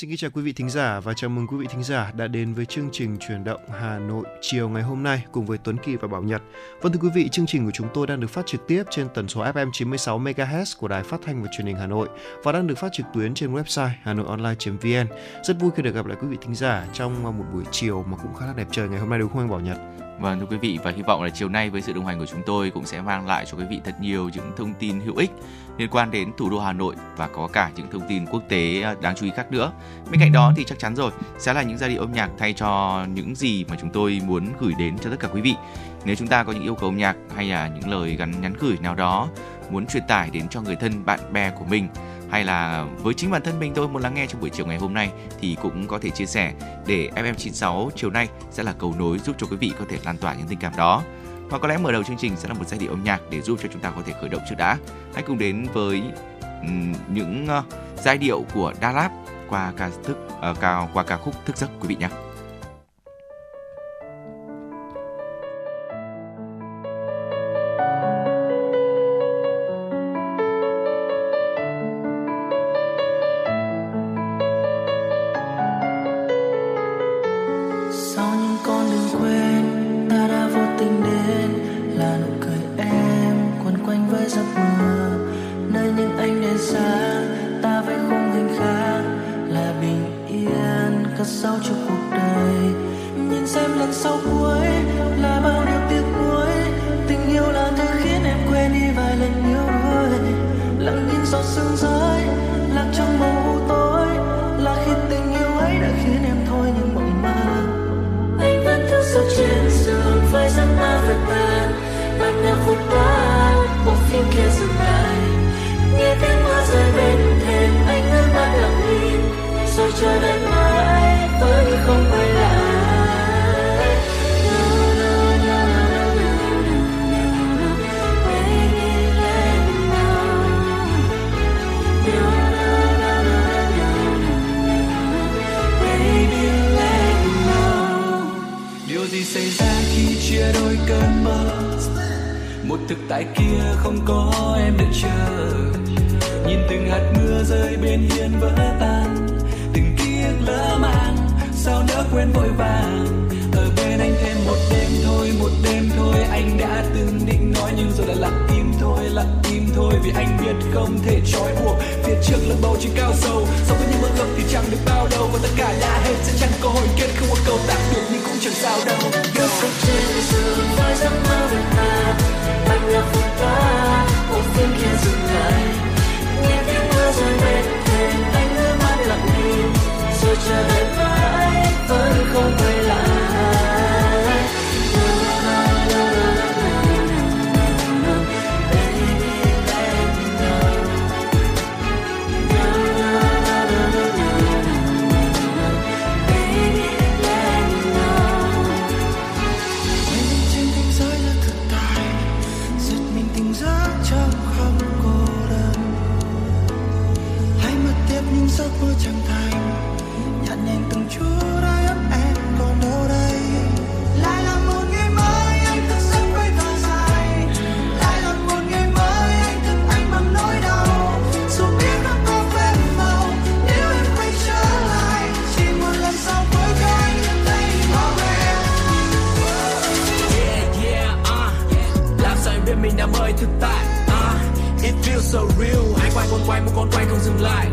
Xin kính chào quý vị thính giả và chào mừng quý vị thính giả đã đến với chương trình truyền động Hà Nội chiều ngày hôm nay cùng với Tuấn Kỳ và Bảo Nhật. Vâng thưa quý vị, chương trình của chúng tôi đang được phát trực tiếp trên tần số FM 96 MHz của Đài Phát thanh và Truyền hình Hà Nội và đang được phát trực tuyến trên website hanoionline.vn. Rất vui khi được gặp lại quý vị thính giả trong một buổi chiều mà cũng khá là đẹp trời ngày hôm nay đúng không anh Bảo Nhật? Vâng thưa quý vị, và hy vọng là chiều nay với sự đồng hành của chúng tôi cũng sẽ mang lại cho quý vị thật nhiều những thông tin hữu ích liên quan đến thủ đô Hà Nội và có cả những thông tin quốc tế à, đáng chú ý khác nữa. Bên cạnh đó thì chắc chắn rồi sẽ là những giai điệu âm nhạc thay cho những gì mà chúng tôi muốn gửi đến cho tất cả quý vị. Nếu chúng ta có những yêu cầu âm nhạc hay là những lời gắn nhắn gửi nào đó muốn truyền tải đến cho người thân, bạn bè của mình hay là với chính bản thân mình tôi muốn lắng nghe trong buổi chiều ngày hôm nay thì cũng có thể chia sẻ để FM96 chiều nay sẽ là cầu nối giúp cho quý vị có thể lan tỏa những tình cảm đó. Và có lẽ mở đầu chương trình sẽ là một giai điệu âm nhạc để giúp cho chúng ta có thể khởi động trước đã. Hãy cùng đến với những ờ, giai điệu của Đa Lab qua ca thức uh, qua ca khúc thức giấc quý vị nhé. Những giấc mơ chẳng thành. Nhặt nhạnh từng chút, ai ấp em còn đâu đây. Lại là một ngày mới, anh thức giấc với thở dài. Lại là một ngày mới, anh thức anh bằng nỗi đau. Dù biết nó có phép màu, nếu em quay trở lại, chỉ một lần sau với cho anh nhận thấy mong em yeah yeah uh. Làm sao em biết mình đã mơ thực tại uh. it feels so real. Hai quay con quay, một con quay không dừng lại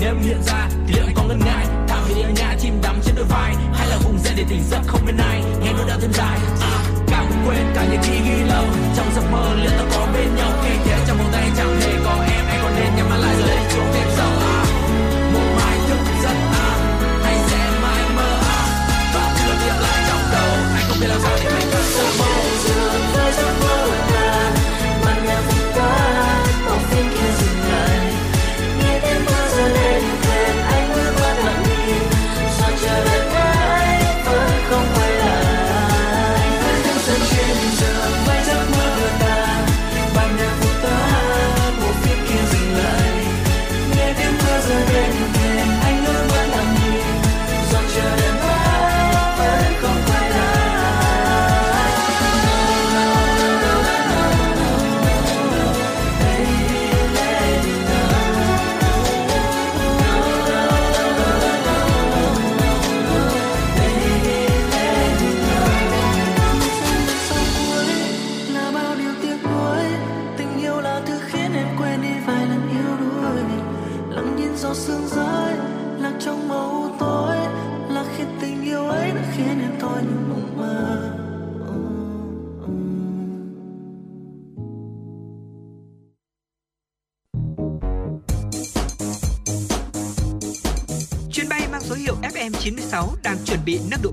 nếu hiện ra thì liệu anh có ngần ngại? Thả về địa nhà chim đắm trên đôi vai hay là vùng dậy để tỉnh giấc không bên ai? Nghe nỗi đau thêm dài à, cả cũng quên cả những khi ghi lâu. Trong giấc mơ liệu ta có bên nhau? Khi thế trong vòng tay chẳng hề có em anh còn nên nhắm mắt lại rồi lên chuông thêm sâu à, một mai thức giấc à, hay sẽ mãi mơ à, và cứ lặp lại trong đầu anh không biết làm sao để mình cất giấc mơ.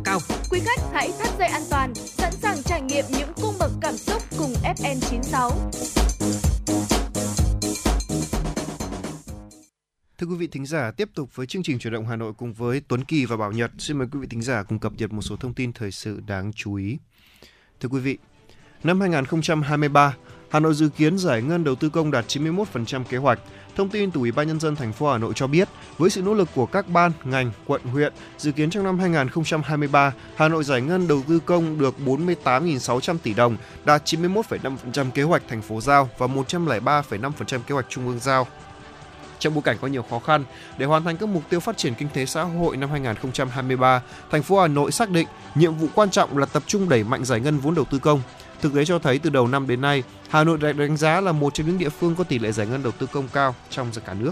Cao. Quý khách hãy thắt dây an toàn, sẵn sàng trải nghiệm những cung bậc cảm xúc cùng FN96. Thưa quý vị thính giả, tiếp tục với chương trình chuyển động Hà Nội cùng với Tuấn Kỳ và Bảo Nhật. Xin mời quý vị thính giả cùng cập nhật một số thông tin thời sự đáng chú ý. Thưa quý vị, năm 2023, Hà Nội dự kiến giải ngân đầu tư công đạt 91% kế hoạch. Thông tin từ Ủy ban nhân dân thành phố Hà Nội cho biết, với sự nỗ lực của các ban, ngành, quận, huyện, dự kiến trong năm 2023, Hà Nội giải ngân đầu tư công được 48.600 tỷ đồng, đạt 91,5% kế hoạch thành phố giao và 103,5% kế hoạch trung ương giao. Trong bối cảnh có nhiều khó khăn, để hoàn thành các mục tiêu phát triển kinh tế xã hội năm 2023, thành phố Hà Nội xác định nhiệm vụ quan trọng là tập trung đẩy mạnh giải ngân vốn đầu tư công. Thực tế cho thấy từ đầu năm đến nay, Hà Nội được đánh giá là một trong những địa phương có tỷ lệ giải ngân đầu tư công cao trong cả nước.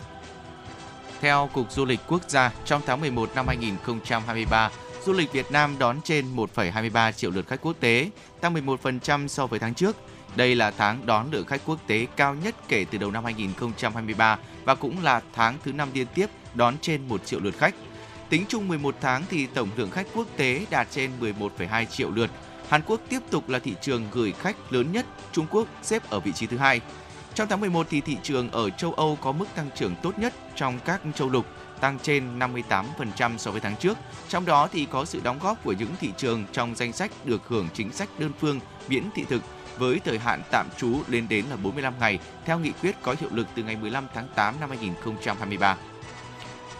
Theo Cục Du lịch Quốc gia, trong tháng 11 năm 2023, du lịch Việt Nam đón trên 1,23 triệu lượt khách quốc tế, tăng 11% so với tháng trước. Đây là tháng đón lượng khách quốc tế cao nhất kể từ đầu năm 2023 và cũng là tháng thứ năm liên tiếp đón trên 1 triệu lượt khách. Tính chung 11 tháng thì tổng lượng khách quốc tế đạt trên 11,2 triệu lượt. Hàn Quốc tiếp tục là thị trường gửi khách lớn nhất, Trung Quốc xếp ở vị trí thứ hai. Trong tháng 11 thì thị trường ở châu Âu có mức tăng trưởng tốt nhất trong các châu lục, tăng trên 58% so với tháng trước. Trong đó thì có sự đóng góp của những thị trường trong danh sách được hưởng chính sách đơn phương miễn thị thực với thời hạn tạm trú lên đến là 45 ngày theo nghị quyết có hiệu lực từ ngày 15 tháng 8 năm 2023.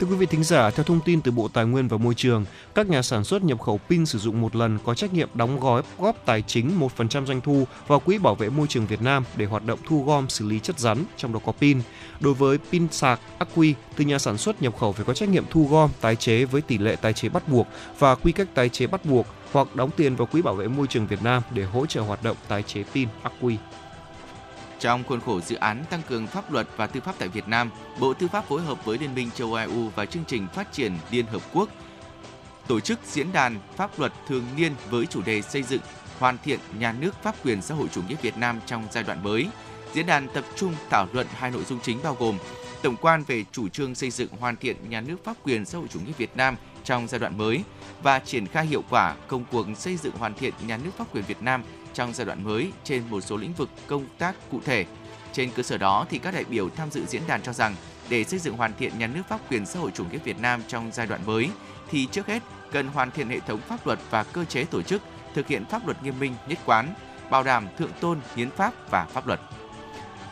Thưa quý vị thính giả, theo thông tin từ Bộ Tài nguyên và Môi trường, các nhà sản xuất nhập khẩu pin sử dụng một lần có trách nhiệm đóng gói góp tài chính 1% doanh thu vào Quỹ Bảo vệ Môi trường Việt Nam để hoạt động thu gom xử lý chất rắn, trong đó có pin. Đối với pin sạc ắc quy, từ nhà sản xuất nhập khẩu phải có trách nhiệm thu gom, tái chế với tỷ lệ tái chế bắt buộc và quy cách tái chế bắt buộc hoặc đóng tiền vào Quỹ Bảo vệ Môi trường Việt Nam để hỗ trợ hoạt động tái chế pin ắc quy. Trong khuôn khổ dự án tăng cường pháp luật và tư pháp tại Việt Nam, Bộ Tư pháp phối hợp với Liên minh châu Âu và chương trình phát triển Liên Hợp Quốc tổ chức diễn đàn pháp luật thường niên với chủ đề xây dựng, hoàn thiện nhà nước pháp quyền xã hội chủ nghĩa Việt Nam trong giai đoạn mới. Diễn đàn tập trung thảo luận hai nội dung chính bao gồm tổng quan về chủ trương xây dựng hoàn thiện nhà nước pháp quyền xã hội chủ nghĩa Việt Nam trong giai đoạn mới và triển khai hiệu quả công cuộc xây dựng hoàn thiện nhà nước pháp quyền Việt Nam trong giai đoạn mới trên một số lĩnh vực công tác cụ thể. Trên cơ sở đó thì các đại biểu tham dự diễn đàn cho rằng để xây dựng hoàn thiện nhà nước pháp quyền xã hội chủ nghĩa Việt Nam trong giai đoạn mới thì trước hết cần hoàn thiện hệ thống pháp luật và cơ chế tổ chức thực hiện pháp luật nghiêm minh, nhất quán, bảo đảm thượng tôn hiến pháp và pháp luật.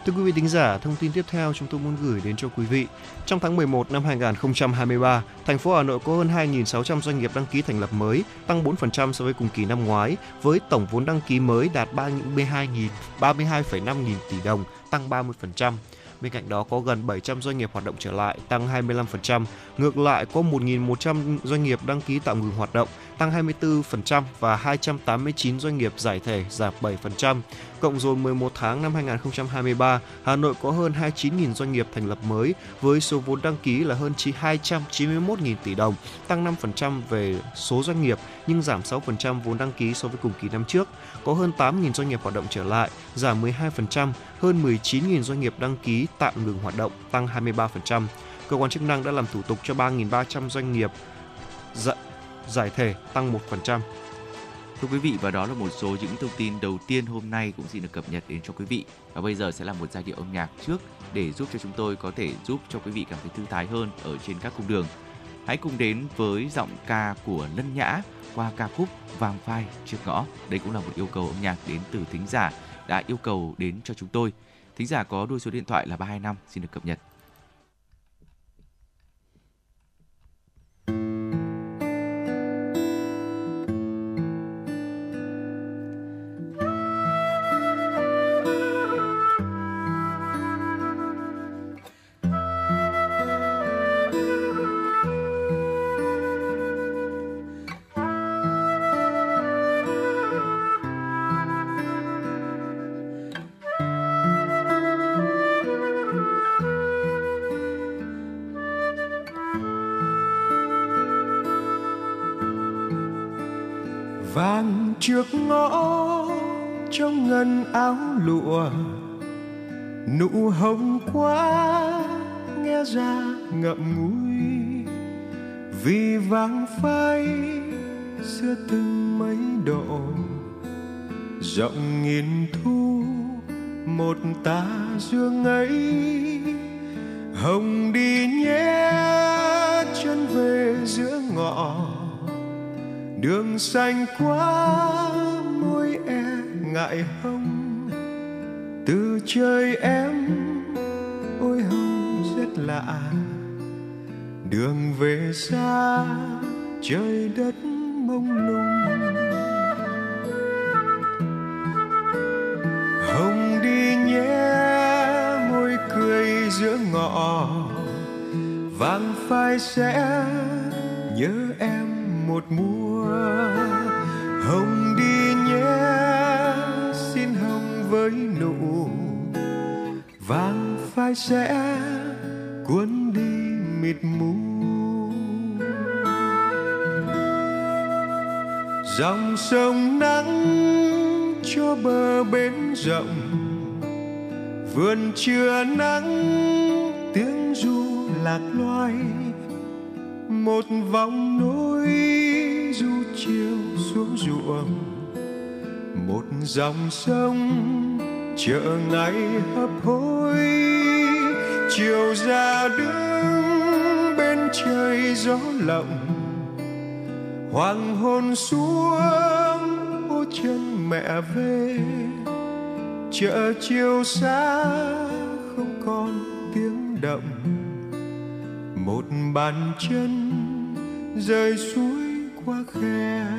Thưa quý vị thính giả, thông tin tiếp theo chúng tôi muốn gửi đến cho quý vị. Trong tháng 11 năm 2023, thành phố Hà Nội có hơn 2.600 doanh nghiệp đăng ký thành lập mới, tăng 4% so với cùng kỳ năm ngoái, với tổng vốn đăng ký mới đạt 32.000 32,5 nghìn tỷ đồng, tăng 30%. Bên cạnh đó có gần 700 doanh nghiệp hoạt động trở lại, tăng 25%. Ngược lại có 1.100 doanh nghiệp đăng ký tạm ngừng hoạt động, tăng 24% và 289 doanh nghiệp giải thể, giảm 7%. Cộng dồn 11 tháng năm 2023, Hà Nội có hơn 29.000 doanh nghiệp thành lập mới với số vốn đăng ký là hơn 291.000 tỷ đồng, tăng 5% về số doanh nghiệp nhưng giảm 6% vốn đăng ký so với cùng kỳ năm trước. Có hơn 8.000 doanh nghiệp hoạt động trở lại, giảm 12%, hơn 19.000 doanh nghiệp đăng ký tạm ngừng hoạt động, tăng 23%. Cơ quan chức năng đã làm thủ tục cho 3.300 doanh nghiệp dạ, giải thể tăng 1%. Thưa quý vị, và đó là một số những thông tin đầu tiên hôm nay cũng xin được cập nhật đến cho quý vị. Và bây giờ sẽ là một giai điệu âm nhạc trước để giúp cho chúng tôi có thể giúp cho quý vị cảm thấy thư thái hơn ở trên các cung đường. Hãy cùng đến với giọng ca của Lân Nhã qua ca khúc Vàng phai trước ngõ. Đây cũng là một yêu cầu âm nhạc đến từ thính giả đã yêu cầu đến cho chúng tôi. Thính giả có đuôi số điện thoại là 325 xin được cập nhật. Trước trong ngân áo lụa, nụ hồng quá nghe ra ngậm ngùi, vì vàng phai xưa từng mấy độ. Rộng nghìn thu một ta dương ấy, hồng đi nhé chân về giữa ngõ, đường xanh quá e ngại hông từ trời em, ôi hồng rất lạ. Đường về xa, trời đất mông lung. Hồng đi nhé, môi cười giữa ngõ. Vàng phai sẽ nhớ em một mùa. Hồng ai sẽ cuốn đi mịt mù. Dòng sông nắng cho bờ bến rộng, vườn trưa nắng tiếng ru lạc loài một vòng nối du chiều xuống ruộng, một dòng sông chợ ngày hấp hối chiều ra đứng bên trời gió lộng, hoàng hôn xuống, ô chân mẹ về. Chợ chiều xa không còn tiếng động, một bàn chân rơi suối qua khe.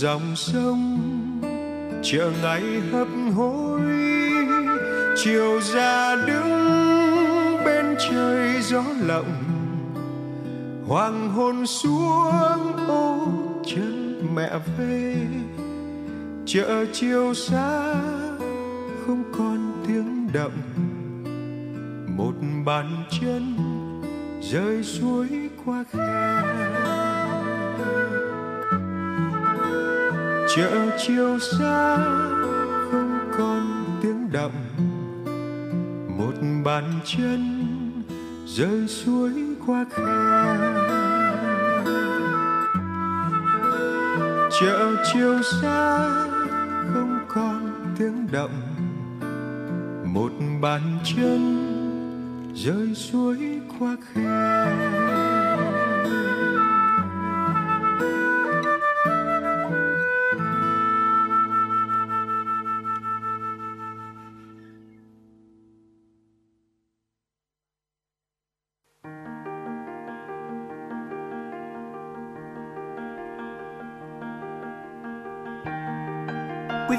Dòng sông chợ ngày hấp hối, chiều ra đứng bên trời gió lộng, hoàng hôn xuống, ô chân mẹ về. Chợ chiều xa, không còn tiếng động, một bàn chân rơi suối qua khe. Chợ chiều xa, không còn tiếng động. Một bàn chân rơi suối qua khe. Chợ chiều xa, không còn tiếng động. Một bàn chân rơi suối qua khe.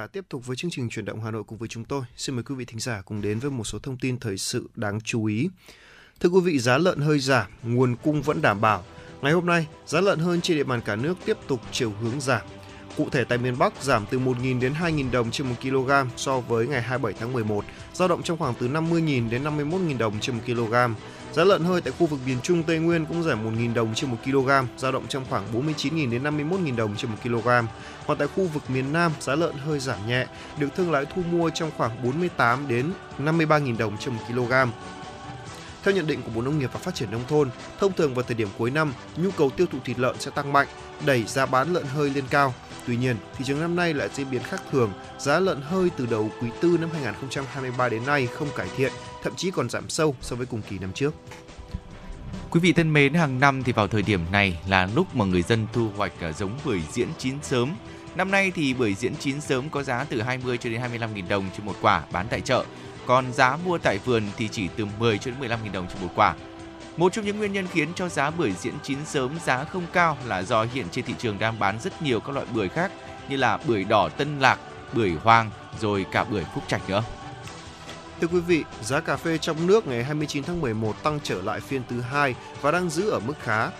giả, tiếp tục với chương trình chuyển động Hà Nội cùng với chúng tôi. Xin mời quý vị thính giả cùng đến với một số thông tin thời sự đáng chú ý. Thưa quý vị, giá lợn hơi giảm, nguồn cung vẫn đảm bảo. Ngày hôm nay, giá lợn hơi trên địa bàn cả nước tiếp tục chiều hướng giảm. Cụ thể tại miền Bắc giảm từ 1.000 đến 2.000 đồng trên 1 kg so với ngày 27 tháng 11, dao động trong khoảng từ 50.000 đến 51.000 đồng trên 1 kg. Giá lợn hơi tại khu vực miền Trung Tây Nguyên cũng giảm 1.000 đồng trên 1 kg, dao động trong khoảng 49.000 đến 51.000 đồng trên 1 kg. Còn tại khu vực miền Nam, giá lợn hơi giảm nhẹ, được thương lái thu mua trong khoảng 48 đến 53.000 đồng trên 1 kg. Theo nhận định của Bộ Nông nghiệp và Phát triển nông thôn, thông thường vào thời điểm cuối năm, nhu cầu tiêu thụ thịt lợn sẽ tăng mạnh, đẩy giá bán lợn hơi lên cao. Tuy nhiên, thị trường năm nay lại diễn biến khác thường, giá lợn hơi từ đầu quý tư năm 2023 đến nay không cải thiện, thậm chí còn giảm sâu so với cùng kỳ năm trước. Quý vị thân mến, hàng năm thì vào thời điểm này là lúc mà người dân thu hoạch à, giống bưởi diễn chín sớm. Năm nay thì bưởi diễn chín sớm có giá từ 20 cho đến 25 000 đồng trên một quả bán tại chợ. Còn giá mua tại vườn thì chỉ từ 10 cho đến 15 000 đồng trên một quả. Một trong những nguyên nhân khiến cho giá bưởi diễn chín sớm giá không cao là do hiện trên thị trường đang bán rất nhiều các loại bưởi khác như là bưởi đỏ Tân Lạc, bưởi Hoàng rồi cả bưởi Phúc Trạch nữa. Thưa quý vị, giá cà phê trong nước ngày 29 tháng 11 tăng trở lại phiên thứ hai và đang giữ ở mức khá.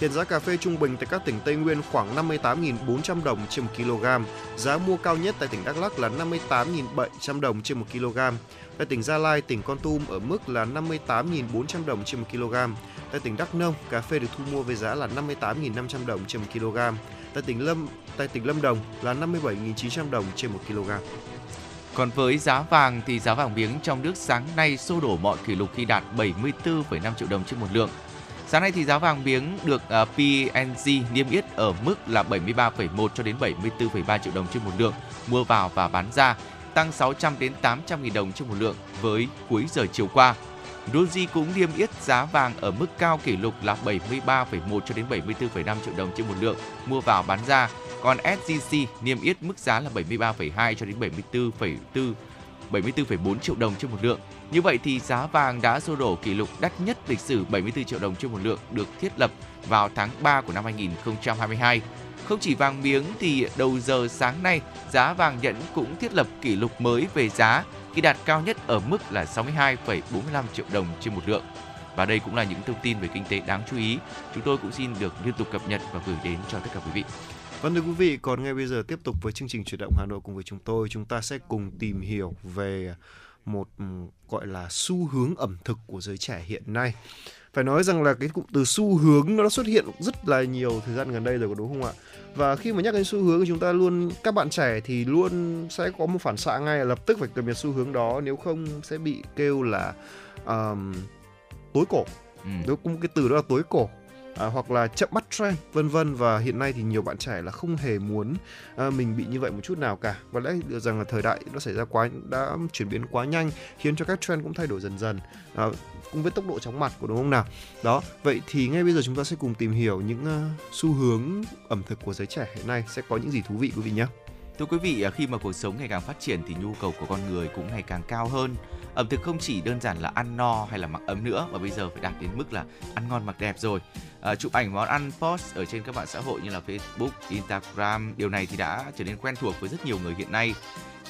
Hiện giá cà phê trung bình tại các tỉnh Tây Nguyên khoảng 58.400 đồng trên 1 kg. Giá mua cao nhất tại tỉnh Đắk Lắk là 58.700 đồng trên 1 kg. Tại tỉnh Gia Lai, tỉnh Con Tum ở mức là 58.400 đồng trên 1 kg. Tại tỉnh Đắk Nông, cà phê được thu mua với giá là 58.500 đồng trên 1 kg. Tại tỉnh Lâm tại tỉnh Lâm Đồng là 57.900 đồng trên 1 kg. Còn với giá vàng thì giá vàng miếng trong nước sáng nay xô đổ mọi kỷ lục khi đạt 74,5 triệu đồng trên một lượng. Sáng nay thì giá vàng miếng được à, PNG niêm yết ở mức là 73,1 cho đến 74,3 triệu đồng trên một lượng mua vào và bán ra, tăng 600 đến 800 nghìn đồng trên một lượng với cuối giờ chiều qua. Doji cũng niêm yết giá vàng ở mức cao kỷ lục là 73,1 cho đến 74,5 triệu đồng trên một lượng mua vào bán ra. Còn SJC niêm yết mức giá là 73,2 cho đến 74,4 74,4 triệu đồng trên một lượng. Như vậy thì giá vàng đã sơ đổ kỷ lục đắt nhất lịch sử 74 triệu đồng trên một lượng được thiết lập vào tháng 3 của năm 2022. Không chỉ vàng miếng thì đầu giờ sáng nay, giá vàng nhẫn cũng thiết lập kỷ lục mới về giá khi đạt cao nhất ở mức là 62,45 triệu đồng trên một lượng. Và đây cũng là những thông tin về kinh tế đáng chú ý. Chúng tôi cũng xin được liên tục cập nhật và gửi đến cho tất cả quý vị. Vâng thưa quý vị, còn ngay bây giờ tiếp tục với chương trình chuyển động Hà Nội cùng với chúng tôi, chúng ta sẽ cùng tìm hiểu về một gọi là xu hướng ẩm thực của giới trẻ hiện nay. Phải nói rằng là cái cụm từ xu hướng nó xuất hiện rất là nhiều thời gian gần đây rồi có đúng không ạ? Và khi mà nhắc đến xu hướng thì chúng ta luôn các bạn trẻ thì luôn sẽ có một phản xạ ngay lập tức phải cập nhật xu hướng đó nếu không sẽ bị kêu là um, tối cổ. Ừ. Nếu cũng cái từ đó là tối cổ à, hoặc là chậm bắt trend vân vân và hiện nay thì nhiều bạn trẻ là không hề muốn à, mình bị như vậy một chút nào cả. Và lẽ rằng là thời đại nó xảy ra quá đã chuyển biến quá nhanh khiến cho các trend cũng thay đổi dần dần à, cũng với tốc độ chóng mặt của đúng không nào? Đó vậy thì ngay bây giờ chúng ta sẽ cùng tìm hiểu những uh, xu hướng ẩm thực của giới trẻ hiện nay sẽ có những gì thú vị quý vị nhé. Thưa quý vị, à, khi mà cuộc sống ngày càng phát triển thì nhu cầu của con người cũng ngày càng cao hơn. Ẩm thực không chỉ đơn giản là ăn no hay là mặc ấm nữa mà bây giờ phải đạt đến mức là ăn ngon mặc đẹp rồi. À, chụp ảnh món ăn post ở trên các mạng xã hội như là Facebook, Instagram, điều này thì đã trở nên quen thuộc với rất nhiều người hiện nay.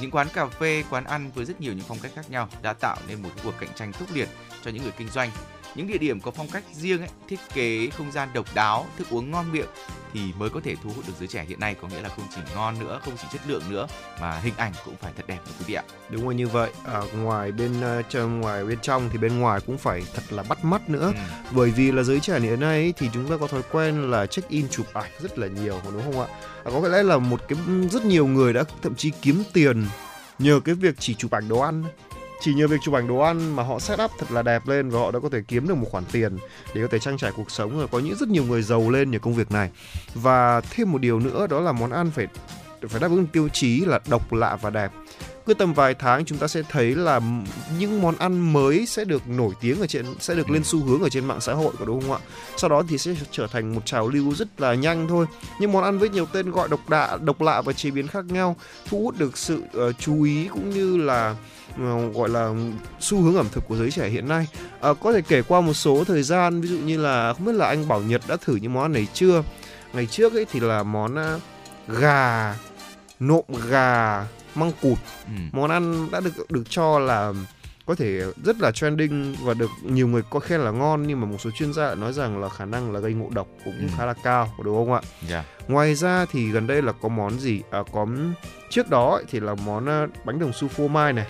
Những quán cà phê, quán ăn với rất nhiều những phong cách khác nhau đã tạo nên một cuộc cạnh tranh khốc liệt cho những người kinh doanh. Những địa điểm có phong cách riêng ấy, thiết kế không gian độc đáo, thức uống ngon miệng thì mới có thể thu hút được giới trẻ hiện nay có nghĩa là không chỉ ngon nữa, không chỉ chất lượng nữa mà hình ảnh cũng phải thật đẹp thưa quý vị ạ. đúng rồi như vậy à, ngoài bên trong ngoài bên trong thì bên ngoài cũng phải thật là bắt mắt nữa Ừ. bởi vì là giới trẻ hiện nay thì chúng ta có thói quen là check in chụp ảnh rất là nhiều đúng không ạ à, có lẽ là một cái rất nhiều người đã thậm chí kiếm tiền nhờ cái việc chỉ chụp ảnh đồ ăn chỉ nhờ việc chụp ảnh đồ ăn mà họ set up thật là đẹp lên và họ đã có thể kiếm được một khoản tiền để có thể trang trải cuộc sống rồi có những rất nhiều người giàu lên nhờ công việc này. Và thêm một điều nữa, đó là món ăn phải phải đáp ứng tiêu chí là độc lạ và đẹp cứ tầm vài tháng chúng ta sẽ thấy là những món ăn mới sẽ được nổi tiếng ở trên sẽ được lên Ừ. xu hướng ở trên mạng xã hội có đúng không ạ? Sau đó thì sẽ trở thành một trào lưu rất là nhanh thôi. Những món ăn với nhiều tên gọi độc đạ độc lạ và chế biến khác nhau thu hút được sự ờ, chú ý cũng như là ờ, gọi là xu hướng ẩm thực của giới trẻ hiện nay. Ờ, có thể kể qua một số thời gian ví dụ như là không biết là anh Bảo Nhật đã thử những món ăn này chưa? Ngày trước ấy thì là món gà nộm gà măng cụt Ừ. món ăn đã được được cho là có thể rất là trending và được nhiều người có khen là ngon nhưng mà một số chuyên gia lại nói rằng là khả năng là gây ngộ độc cũng Ừ. khá là cao đúng không ạ Dạ. ngoài ra thì gần đây là có món gì à, có trước đó thì là món à, bánh đồng su phô mai này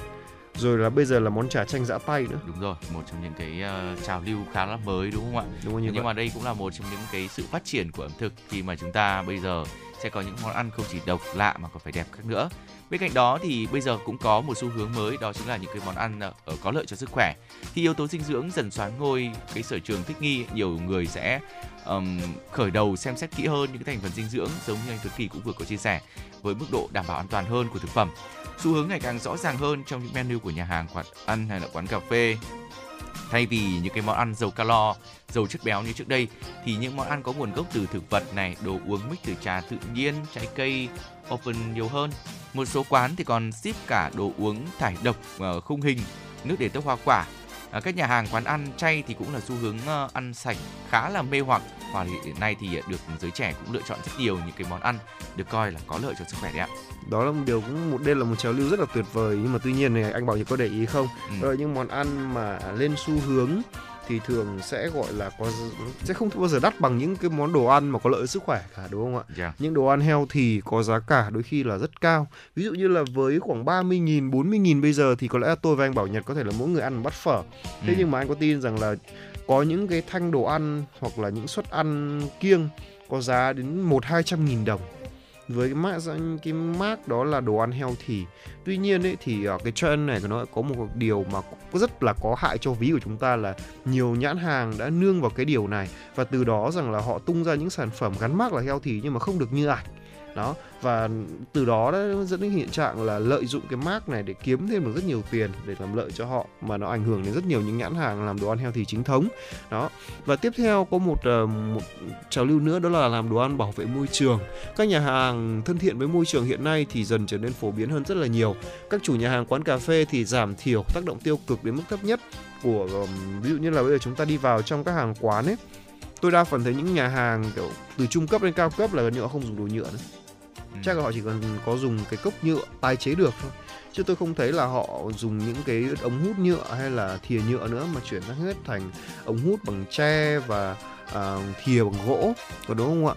rồi là bây giờ là món chả chanh giã tay nữa Đúng rồi, một trong những cái ờ, trào lưu khá là mới đúng không ạ? đúng như nhưng vậy mà đây cũng là một trong những cái sự phát triển của ẩm thực khi mà chúng ta bây giờ sẽ có những món ăn không chỉ độc lạ mà còn phải đẹp khác nữa. Bên cạnh đó thì bây giờ cũng có một xu hướng mới đó chính là những cái món ăn ở có lợi cho sức khỏe. Khi yếu tố dinh dưỡng dần xoán ngôi cái sở trường thích nghi, nhiều người sẽ um, khởi đầu xem xét kỹ hơn những cái thành phần dinh dưỡng giống như anh Tuấn Kỳ cũng vừa có chia sẻ với mức độ đảm bảo an toàn hơn của thực phẩm. Xu hướng ngày càng rõ ràng hơn trong những menu của nhà hàng, quán ăn hay là quán cà phê thay vì những cái món ăn giàu calo giàu chất béo như trước đây thì những món ăn có nguồn gốc từ thực vật này đồ uống mix từ trà tự nhiên trái cây open nhiều hơn. Một số quán thì còn ship cả đồ uống thải độc ờ, khung hình nước để tốc hoa quả. À, các nhà hàng quán ăn chay thì cũng là xu hướng ờ, ăn sạch khá là mê hoặc. Và hiện nay thì được giới trẻ cũng lựa chọn rất nhiều những cái món ăn được coi là có lợi cho sức khỏe đấy ạ. đó là một điều cũng một đây là một trào lưu rất là tuyệt vời. Nhưng mà tuy nhiên này anh bảo nhật có để ý không? Ừ. đó là những món ăn mà lên xu hướng thì thường sẽ gọi là có sẽ không bao giờ đắt bằng những cái món đồ ăn mà có lợi sức khỏe cả đúng không ạ Dạ. những đồ ăn healthy có giá cả đôi khi là rất cao ví dụ như là với khoảng 30.000 40.000 bây giờ thì có lẽ tôi và anh Bảo Nhật có thể là mỗi người ăn một bát phở thế Ừ. nhưng mà anh có tin rằng là có những cái thanh đồ ăn hoặc là những suất ăn kiêng có giá đến một hai trăm nghìn đồng với cái mác cái mác đó là đồ ăn healthy. Tuy nhiên ấy thì ờ, cái trend này của nó có một điều mà rất là có hại cho ví của chúng ta là nhiều nhãn hàng đã nương vào cái điều này. Và từ đó rằng là họ tung ra những sản phẩm gắn mác là healthy nhưng mà không được như ảnh đó, và từ đó đã dẫn đến hiện trạng là lợi dụng cái mác này để kiếm thêm được rất nhiều tiền để làm lợi cho họ, mà nó ảnh hưởng đến rất nhiều những nhãn hàng làm đồ ăn healthy chính thống. Đó, và tiếp theo có một ờ, một trào lưu nữa, đó là làm đồ ăn bảo vệ môi trường. Các nhà hàng thân thiện với môi trường hiện nay thì dần trở nên phổ biến hơn rất là nhiều. Các chủ nhà hàng quán cà phê thì giảm thiểu tác động tiêu cực đến mức thấp nhất của ví dụ như là bây giờ chúng ta đi vào trong các hàng quán ấy. Tôi đa phần thấy những nhà hàng kiểu từ trung cấp đến cao cấp là gần như họ không dùng đồ nhựa nữa. Ừ. chắc là họ chỉ cần có dùng cái cốc nhựa tái chế được thôi. Chứ tôi không thấy là họ dùng những cái ống hút nhựa hay là thìa nhựa nữa mà chuyển sang hết thành ống hút bằng tre và uh, thìa bằng gỗ. Có đúng không ạ?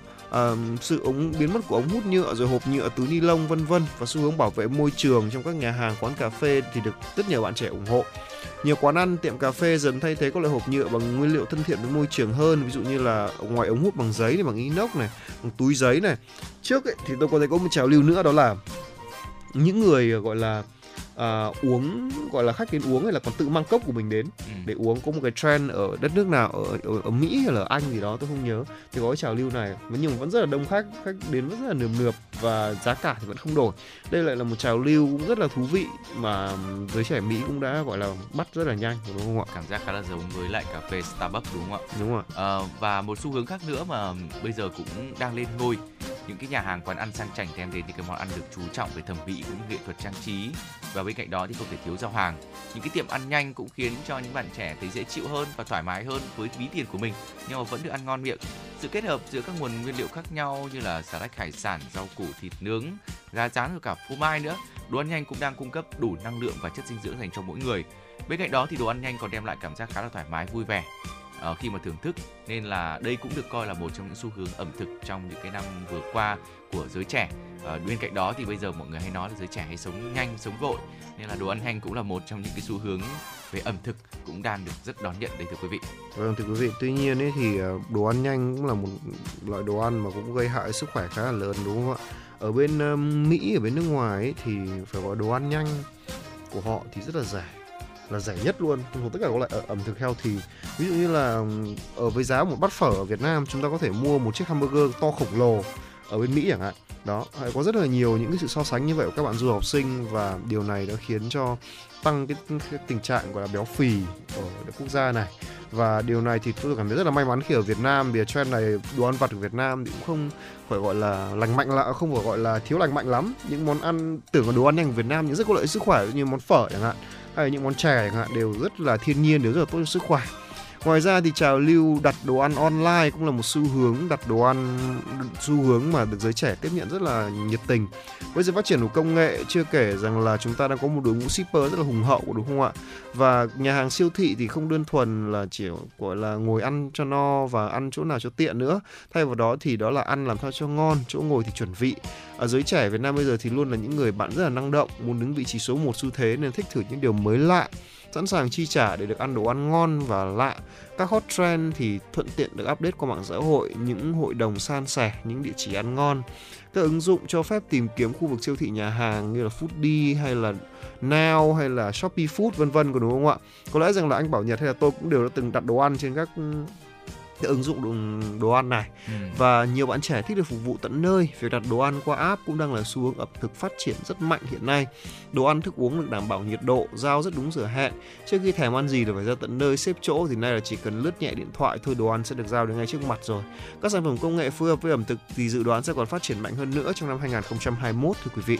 Sự ống biến mất của ống hút nhựa rồi hộp nhựa túi ni lông vân vân và xu hướng bảo vệ môi trường trong các nhà hàng quán cà phê thì được rất nhiều bạn trẻ ủng hộ. Nhiều quán ăn tiệm cà phê dần thay thế các loại hộp nhựa bằng nguyên liệu thân thiện với môi trường hơn ví dụ như là ngoài ống hút bằng giấy này bằng inox này bằng túi giấy này. Trước ấy, thì tôi có thấy có một trào lưu nữa đó là những người gọi là à, uống gọi là khách đến uống hay là còn tự mang cốc của mình đến Ừ. để uống. Có một cái trend ở đất nước nào ở, ở, ở Mỹ hay là ở Anh gì đó tôi không nhớ thì có cái trào lưu này. Nhưng mà vẫn rất là đông khách khách đến rất là nườm nượp và giá cả thì vẫn không đổi. Đây lại là một trào lưu cũng rất là thú vị mà giới trẻ Mỹ cũng đã gọi là bắt rất là nhanh đúng không ạ? Cảm giác khá là giống với lại cà phê Starbucks đúng không ạ? đúng không ạ Ờ, và một xu hướng khác nữa mà bây giờ cũng đang lên ngôi. Những cái nhà hàng quán ăn sang chảnh đem đến những cái món ăn được chú trọng về thẩm mỹ cũng như nghệ thuật trang trí. Và bên cạnh đó thì không thể thiếu giao hàng. Những cái tiệm ăn nhanh cũng khiến cho những bạn trẻ thấy dễ chịu hơn và thoải mái hơn với ví tiền của mình nhưng mà vẫn được ăn ngon miệng. Sự kết hợp giữa các nguồn nguyên liệu khác nhau như là xà lách hải sản rau củ thịt nướng gà rán và cả phô mai nữa đồ ăn nhanh cũng đang cung cấp đủ năng lượng và chất dinh dưỡng dành cho mỗi người. Bên cạnh đó thì đồ ăn nhanh còn đem lại cảm giác khá là thoải mái vui vẻ ờ, khi mà thưởng thức. Nên là đây cũng được coi là một trong những xu hướng ẩm thực trong những cái năm vừa qua của giới trẻ. Ờ, bên cạnh đó thì bây giờ mọi người hay nói là giới trẻ hay sống nhanh sống vội nên là đồ ăn nhanh cũng là một trong những cái xu hướng về ẩm thực cũng đang được rất đón nhận đấy thưa quý vị Vâng thưa quý vị, tuy nhiên ấy thì ờ, đồ ăn nhanh cũng là một loại đồ ăn mà cũng gây hại sức khỏe khá là lớn đúng không ạ? Ở bên ờ, Mỹ ở bên nước ngoài ấy, thì phải gọi đồ ăn nhanh của họ thì rất là rẻ là rẻ nhất luôn trong tất cả các loại ờ, ẩm thực healthy ví dụ như là ở với giá một bát phở ở Việt Nam chúng ta có thể mua một chiếc hamburger to khổng lồ ở bên Mỹ chẳng hạn. Đó có rất là nhiều những cái sự so sánh như vậy của các bạn du học sinh và điều này đã khiến cho tăng cái, cái tình trạng gọi là béo phì ở quốc gia này. Và điều này thì tôi cảm thấy rất là may mắn khi ở Việt Nam vì trend này đồ ăn vặt của Việt Nam thì cũng không phải gọi là lành mạnh là không phải gọi là thiếu lành mạnh lắm. Những món ăn tưởng là đồ ăn nhanh của Việt Nam nhưng rất có lợi sức khỏe như món phở chẳng hạn hay những món chè chẳng hạn đều rất là thiên nhiên đều rất là tốt cho sức khỏe. Ngoài ra thì trào lưu đặt đồ ăn online cũng là một xu hướng đặt đồ ăn xu hướng mà được giới trẻ tiếp nhận rất là nhiệt tình. Với sự phát triển của công nghệ chưa kể rằng là chúng ta đang có một đội ngũ shipper rất là hùng hậu đúng không ạ? Và nhà hàng siêu thị thì không đơn thuần là chỉ gọi là ngồi ăn cho no và ăn chỗ nào cho tiện nữa. Thay vào đó thì đó là ăn làm sao cho ngon, chỗ ngồi thì chuẩn vị. Ở giới trẻ Việt Nam bây giờ thì luôn là những người bạn rất là năng động, muốn đứng vị trí số 1 xu thế nên thích thử những điều mới lạ sẵn sàng chi trả để được ăn đồ ăn ngon và lạ. Các hot trend thì thuận tiện được update qua mạng xã hội, những hội đồng san sẻ, những địa chỉ ăn ngon. Các ứng dụng cho phép tìm kiếm khu vực siêu thị nhà hàng như là Foodie hay là Now hay là Shopee Food vân vân có đúng không ạ? Có lẽ rằng là anh Bảo Nhật hay là tôi cũng đều đã từng đặt đồ ăn trên các cái ứng dụng đồ, đồ ăn này. Ừ. và nhiều bạn trẻ thích được phục vụ tận nơi việc đặt đồ ăn qua app cũng đang là xu hướng ẩm thực phát triển rất mạnh hiện nay. Đồ ăn thức uống được đảm bảo nhiệt độ giao rất đúng giờ hẹn. Trước khi thèm ăn gì là phải ra tận nơi xếp chỗ thì nay là chỉ cần lướt nhẹ điện thoại thôi đồ ăn sẽ được giao đến ngay trước mặt rồi. Các sản phẩm công nghệ phù hợp với ẩm thực thì dự đoán sẽ còn phát triển mạnh hơn nữa trong năm 2021 thưa quý vị.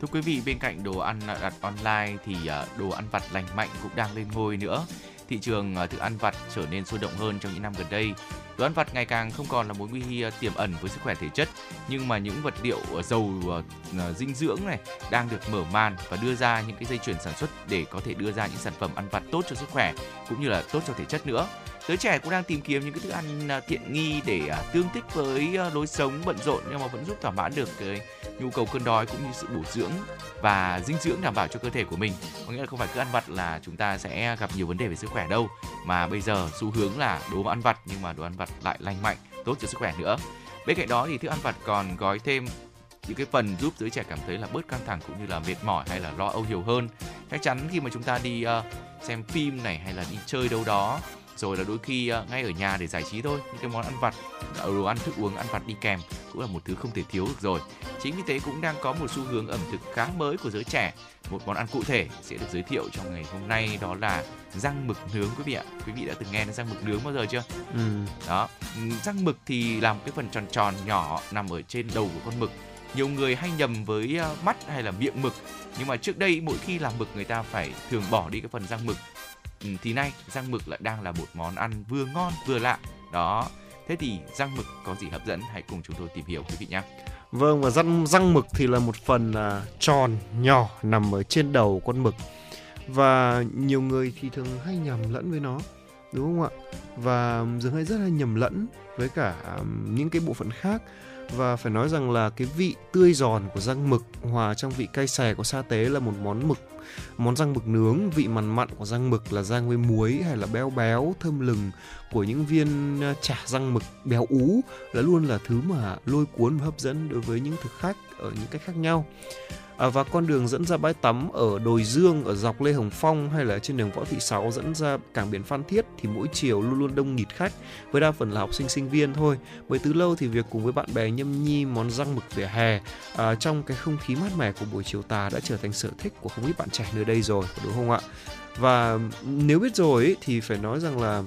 Thưa quý vị, bên cạnh đồ ăn đặt online thì à, đồ ăn vặt lành mạnh cũng đang lên ngôi nữa thị trường à, thức ăn vặt trở nên sôi động hơn trong những năm gần đây. Đồ ăn vặt ngày càng không còn là mối nguy hiểm à, tiềm ẩn với sức khỏe thể chất, nhưng mà những vật liệu giàu à, dinh dưỡng này đang được mở màn và đưa ra những cái dây chuyển sản xuất để có thể đưa ra những sản phẩm ăn vặt tốt cho sức khỏe cũng như là tốt cho thể chất nữa giới trẻ cũng đang tìm kiếm những cái thức ăn à, tiện nghi để à, tương thích với ờ, lối sống bận rộn nhưng mà vẫn giúp thỏa mãn được cái nhu cầu cơn đói cũng như sự bổ dưỡng và dinh dưỡng đảm bảo cho cơ thể của mình. Có nghĩa là không phải cứ ăn vặt là chúng ta sẽ gặp nhiều vấn đề về sức khỏe đâu mà bây giờ xu hướng là đồ ăn vặt nhưng mà đồ ăn vặt lại lành mạnh tốt cho sức khỏe nữa. Bên cạnh đó thì thức ăn vặt còn gói thêm những cái phần giúp giới trẻ cảm thấy là bớt căng thẳng cũng như là mệt mỏi hay là lo âu nhiều hơn. Chắc chắn khi mà chúng ta đi uh, xem phim này hay là đi chơi đâu đó rồi là đôi khi uh, ngay ở nhà để giải trí thôi những cái món ăn vặt đồ ăn thức uống ăn vặt đi kèm cũng là một thứ không thể thiếu được rồi. Chính vì thế cũng đang có một xu hướng ẩm thực khá mới của giới trẻ. Một món ăn cụ thể sẽ được giới thiệu trong ngày hôm nay đó là răng mực nướng quý vị ạ. Quý vị đã từng nghe đến răng mực nướng bao giờ chưa? Ừ. đó răng mực thì là một cái phần tròn tròn nhỏ nằm ở trên đầu của con mực. Nhiều người hay nhầm với ờ, mắt hay là miệng mực. Nhưng mà trước đây mỗi khi làm mực người ta phải thường bỏ đi cái phần răng mực. Ừ, Ừ, thì nay răng mực lại đang là một món ăn vừa ngon vừa lạ. Đó thế thì răng mực có gì hấp dẫn? Hãy cùng chúng tôi tìm hiểu quý vị nhé. Vâng và răng răng mực thì là một phần uh, tròn nhỏ nằm ở trên đầu con mực. Và nhiều người thì thường hay nhầm lẫn với nó đúng không ạ? Và dường hay rất hay nhầm lẫn với cả um, những cái bộ phận khác và phải nói rằng là cái vị tươi giòn của răng mực, hòa trong vị cay xè của sa tế là một món mực, món răng mực nướng. Vị mặn mặn của răng mực là rang với muối hay là béo béo, thơm lừng của những viên chả răng mực béo ú là luôn là thứ mà lôi cuốn và hấp dẫn đối với những thực khách ở những cách khác nhau à, và con đường dẫn ra bãi tắm ở đồi dương ở dọc lê hồng phong hay là trên đường võ thị sáu dẫn ra cảng biển phan thiết thì mỗi chiều luôn luôn đông nghịt khách với đa phần là học sinh sinh viên thôi. Bởi từ lâu thì việc cùng với bạn bè nhâm nhi món răng mực vỉa hè à, trong cái không khí mát mẻ của buổi chiều tà đã trở thành sở thích của không ít bạn trẻ nơi đây rồi đúng không ạ? Và nếu biết rồi ấy, thì phải nói rằng là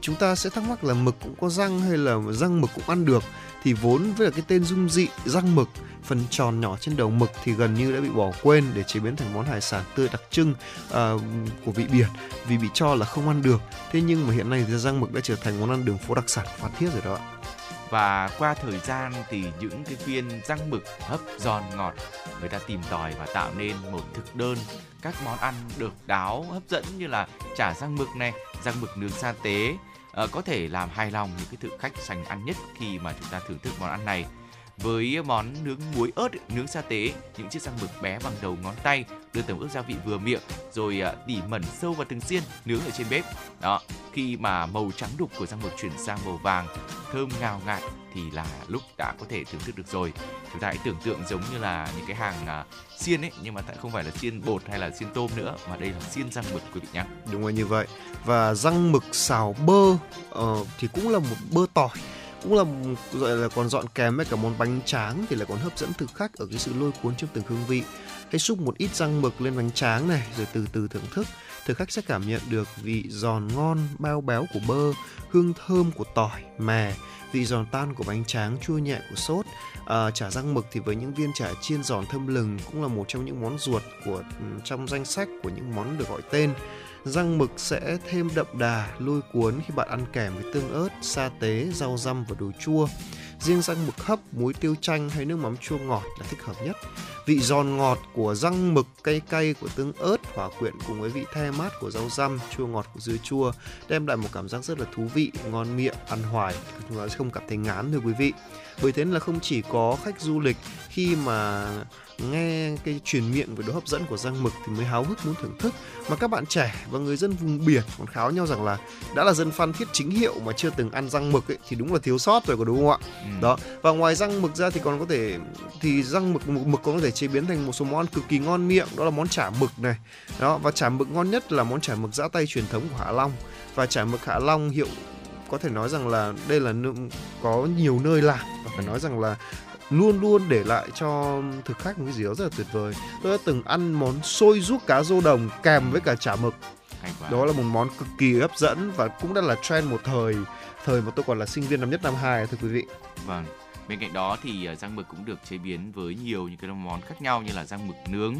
chúng ta sẽ thắc mắc là mực cũng có răng hay là răng mực cũng ăn được thì vốn với cái tên dung dị răng mực phần tròn nhỏ trên đầu mực thì gần như đã bị bỏ quên để chế biến thành món hải sản tươi đặc trưng uh, của vị biển. Vì bị cho là không ăn được thế nhưng mà hiện nay thì răng mực đã trở thành món ăn đường phố đặc sản của Phan Thiết rồi đó và qua thời gian thì những cái viên răng mực hấp giòn ngọt người ta tìm tòi và tạo nên một thực đơn. Các món ăn được đáo hấp dẫn như là chả răng mực này răng mực nướng sa tế uh, có thể làm hài lòng những cái thực khách sành ăn nhất khi mà chúng ta thưởng thức món ăn này với món nướng muối ớt nướng sa tế những chiếc răng mực bé bằng đầu ngón tay đưa tẩm ướp gia vị vừa miệng rồi à, tỉ mẩn sâu vào từng xiên nướng ở trên bếp. Đó khi mà màu trắng đục của răng mực chuyển sang màu vàng thơm ngào ngạt thì là lúc đã có thể thưởng thức được rồi. Chúng ta hãy tưởng tượng giống như là những cái hàng à, xiên ấy nhưng mà tại không phải là xiên bột hay là xiên tôm nữa mà đây là xiên răng mực quý vị nhé đúng rồi như vậy. Và răng mực xào bơ uh, thì cũng là một bơ tỏi cũng là gọi là còn dọn kèm với cả món bánh tráng thì lại còn hấp dẫn thực khách ở cái sự lôi cuốn trong từng hương vị. Hãy xúc một ít răng mực lên bánh tráng này rồi từ từ thưởng thức. Thực khách sẽ cảm nhận được vị giòn ngon bao béo của bơ hương thơm của tỏi mè. Vị giòn tan của bánh tráng chua nhẹ của sốt. À, chả răng mực thì với những viên chả chiên giòn thơm lừng cũng là một trong những món ruột của ừ, trong danh sách của những món được gọi tên răng mực sẽ thêm đậm đà, lôi cuốn khi bạn ăn kèm với tương ớt, sa tế, rau răm và đồ chua. Riêng răng mực hấp, muối tiêu chanh hay nước mắm chua ngọt là thích hợp nhất. Vị giòn ngọt của răng mực, cay cay của tương ớt, hòa quyện cùng với vị the mát của rau răm, chua ngọt của dưa chua đem lại một cảm giác rất là thú vị, ngon miệng, ăn hoài. Chúng ta sẽ không cảm thấy ngán, thưa quý vị. Bởi thế là không chỉ có khách du lịch khi mà nghe cái truyền miệng về độ hấp dẫn của răng mực thì mới háo hức muốn thưởng thức. Mà các bạn trẻ và người dân vùng biển còn kháo nhau rằng là đã là dân phan thiết chính hiệu mà chưa từng ăn răng mực ấy, thì đúng là thiếu sót rồi có đúng không ạ? Ừ. đó. Và ngoài răng mực ra thì còn có thể thì răng mực mực, mực còn có thể chế biến thành một số món cực kỳ ngon miệng đó là món chả mực này. Đó và chả mực ngon nhất là món chả mực giã tay truyền thống của Hạ Long. Và chả mực Hạ Long hiệu có thể nói rằng là đây là có nhiều nơi làm và phải nói rằng là luôn luôn để lại cho thực khách một cái gì đó rất là tuyệt vời. Tôi đã từng ăn món xôi ruốc cá rô đồng kèm với cả chả mực. Đó là một món cực kỳ hấp dẫn và cũng đã là trend một thời thời mà tôi còn là sinh viên năm nhất năm hai thưa quý vị. Vâng. Bên cạnh đó thì à, rang mực cũng được chế biến với nhiều những cái món khác nhau như là rang mực nướng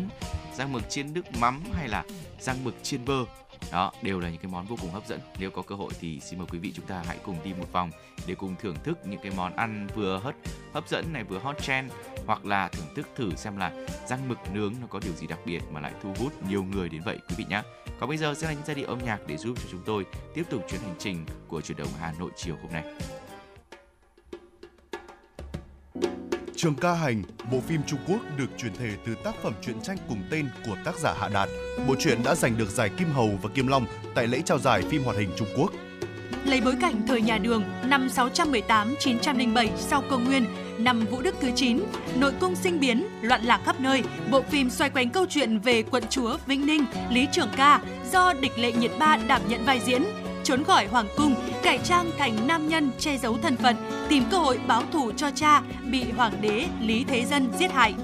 rang mực chiên nước mắm hay là rang mực chiên bơ đó, đều là những cái món vô cùng hấp dẫn nếu có cơ hội thì xin mời quý vị chúng ta hãy cùng đi một vòng để cùng thưởng thức những cái món ăn vừa hấp hấp dẫn này, vừa hot trend, hoặc là thưởng thức thử xem là răng mực nướng nó có điều gì đặc biệt mà lại thu hút nhiều người đến vậy, quý vị nhé còn bây giờ sẽ là những giai điệu âm nhạc để giúp cho chúng tôi tiếp tục chuyến hành trình của chuyển động Hà Nội chiều hôm nay. Trường ca hành, bộ phim Trung Quốc được chuyển thể từ tác phẩm truyện tranh cùng tên của tác giả Hạ Đạt. Bộ truyện đã giành được giải Kim Hầu và Kim Long tại lễ trao giải phim hoạt hình Trung Quốc. Lấy bối cảnh thời nhà Đường năm 618-907 sau công nguyên, năm Vũ Đức thứ 9, nội cung sinh biến, loạn lạc khắp nơi, bộ phim xoay quanh câu chuyện về quận chúa Vĩnh Ninh, Lý Trường Ca do địch lệ nhiệt ba đảm nhận vai diễn trốn khỏi hoàng cung, cải trang thành nam nhân che giấu thân phận, tìm cơ hội báo thù cho cha bị hoàng đế Lý Thế Dân giết hại.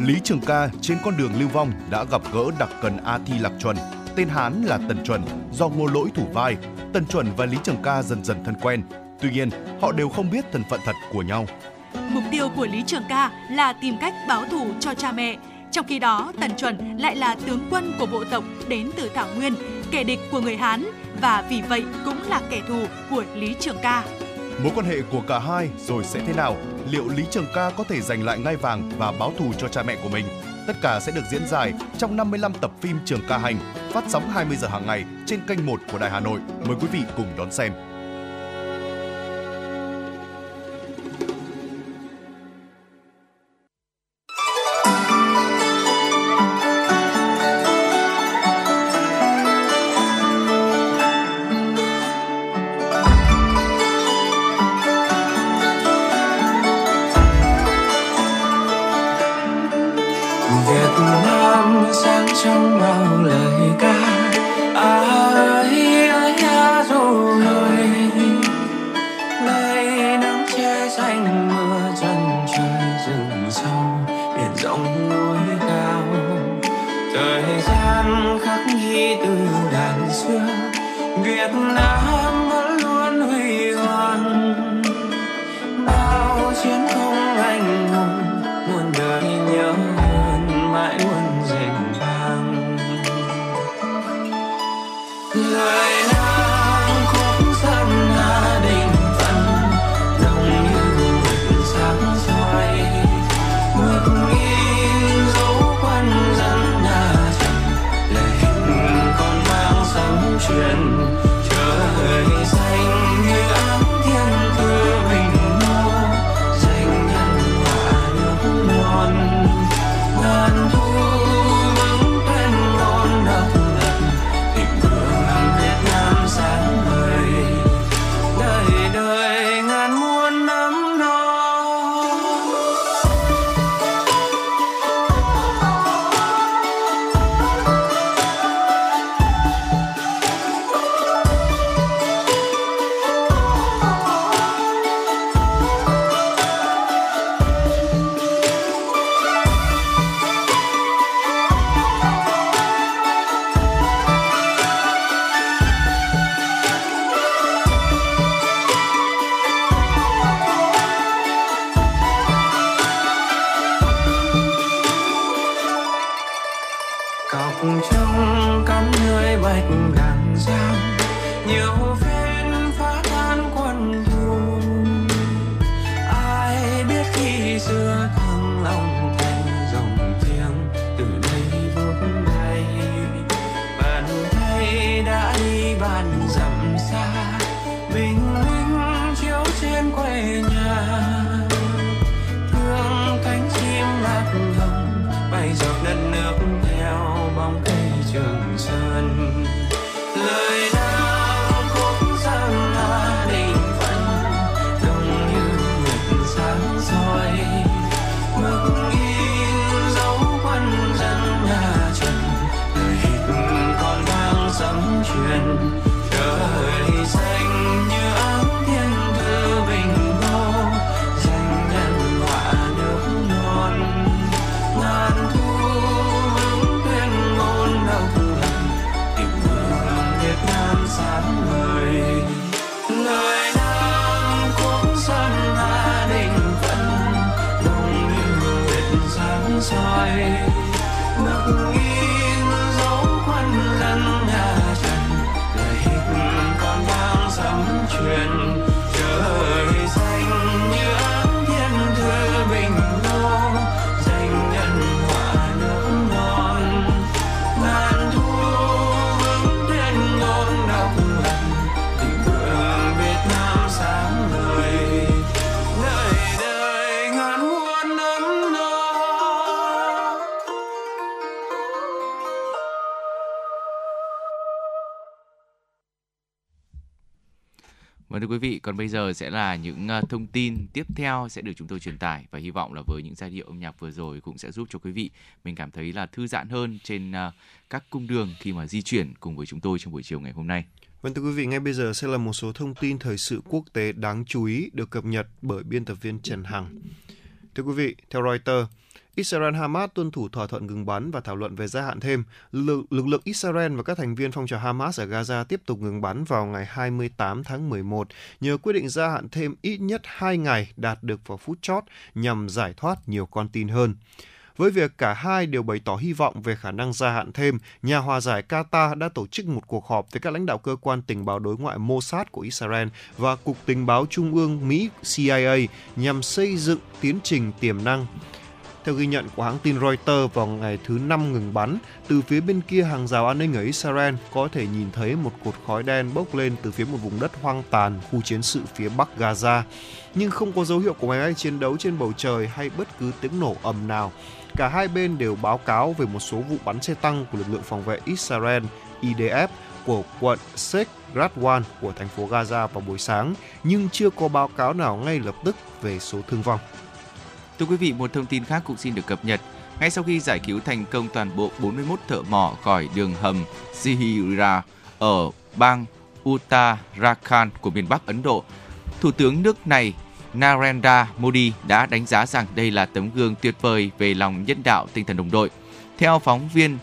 Lý Trường Ca trên con đường lưu vong đã gặp gỡ đặc cần A Thi Lạc Chuẩn, tên Hán là Tần Chuẩn, do ngô lỗi thủ vai. Tần Chuẩn và Lý Trường Ca dần dần thân quen. Tuy nhiên, họ đều không biết thân phận thật của nhau. Mục tiêu của Lý Trường Ca là tìm cách báo thù cho cha mẹ. Trong khi đó, Tần Chuẩn lại là tướng quân của bộ tộc đến từ Thảo Nguyên, kẻ địch của người Hán và vì vậy cũng là kẻ thù của Lý Trường Ca. Mối quan hệ của cả hai rồi sẽ thế nào? Liệu Lý Trường Ca có thể giành lại ngai vàng và báo thù cho cha mẹ của mình? Tất cả sẽ được diễn giải trong 55 tập phim Trường Ca Hành, phát sóng 20 giờ hàng ngày trên kênh 1 của Đài Hà Nội. Mời quý vị cùng đón xem. Còn bây giờ sẽ là những ờ, thông tin tiếp theo sẽ được chúng tôi truyền tải và hy vọng là với những giai điệu âm nhạc vừa rồi cũng sẽ giúp cho quý vị mình cảm thấy là thư giãn hơn trên ờ, các cung đường khi mà di chuyển cùng với chúng tôi trong buổi chiều ngày hôm nay. Vâng thưa quý vị, ngay bây giờ sẽ là một số thông tin thời sự quốc tế đáng chú ý được cập nhật bởi biên tập viên Trần Hằng. Thưa quý vị, theo Reuters, Israel Hamas tuân thủ thỏa thuận ngừng bắn và thảo luận về gia hạn thêm. Lực, lực lượng Israel và các thành viên phong trào Hamas ở Gaza tiếp tục ngừng bắn vào ngày 28 tháng 11 nhờ quyết định gia hạn thêm ít nhất 2 ngày đạt được vào phút chót nhằm giải thoát nhiều con tin hơn. Với việc cả hai đều bày tỏ hy vọng về khả năng gia hạn thêm, nhà hòa giải Qatar đã tổ chức một cuộc họp với các lãnh đạo cơ quan tình báo đối ngoại Mossad của Israel và Cục Tình báo Trung ương Mỹ CIA nhằm xây dựng tiến trình tiềm năng. Theo ghi nhận của hãng tin Reuters vào ngày thứ năm ngừng bắn, từ phía bên kia hàng rào an ninh ở Israel có thể nhìn thấy một cột khói đen bốc lên từ phía một vùng đất hoang tàn khu chiến sự phía bắc Gaza. Nhưng không có dấu hiệu của máy bay chiến đấu trên bầu trời hay bất cứ tiếng nổ ầm nào. Cả hai bên đều báo cáo về một số vụ bắn xe tăng của lực lượng phòng vệ Israel IDF của quận Sheikh Radwan của thành phố Gaza vào buổi sáng, nhưng chưa có báo cáo nào ngay lập tức về số thương vong. Thưa quý vị, một thông tin khác cũng xin được cập nhật. Ngay sau khi giải cứu thành công toàn bộ 41 thợ mỏ khỏi đường hầm Sihira ở bang Uttarakhand của miền Bắc Ấn Độ, Thủ tướng nước này Narendra Modi đã đánh giá rằng đây là tấm gương tuyệt vời về lòng nhân đạo tinh thần đồng đội. Theo phóng viên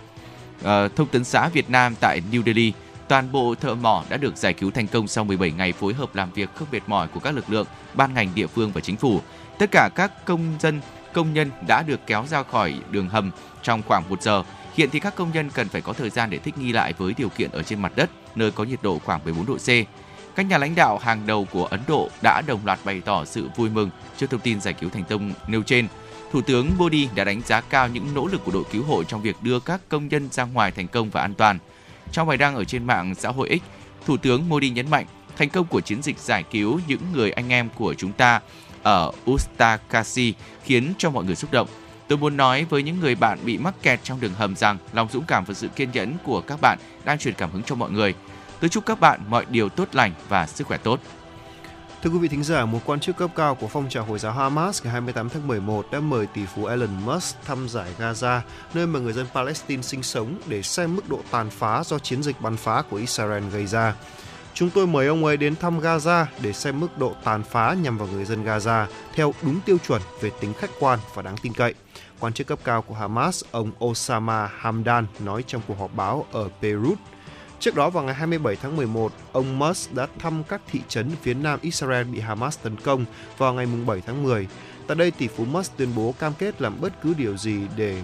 uh, thông tấn xã Việt Nam tại New Delhi, toàn bộ thợ mỏ đã được giải cứu thành công sau 17 ngày phối hợp làm việc không mệt mỏi của các lực lượng, ban ngành địa phương và chính phủ. Tất cả các công dân, công nhân đã được kéo ra khỏi đường hầm trong khoảng 1 giờ. Hiện thì các công nhân cần phải có thời gian để thích nghi lại với điều kiện ở trên mặt đất, nơi có nhiệt độ khoảng 14 độ C. Các nhà lãnh đạo hàng đầu của Ấn Độ đã đồng loạt bày tỏ sự vui mừng trước thông tin giải cứu thành công nêu trên. Thủ tướng Modi đã đánh giá cao những nỗ lực của đội cứu hộ trong việc đưa các công nhân ra ngoài thành công và an toàn. Trong bài đăng ở trên mạng xã hội X, Thủ tướng Modi nhấn mạnh thành công của chiến dịch giải cứu những người anh em của chúng ta ở Ustakasi khiến cho mọi người xúc động. Tôi muốn nói với những người bạn bị mắc kẹt trong đường hầm rằng lòng dũng cảm và sự kiên nhẫn của các bạn đang truyền cảm hứng cho mọi người. Tôi chúc các bạn mọi điều tốt lành và sức khỏe tốt. Thưa quý vị thính giả, một quan chức cấp cao của phong trào Hồi giáo Hamas ngày 28 tháng 11 đã mời tỷ phú Elon Musk thăm giải Gaza, nơi mà người dân Palestine sinh sống để xem mức độ tàn phá do chiến dịch bắn phá của Israel gây ra. Chúng tôi mời ông ấy đến thăm Gaza để xem mức độ tàn phá nhằm vào người dân Gaza theo đúng tiêu chuẩn về tính khách quan và đáng tin cậy. Quan chức cấp cao của Hamas, ông Osama Hamdan, nói trong cuộc họp báo ở Beirut. Trước đó vào ngày 27 tháng 11, ông Musk đã thăm các thị trấn phía nam Israel bị Hamas tấn công vào ngày 7 tháng 10. Tại đây, tỷ phú Musk tuyên bố cam kết làm bất cứ điều gì để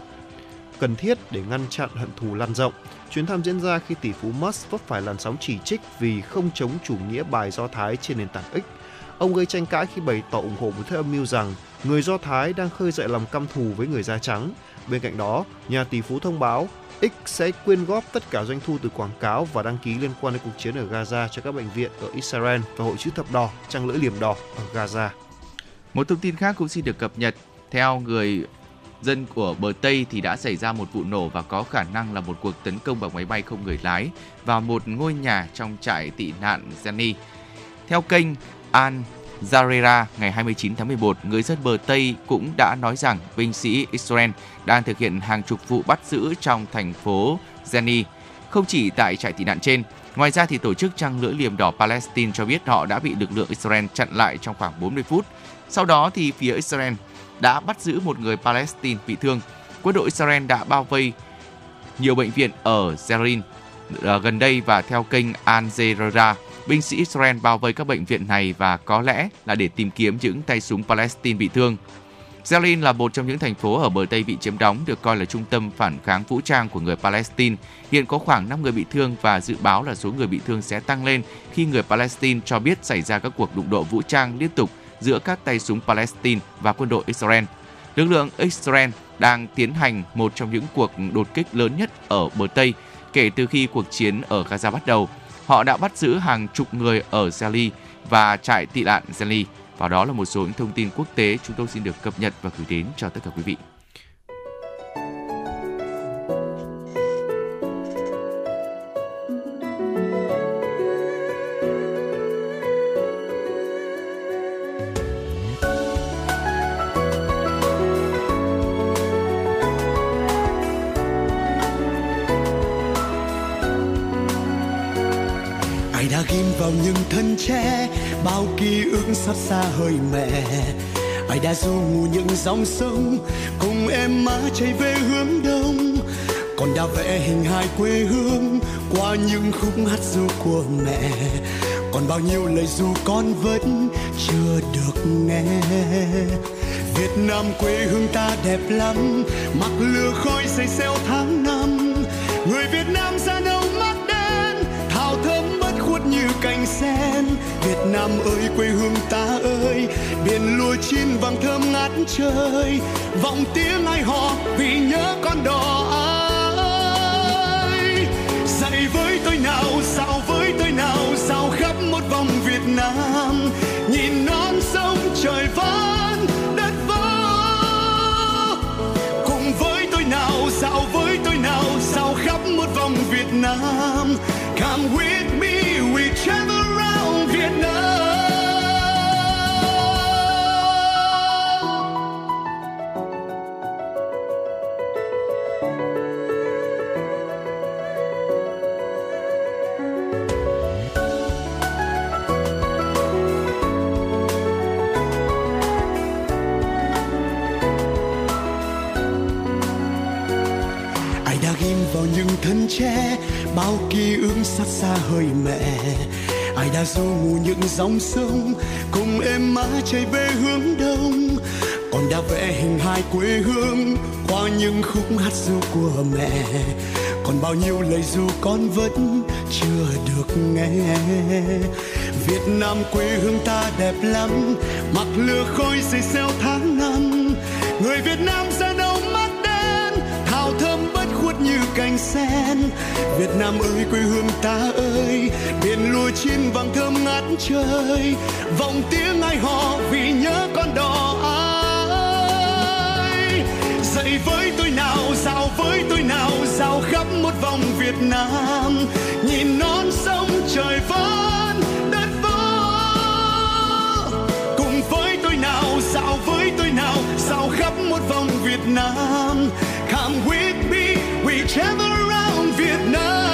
cần thiết để ngăn chặn hận thù lan rộng. Chuyến thăm diễn ra khi tỷ phú Musk vấp phải làn sóng chỉ trích vì không chống chủ nghĩa bài Do Thái trên nền tảng X. Ông gây tranh cãi khi bày tỏ ủng hộ một thuyết âm mưu rằng người Do Thái đang khơi dậy lòng căm thù với người da trắng. Bên cạnh đó, nhà tỷ phú thông báo X sẽ quyên góp tất cả doanh thu từ quảng cáo và đăng ký liên quan đến cuộc chiến ở Gaza cho các bệnh viện ở Israel và Hội chữ thập đỏ, trăng lưỡi liềm đỏ ở Gaza. Một thông tin khác cũng xin được cập nhật. Theo người dân của bờ Tây thì đã xảy ra một vụ nổ và có khả năng là một cuộc tấn công bằng máy bay không người lái vào một ngôi nhà trong trại tị nạn Zani. Theo kênh Al Jazeera ngày 29 tháng 11, người dân bờ Tây cũng đã nói rằng binh sĩ Israel đang thực hiện hàng chục vụ bắt giữ trong thành phố Zani, Không chỉ tại trại tị nạn trên, ngoài ra thì tổ chức trăng lưỡi liềm đỏ Palestine cho biết họ đã bị lực lượng Israel chặn lại trong khoảng 40 phút. Sau đó thì phía Israel đã bắt giữ một người Palestine bị thương. Quân đội Israel đã bao vây nhiều bệnh viện ở Jerin à, gần đây và theo kênh Al Jazeera, binh sĩ Israel bao vây các bệnh viện này và có lẽ là để tìm kiếm những tay súng Palestine bị thương. Jenin là một trong những thành phố ở bờ Tây bị chiếm đóng, được coi là trung tâm phản kháng vũ trang của người Palestine. Hiện có khoảng 5 người bị thương và dự báo là số người bị thương sẽ tăng lên khi người Palestine cho biết xảy ra các cuộc đụng độ vũ trang liên tục giữa các tay súng Palestine và quân đội Israel. Lực lượng Israel đang tiến hành một trong những cuộc đột kích lớn nhất ở bờ Tây kể từ khi cuộc chiến ở Gaza bắt đầu. Họ đã bắt giữ hàng chục người ở Zali và trại tị nạn Zali. Và đó là một số những thông tin quốc tế chúng tôi xin được cập nhật và gửi đến cho tất cả quý vị. Ơi mẹ. Ai đã du ngủ những dòng sông, cùng em má chạy về hướng đông. Còn đã vẽ hình hài quê hương qua những khúc hát ru của mẹ. Còn bao nhiêu lời ru con vẫn chưa được nghe. Việt Nam quê hương ta đẹp lắm, mặc lửa khói xây xeo thắng. Nam ơi, quê hương ta ơi, biển lúa chín vàng thơm ngát trời. Vọng tiếng ai họ vì nhớ con đò ơi. Dạy với tôi nào sao với tôi nào sao khắp một vòng Việt Nam. Nhìn non sông trời vẫn đất vỡ. Cùng với tôi nào sao với tôi nào sao khắp một vòng Việt Nam. Come with tre bao ký ức sát xa hơi mẹ. Ai đã du ngủ những dòng sông, cùng em má chạy về hướng đông. Còn đã vẽ hình hài quê hương qua những khúc hát ru của mẹ. Còn bao nhiêu lời ru con vẫn chưa được nghe. Việt Nam quê hương ta đẹp lắm, mặc lửa khói xây xeo tháng năm. Người Việt Nam ra cành sen. Việt Nam ơi, quê hương ta ơi biển lúa chín vàng thơm ngát trời. Vọng tiếng ai họ vì nhớ con đò ai. Dậy với tôi nào, dạo với tôi nào, dạo khắp một vòng Việt Nam. Nhìn non sông trời vẫn đất vỡ cùng với tôi nào, dạo với tôi nào, dạo khắp một vòng Việt Nam. Come with me we travel around Việt Nam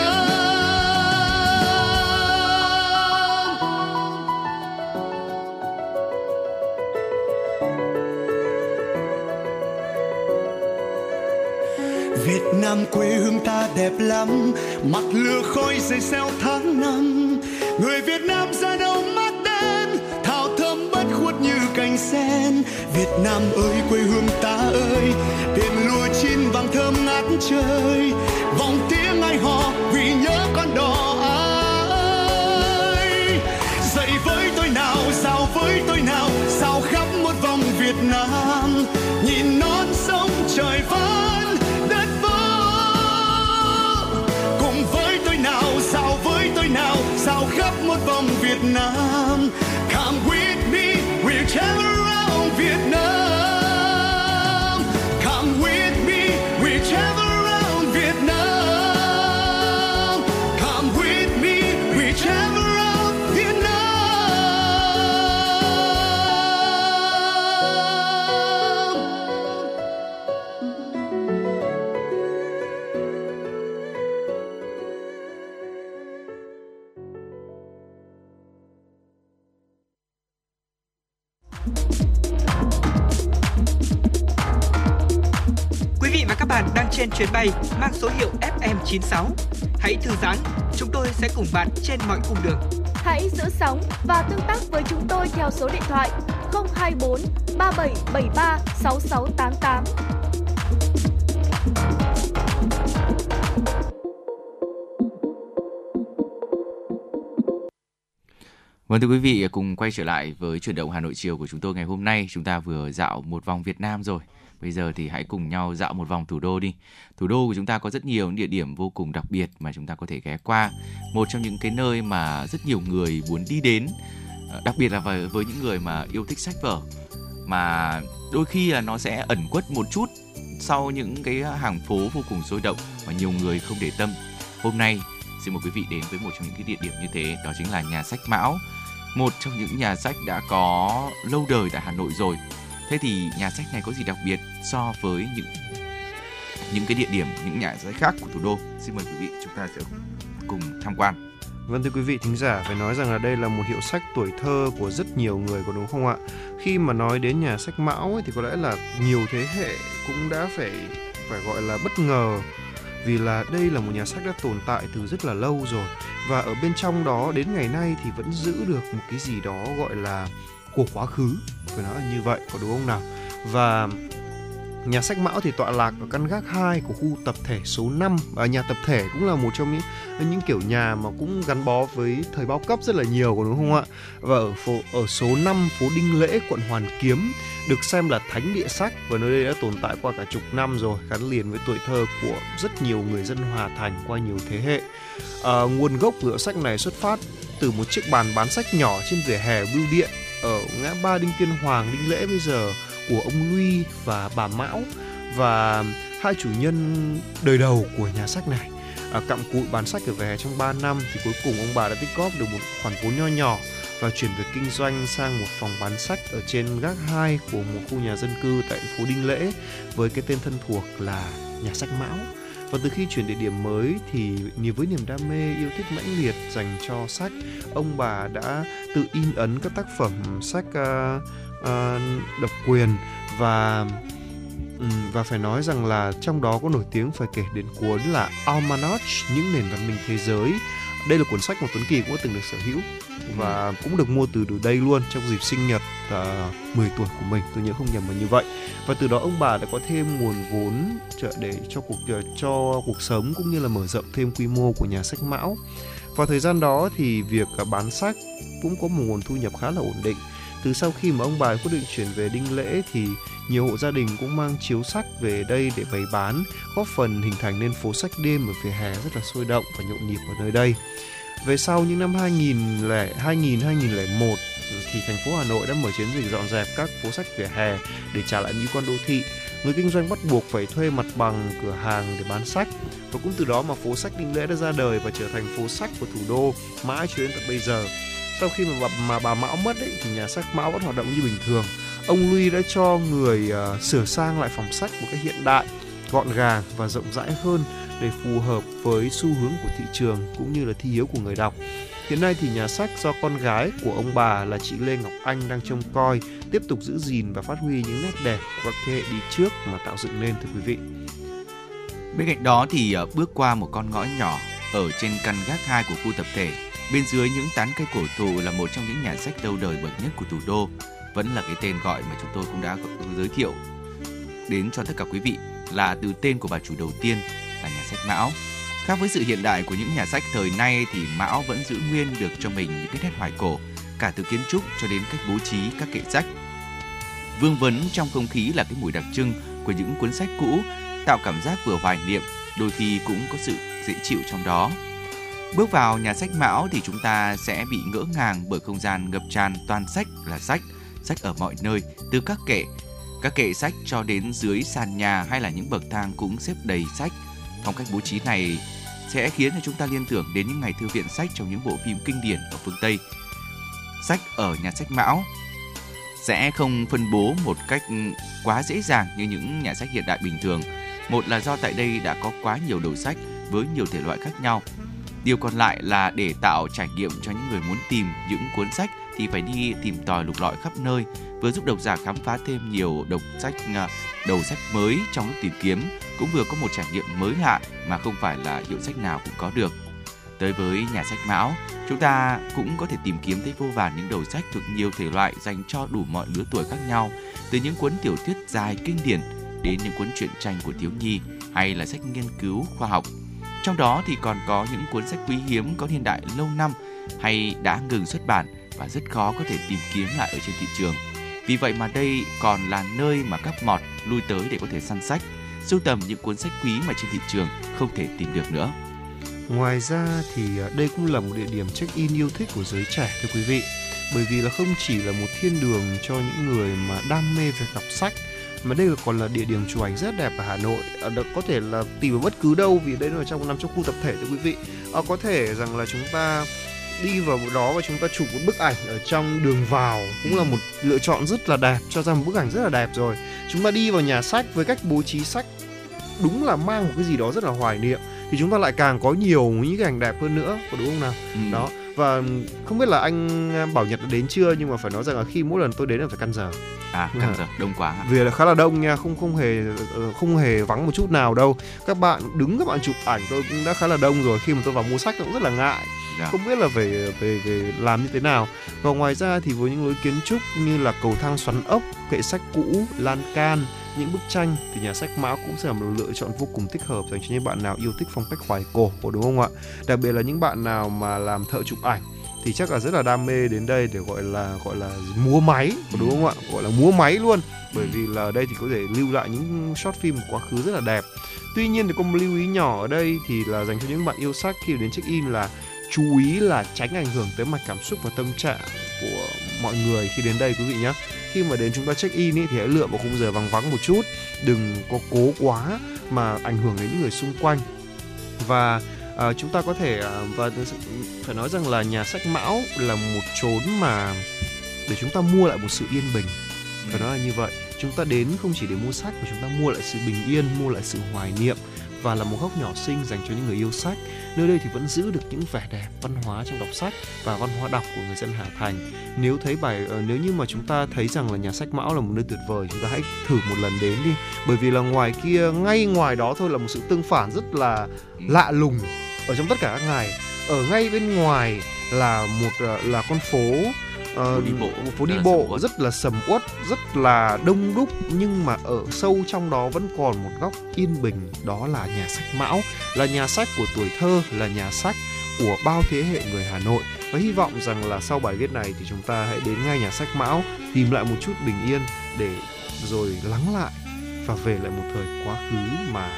Việt Nam quê hương ta đẹp lắm, mặt lửa khói dày xeo tháng năm. Người Việt Nam ra đâu mắt đen, thảo thơm bất khuất như cành sen. Việt Nam ơi, quê hương ta ơi biển lúa chín vàng trời. Vòng tiếng ai hò vì nhớ con đò ai. Dậy với tôi nào sao với tôi nào sao khắp một vòng Việt Nam. Nhìn non sông trời vẫn đất vỡ. Cùng với tôi nào sao với tôi nào sao khắp một vòng Việt Nam. Come with me, we'll travel around Vietnam FM96. Hãy thư giãn, chúng tôi sẽ cùng bạn trên mọi cung đường. Hãy giữ sóng và tương tác với chúng tôi theo số điện thoại 024 3773 6688. Vâng thưa quý vị, cùng quay trở lại với chuyển động Hà Nội chiều của chúng tôi ngày hôm nay. Chúng ta vừa dạo một vòng Việt Nam rồi. Bây giờ thì hãy cùng nhau dạo một vòng thủ đô đi. Thủ đô của chúng ta có rất nhiều những địa điểm vô cùng đặc biệt mà chúng ta có thể ghé qua. Một trong những cái nơi mà rất nhiều người muốn đi đến, ờ, đặc biệt là với, với những người mà yêu thích sách vở mà đôi khi là nó sẽ ẩn quất một chút sau những cái hàng phố vô cùng sôi động mà nhiều người không để tâm. Hôm nay xin mời quý vị đến với một trong những cái địa điểm như thế, đó chính là nhà sách Mão, một trong những nhà sách đã có lâu đời tại Hà Nội rồi. Thế thì nhà sách này có gì đặc biệt so với những những cái địa điểm, những nhà sách khác của thủ đô? Xin mời quý vị chúng ta sẽ cùng tham quan. Vâng thưa quý vị thính giả, phải nói rằng là đây là một hiệu sách tuổi thơ của rất nhiều người có đúng không ạ? Khi mà nói đến nhà sách Mão ấy, thì có lẽ là nhiều thế hệ cũng đã phải phải gọi là bất ngờ vì là đây là một nhà sách đã tồn tại từ rất là lâu rồi và ở bên trong đó đến ngày nay thì vẫn giữ được một cái gì đó gọi là của quá khứ phải nói là như vậy có đúng không nào và Nhà sách Mão thì tọa lạc ở căn gác 2 của khu tập thể số 5 và nhà tập thể cũng là một trong những những kiểu nhà mà cũng gắn bó với thời bao cấp rất là nhiều có đúng không ạ? Và ở phố ở số 5 phố Đinh Lễ quận Hoàn Kiếm được xem là thánh địa sách và nơi đây đã tồn tại qua cả chục năm rồi gắn liền với tuổi thơ của rất nhiều người dân Hòa Thành qua nhiều thế hệ. À, nguồn gốc của sách này xuất phát từ một chiếc bàn bán sách nhỏ trên vỉa hè bưu điện ở ngã ba Đinh Tiên Hoàng Đinh Lễ bây giờ của ông Luy và bà Mão và hai chủ nhân đời đầu của nhà sách này à, cặm cụi bán sách ở về trong 3 năm thì cuối cùng ông bà đã tích góp được một khoản vốn nho nhỏ và chuyển việc kinh doanh sang một phòng bán sách ở trên gác 2 của một khu nhà dân cư tại phố Đinh Lễ với cái tên thân thuộc là nhà sách Mão. Và từ khi chuyển địa điểm mới thì nhiều với niềm đam mê yêu thích mãnh liệt dành cho sách, ông bà đã tự in ấn các tác phẩm sách uh, uh, độc quyền. Và và phải nói rằng là trong đó có nổi tiếng phải kể đến cuốn là Almanach những nền văn minh thế giới đây là cuốn sách mà Tuấn Kỳ cũng đã từng được sở hữu và cũng được mua từ từ đây luôn trong dịp sinh nhật à, uh, 10 tuổi của mình. Tôi nhớ không nhầm là như vậy. Và từ đó ông bà đã có thêm nguồn vốn trợ để cho cuộc ờ, cho cuộc sống cũng như là mở rộng thêm quy mô của nhà sách Mão. Vào thời gian đó thì việc à, bán sách cũng có một nguồn thu nhập khá là ổn định từ sau khi mà ông bà quyết định chuyển về Đinh Lễ thì nhiều hộ gia đình cũng mang chiếu sách về đây để bày bán, góp phần hình thành nên phố sách đêm ở vỉa hè rất là sôi động và nhộn nhịp ở nơi đây. Về sau những năm 2000, 2000 2001 thì thành phố Hà Nội đã mở chiến dịch dọn dẹp các phố sách vỉa hè để trả lại mỹ quan đô thị. Người kinh doanh bắt buộc phải thuê mặt bằng cửa hàng để bán sách và cũng từ đó mà phố sách Đinh Lễ đã ra đời và trở thành phố sách của thủ đô mãi cho đến tận bây giờ. Sau khi mà bà, mà bà Mão mất ấy, thì nhà sách Mão vẫn hoạt động như bình thường. Ông Luy đã cho người uh, sửa sang lại phòng sách một cách hiện đại, gọn gàng và rộng rãi hơn để phù hợp với xu hướng của thị trường cũng như là thi hiếu của người đọc. Hiện nay thì nhà sách do con gái của ông bà là chị Lê Ngọc Anh đang trông coi, tiếp tục giữ gìn và phát huy những nét đẹp của các thế hệ đi trước mà tạo dựng nên thưa quý vị. Bên cạnh đó thì ờ, bước qua một con ngõ nhỏ ở trên căn gác 2 của khu tập thể, bên dưới những tán cây cổ thụ là một trong những nhà sách lâu đời bậc nhất của thủ đô, vẫn là cái tên gọi mà chúng tôi cũng đã giới thiệu đến cho tất cả quý vị là từ tên của bà chủ đầu tiên là nhà sách Mão. Khác với sự hiện đại của những nhà sách thời nay thì Mão vẫn giữ nguyên được cho mình những cái nét hoài cổ, cả từ kiến trúc cho đến cách bố trí các kệ sách. Vương vấn trong không khí là cái mùi đặc trưng của những cuốn sách cũ, tạo cảm giác vừa hoài niệm, đôi khi cũng có sự dễ chịu trong đó. Bước vào nhà sách Mão thì chúng ta sẽ bị ngỡ ngàng bởi không gian ngập tràn toàn sách là sách, sách ở mọi nơi, từ các kệ, các kệ sách cho đến dưới sàn nhà hay là những bậc thang cũng xếp đầy sách. Phong cách bố trí này sẽ khiến cho chúng ta liên tưởng đến những ngày thư viện sách trong những bộ phim kinh điển ở phương Tây. Sách ở nhà sách Mão sẽ không phân bố một cách quá dễ dàng như những nhà sách hiện đại bình thường. Một là do tại đây đã có quá nhiều đầu sách với nhiều thể loại khác nhau. Điều còn lại là để tạo trải nghiệm cho những người muốn tìm những cuốn sách thì phải đi tìm tòi lục lọi khắp nơi, vừa giúp độc giả khám phá thêm nhiều độc sách à, đầu sách mới trong lúc tìm kiếm, cũng vừa có một trải nghiệm mới lạ mà không phải là hiệu sách nào cũng có được. Tới với nhà sách Mão, chúng ta cũng có thể tìm kiếm thấy vô vàn những đầu sách thuộc nhiều thể loại dành cho đủ mọi lứa tuổi khác nhau, từ những cuốn tiểu thuyết dài kinh điển đến những cuốn truyện tranh của thiếu nhi hay là sách nghiên cứu khoa học. Trong đó thì còn có những cuốn sách quý hiếm có niên đại lâu năm hay đã ngừng xuất bản và rất khó có thể tìm kiếm lại ở trên thị trường. Vì vậy mà đây còn là nơi mà các mọt lui tới để có thể săn sách, sưu tầm những cuốn sách quý mà trên thị trường không thể tìm được nữa. Ngoài ra thì à, đây cũng là một địa điểm check-in yêu thích của giới trẻ thưa quý vị. Bởi vì là không chỉ là một thiên đường cho những người mà đam mê việc đọc sách mà đây còn là địa điểm chụp ảnh rất đẹp ở Hà Nội. À, có thể là tìm ở bất cứ đâu vì đây là trong nằm trong khu tập thể thưa quý vị. À, có thể rằng là chúng ta đi vào đó và chúng ta chụp một bức ảnh ở trong đường vào cũng là một lựa chọn rất là đẹp cho ra một bức ảnh rất là đẹp rồi. Chúng ta đi vào nhà sách với cách bố trí sách đúng là mang một cái gì đó rất là hoài niệm. Thì chúng ta lại càng có nhiều những cái ảnh đẹp hơn nữa có đúng không nào? Ừ. đó và không biết là anh bảo nhật đã đến chưa? Nhưng mà phải nói rằng là khi mỗi lần tôi đến là phải căn giờ. À căn giờ đông quá. Vì là khá là đông nha không không hề ờ, không hề vắng một chút nào đâu. Các bạn đứng các bạn chụp ảnh tôi cũng đã khá là đông rồi. Khi mà tôi vào mua sách tôi cũng rất là ngại. Dạ. không biết là về về về làm như thế nào. Và ngoài ra thì với những lối kiến trúc như là cầu thang xoắn ốc kệ sách cũ lan can những bức tranh thì nhà sách mão cũng sẽ là một lựa chọn vô cùng thích hợp dành cho những bạn nào yêu thích phong cách hoài cổ đúng không ạ? Đặc biệt là những bạn nào mà làm thợ chụp ảnh thì chắc là rất là đam mê đến đây để gọi là gọi là múa máy đúng không ạ? Gọi là múa máy luôn. Bởi vì là ở đây thì có thể lưu lại những short phim quá khứ rất là đẹp. Tuy nhiên thì có một lưu ý nhỏ ở đây thì là dành cho những bạn yêu sách khi đến check in là chú ý là tránh ảnh hưởng tới mặt cảm xúc và tâm trạng của mọi người khi đến đây quý vị nhé khi mà đến chúng ta check in ý, thì hãy lựa một khung giờ vắng vắng một chút. Đừng có cố quá mà ảnh hưởng đến những người xung quanh. Và à, chúng ta có thể à, và phải nói rằng là nhà sách mão là một chốn mà để chúng ta mua lại một sự yên bình. Phải nói là như vậy. Chúng ta đến không chỉ để mua sách mà chúng ta mua lại sự bình yên mua lại sự hoài niệm và là một góc nhỏ xinh dành cho những người yêu sách. Nơi đây thì vẫn giữ được những vẻ đẹp văn hóa trong đọc sách và văn hóa đọc của người dân Hà Thành. Nếu thấy bài uh, nếu như mà chúng ta thấy rằng là nhà sách Mão là một nơi tuyệt vời, chúng ta hãy thử một lần đến đi. Bởi vì là ngoài kia ngay ngoài đó thôi là một sự tương phản rất là lạ lùng ở trong tất cả các ngày. Ở ngay bên ngoài là một uh, là con phố uh, phố đi bộ. một phố đi bộ rất là sầm uất rất là đông đúc nhưng mà ở sâu trong đó vẫn còn một góc yên bình đó là nhà sách mão là nhà sách của tuổi thơ là nhà sách của bao thế hệ người Hà Nội. Và hy vọng rằng là sau bài viết này thì chúng ta hãy đến ngay nhà sách Mão tìm lại một chút bình yên để rồi lắng lại và về lại một thời quá khứ mà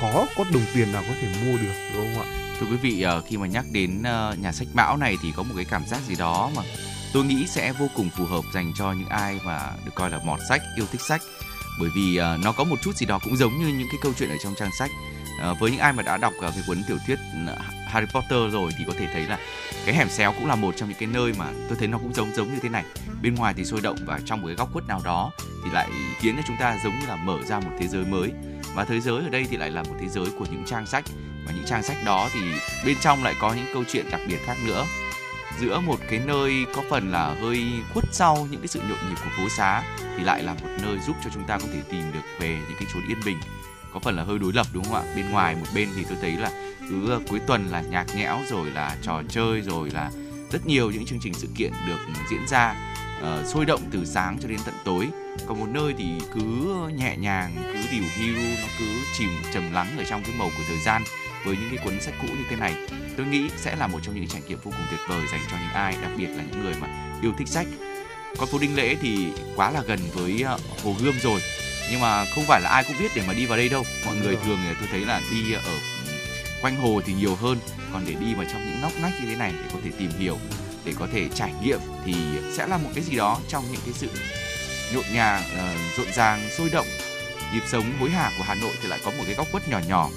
khó có đồng tiền nào có thể mua được đúng không ạ? Thưa quý vị, ờ, khi mà nhắc đến ờ, nhà sách Mão này thì có một cái cảm giác gì đó mà tôi nghĩ sẽ vô cùng phù hợp dành cho những ai mà được coi là mọt sách yêu thích sách. Bởi vì uh, nó có một chút gì đó cũng giống như những cái câu chuyện ở trong trang sách. Uh, với những ai mà đã đọc uh, cái cuốn tiểu thuyết ừ, Harry Potter rồi thì có thể thấy là cái hẻm xéo cũng là một trong những cái nơi mà tôi thấy nó cũng giống giống như thế này. Bên ngoài thì sôi động và trong một cái góc khuất nào đó thì lại khiến cho chúng ta giống như là mở ra một thế giới mới. Và thế giới ở đây thì lại là một thế giới của những trang sách. Và những trang sách đó thì bên trong lại có những câu chuyện đặc biệt khác nữa giữa một cái nơi có phần là hơi khuất sau những cái sự nhộn nhịp của phố xá thì lại là một nơi giúp cho chúng ta có thể tìm được về những cái chốn yên bình. Có phần là hơi đối lập đúng không ạ? Bên ngoài một bên thì tôi thấy là cứ ờ, cuối tuần là nhạc nhẽo rồi là trò chơi rồi là rất nhiều những chương trình sự kiện được diễn ra uh, sôi động từ sáng cho đến tận tối. Còn một nơi thì cứ nhẹ nhàng cứ điều hưu nó cứ chìm trầm lắng ở trong cái màu của thời gian với những cái cuốn sách cũ như thế này. Tôi nghĩ sẽ là một trong những trải nghiệm vô cùng tuyệt vời dành cho những ai đặc biệt là những người mà yêu thích sách. Con phố đinh lễ thì quá là gần với ờ, hồ gươm rồi. Nhưng mà không phải là ai cũng biết để mà đi vào đây đâu. Mọi người thường tôi thấy là đi ở quanh hồ thì nhiều hơn. Còn để đi vào trong những ngóc ngách như thế này để có thể tìm hiểu để có thể trải nghiệm thì sẽ là một cái gì đó trong những cái sự nhộn nhàng uh, rộn ràng sôi động. Nhịp sống hối hả của Hà Nội thì lại có một cái góc khuất nhỏ nhỏ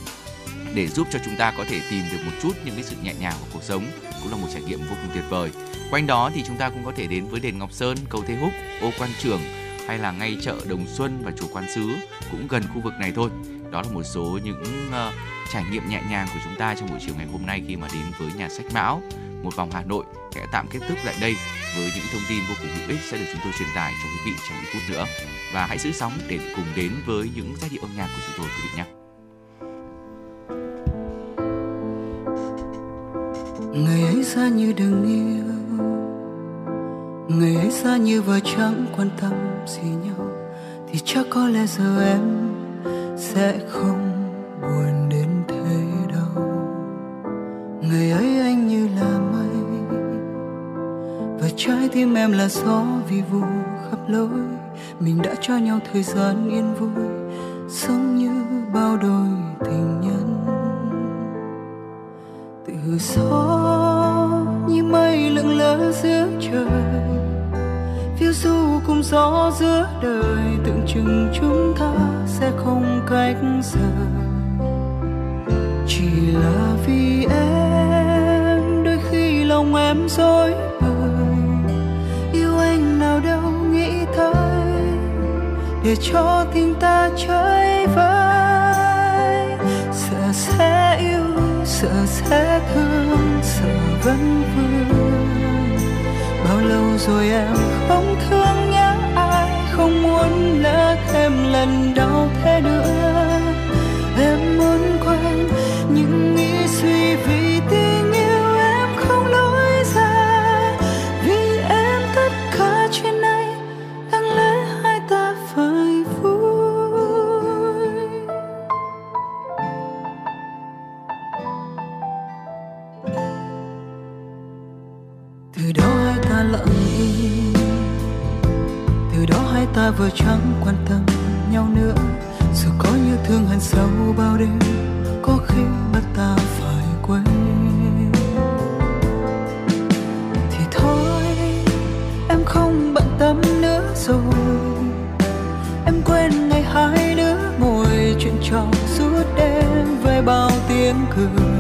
để giúp cho chúng ta có thể tìm được một chút những cái sự nhẹ nhàng của cuộc sống cũng là một trải nghiệm vô cùng tuyệt vời. Quanh đó thì chúng ta cũng có thể đến với đền Ngọc Sơn cầu Thế Húc ô quan trường hay là ngay chợ Đồng Xuân và chùa Quan Sứ cũng gần khu vực này thôi. Đó là một số những uh, trải nghiệm nhẹ nhàng của chúng ta trong buổi chiều ngày hôm nay khi mà đến với nhà sách Mão. Một vòng Hà Nội sẽ tạm kết thúc lại đây với những thông tin vô cùng hữu ích sẽ được chúng tôi truyền tải cho quý vị trong ít phút nữa. Và hãy giữ sóng để cùng đến với những giai điệu âm nhạc của chúng tôi quý vị nhé. Ngày ấy xa như đừng yêu. Ngày ấy xa như vừa chẳng quan tâm gì nhau. Thì chắc có lẽ giờ em sẽ không buồn đến thế đâu. Ngày ấy anh như là mây. Và trái tim em là gió vì vụ khắp lối. Mình đã cho nhau thời gian yên vui, Sống như bao đôi tình nhân. Từ gió phiêu du cùng gió giữa đời, tưởng chừng chúng ta sẽ không cách rời chỉ là vì em, đôi khi lòng em dối bời. Yêu anh nào đâu nghĩ tới để cho tình ta chơi vơi. Sợ sẽ yêu, sợ sẽ thương, sợ vẫn vương. Bao lâu rồi em không thương nhớ ai không muốn lỡ thêm lần đau thế nữa. Ta vừa chẳng quan tâm nhau nữa. Dù có như thương hận sâu bao đêm, có khi bắt ta phải quên. Thì thôi, em không bận tâm nữa rồi. Em quên ngày hai đứa ngồi chuyện trò suốt đêm với bao tiếng cười.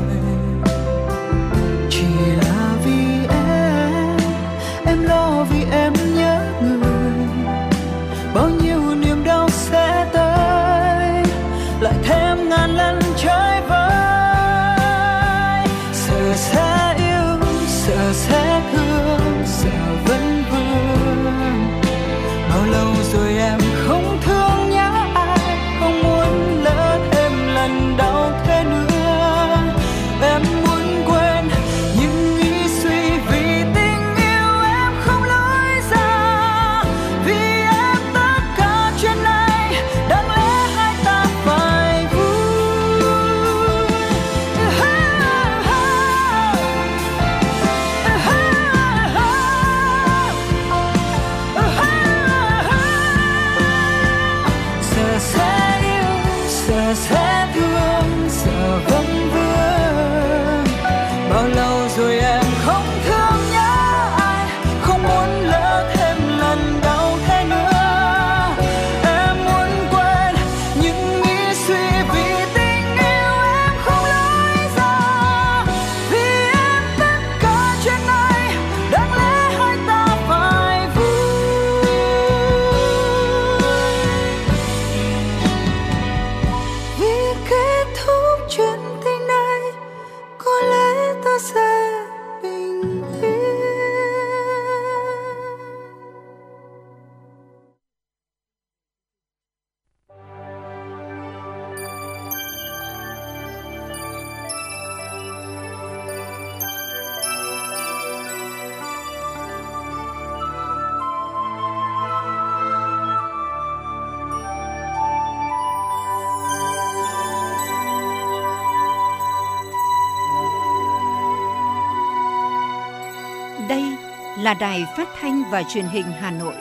Là Đài Phát thanh và Truyền hình Hà Nội.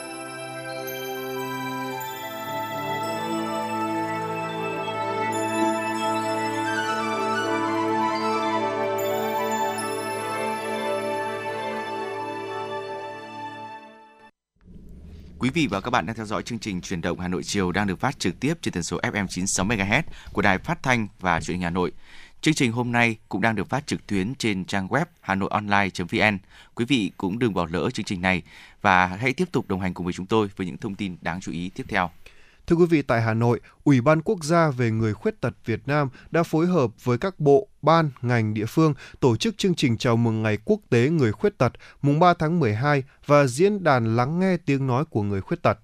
Quý vị và các bạn đang theo dõi chương trình truyền động Hà Nội chiều đang được phát trực tiếp trên tần số FM 96 MHz của Đài Phát thanh và Truyền hình Hà Nội. Chương trình hôm nay cũng đang được phát trực tuyến trên trang web hanoionline.vn. Quý vị cũng đừng bỏ lỡ chương trình này và hãy tiếp tục đồng hành cùng với chúng tôi với những thông tin đáng chú ý tiếp theo. Thưa quý vị, tại Hà Nội, Ủy ban Quốc gia về người khuyết tật Việt Nam đã phối hợp với các bộ, ban, ngành địa phương tổ chức chương trình chào mừng Ngày Quốc tế Người Khuyết tật mùng 3 tháng 12 và diễn đàn lắng nghe tiếng nói của người khuyết tật.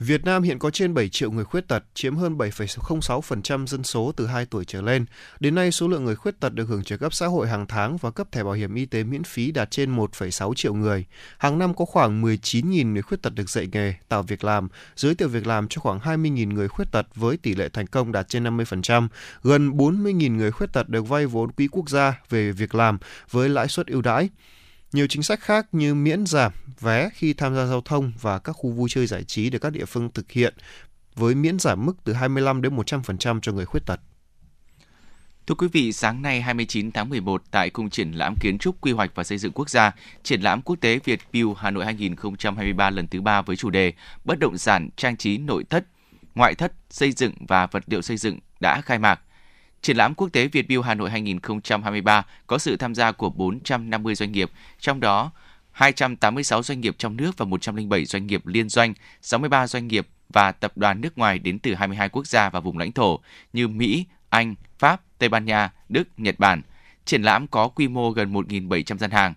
Việt Nam hiện có trên 7 triệu người khuyết tật, chiếm hơn 7,06% dân số từ 2 tuổi trở lên. Đến nay, số lượng người khuyết tật được hưởng trợ cấp xã hội hàng tháng và cấp thẻ bảo hiểm y tế miễn phí đạt trên 1,6 triệu người. Hàng năm có khoảng 19.000 người khuyết tật được dạy nghề, tạo việc làm, giới thiệu việc làm cho khoảng 20.000 người khuyết tật với tỷ lệ thành công đạt trên 50%. Gần 40.000 người khuyết tật được vay vốn quỹ quốc gia về việc làm với lãi suất ưu đãi. Nhiều chính sách khác như miễn giảm vé khi tham gia giao thông và các khu vui chơi giải trí được các địa phương thực hiện với miễn giảm mức từ 25 đến 100% cho người khuyết tật. Thưa quý vị, sáng nay 29 tháng 11 tại Cung triển lãm Kiến trúc Quy hoạch và Xây dựng Quốc gia, triển lãm quốc tế Việt Build Hà Nội 2023 lần thứ ba với chủ đề Bất động sản trang trí nội thất, ngoại thất, xây dựng và vật liệu xây dựng đã khai mạc. Triển lãm quốc tế Việt Build Hà Nội 2023 có sự tham gia của 450 doanh nghiệp, trong đó 286 doanh nghiệp trong nước và 107 doanh nghiệp liên doanh, 63 doanh nghiệp và tập đoàn nước ngoài đến từ 22 quốc gia và vùng lãnh thổ như Mỹ, Anh, Pháp, Tây Ban Nha, Đức, Nhật Bản. Triển lãm có quy mô gần 1.700 gian hàng.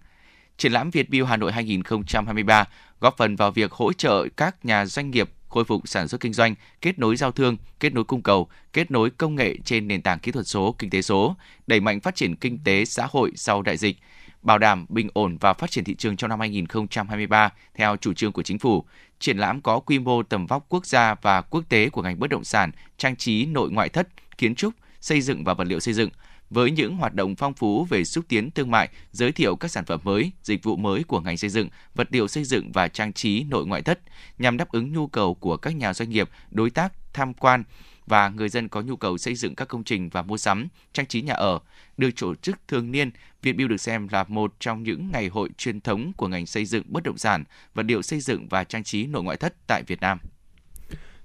Triển lãm Việt Build Hà Nội 2023 góp phần vào việc hỗ trợ các nhà doanh nghiệp khôi phục sản xuất kinh doanh, kết nối giao thương, kết nối cung cầu, kết nối công nghệ trên nền tảng kỹ thuật số, kinh tế số, đẩy mạnh phát triển kinh tế xã hội sau đại dịch, bảo đảm bình ổn và phát triển thị trường trong năm 2023 theo chủ trương của chính phủ. Triển lãm có quy mô tầm vóc quốc gia và quốc tế của ngành bất động sản, trang trí nội ngoại thất, kiến trúc, xây dựng và vật liệu xây dựng – với những hoạt động phong phú về xúc tiến thương mại, giới thiệu các sản phẩm mới, dịch vụ mới của ngành xây dựng, vật liệu xây dựng và trang trí nội ngoại thất nhằm đáp ứng nhu cầu của các nhà doanh nghiệp, đối tác tham quan và người dân có nhu cầu xây dựng các công trình và mua sắm, trang trí nhà ở. Được tổ chức thường niên, Việt Build được xem là một trong những ngày hội truyền thống của ngành xây dựng bất động sản, vật liệu xây dựng và trang trí nội ngoại thất tại Việt Nam.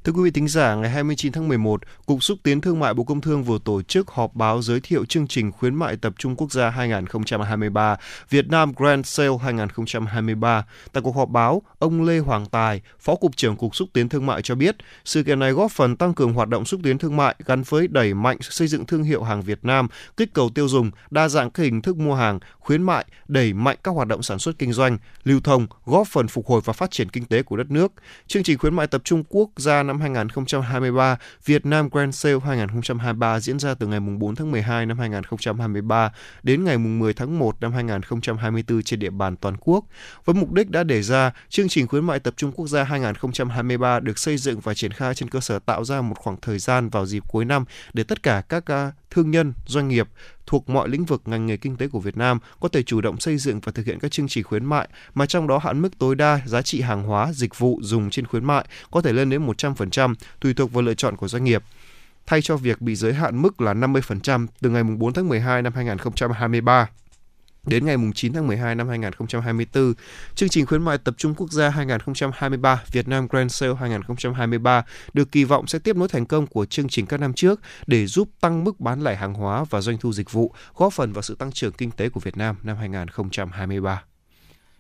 Thưa quý vị thính giả, ngày 29 tháng 11, Cục Xúc tiến Thương mại Bộ Công Thương vừa tổ chức họp báo giới thiệu chương trình khuyến mại tập trung quốc gia 2023 Việt Nam Grand Sale 2023. Tại cuộc họp báo, ông Lê Hoàng Tài, Phó Cục trưởng Cục Xúc tiến Thương mại cho biết, sự kiện này góp phần tăng cường hoạt động xúc tiến thương mại gắn với đẩy mạnh xây dựng thương hiệu hàng Việt Nam, kích cầu tiêu dùng, đa dạng các hình thức mua hàng, khuyến mại, đẩy mạnh các hoạt động sản xuất kinh doanh, lưu thông, góp phần phục hồi và phát triển kinh tế của đất nước. Chương trình khuyến mại tập trung quốc gia năm 2023, Việt Nam Grand Sale 2023 diễn ra từ ngày 4 tháng 12 năm 2023 đến ngày 10 tháng 1 năm 2024 trên địa bàn toàn quốc. Với mục đích đã đề ra, chương trình khuyến mại tập trung quốc gia 2023 được xây dựng và triển khai trên cơ sở tạo ra một khoảng thời gian vào dịp cuối năm để tất cả các à, thương nhân, doanh nghiệp thuộc mọi lĩnh vực ngành nghề kinh tế của Việt Nam có thể chủ động xây dựng và thực hiện các chương trình khuyến mại mà trong đó hạn mức tối đa giá trị hàng hóa, dịch vụ dùng trên khuyến mại có thể lên đến 100% tùy thuộc vào lựa chọn của doanh nghiệp. Thay cho việc bị giới hạn mức là 50% từ ngày 4 tháng 12 năm 2023 đến ngày 9 tháng 12 năm 2024. Chương trình khuyến mại tập trung quốc gia 2023 Việt Nam Grand Sale 2023 được kỳ vọng sẽ tiếp nối thành công của chương trình các năm trước để giúp tăng mức bán lẻ hàng hóa và doanh thu dịch vụ, góp phần vào sự tăng trưởng kinh tế của Việt Nam năm 2023.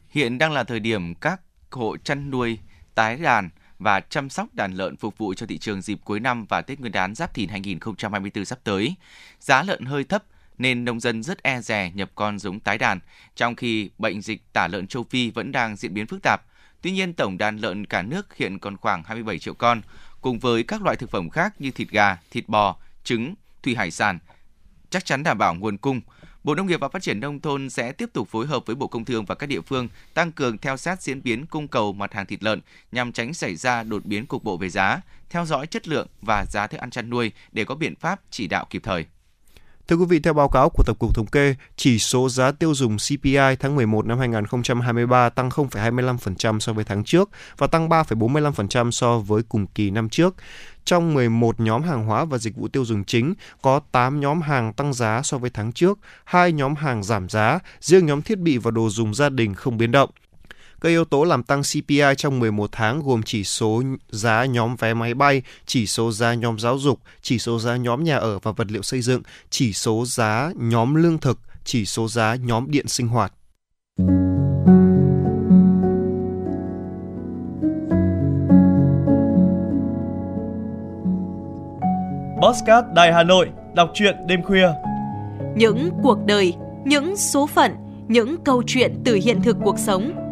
Hiện đang là thời điểm các hộ chăn nuôi tái đàn và chăm sóc đàn lợn phục vụ cho thị trường dịp cuối năm và Tết Nguyên đán Giáp Thìn 2024 sắp tới. Giá lợn hơi thấp nên nông dân rất e rè nhập con giống tái đàn, trong khi bệnh dịch tả lợn châu Phi vẫn đang diễn biến phức tạp. Tuy nhiên, tổng đàn lợn cả nước hiện còn khoảng 27 triệu con, cùng với các loại thực phẩm khác như thịt gà, thịt bò, trứng, thủy hải sản, chắc chắn đảm bảo nguồn cung. Bộ Nông nghiệp và Phát triển Nông thôn sẽ tiếp tục phối hợp với Bộ Công Thương và các địa phương tăng cường theo sát diễn biến cung cầu mặt hàng thịt lợn nhằm tránh xảy ra đột biến cục bộ về giá, theo dõi chất lượng và giá thức ăn chăn nuôi để có biện pháp chỉ đạo kịp thời. Thưa quý vị, theo báo cáo của Tổng cục Thống kê, chỉ số giá tiêu dùng CPI tháng 11 năm 2023 tăng 0,25% so với tháng trước và tăng 3,45% so với cùng kỳ năm trước. Trong 11 nhóm hàng hóa và dịch vụ tiêu dùng chính, có 8 nhóm hàng tăng giá so với tháng trước, 2 nhóm hàng giảm giá, riêng nhóm thiết bị và đồ dùng gia đình không biến động. Các yếu tố làm tăng CPI trong 11 tháng gồm chỉ số giá nhóm vé máy bay, chỉ số giá nhóm giáo dục, chỉ số giá nhóm nhà ở và vật liệu xây dựng, chỉ số giá nhóm lương thực, chỉ số giá nhóm điện sinh hoạt. Postcard Đài Hà Nội, đọc truyện đêm khuya. Những cuộc đời, những số phận, những câu chuyện từ hiện thực cuộc sống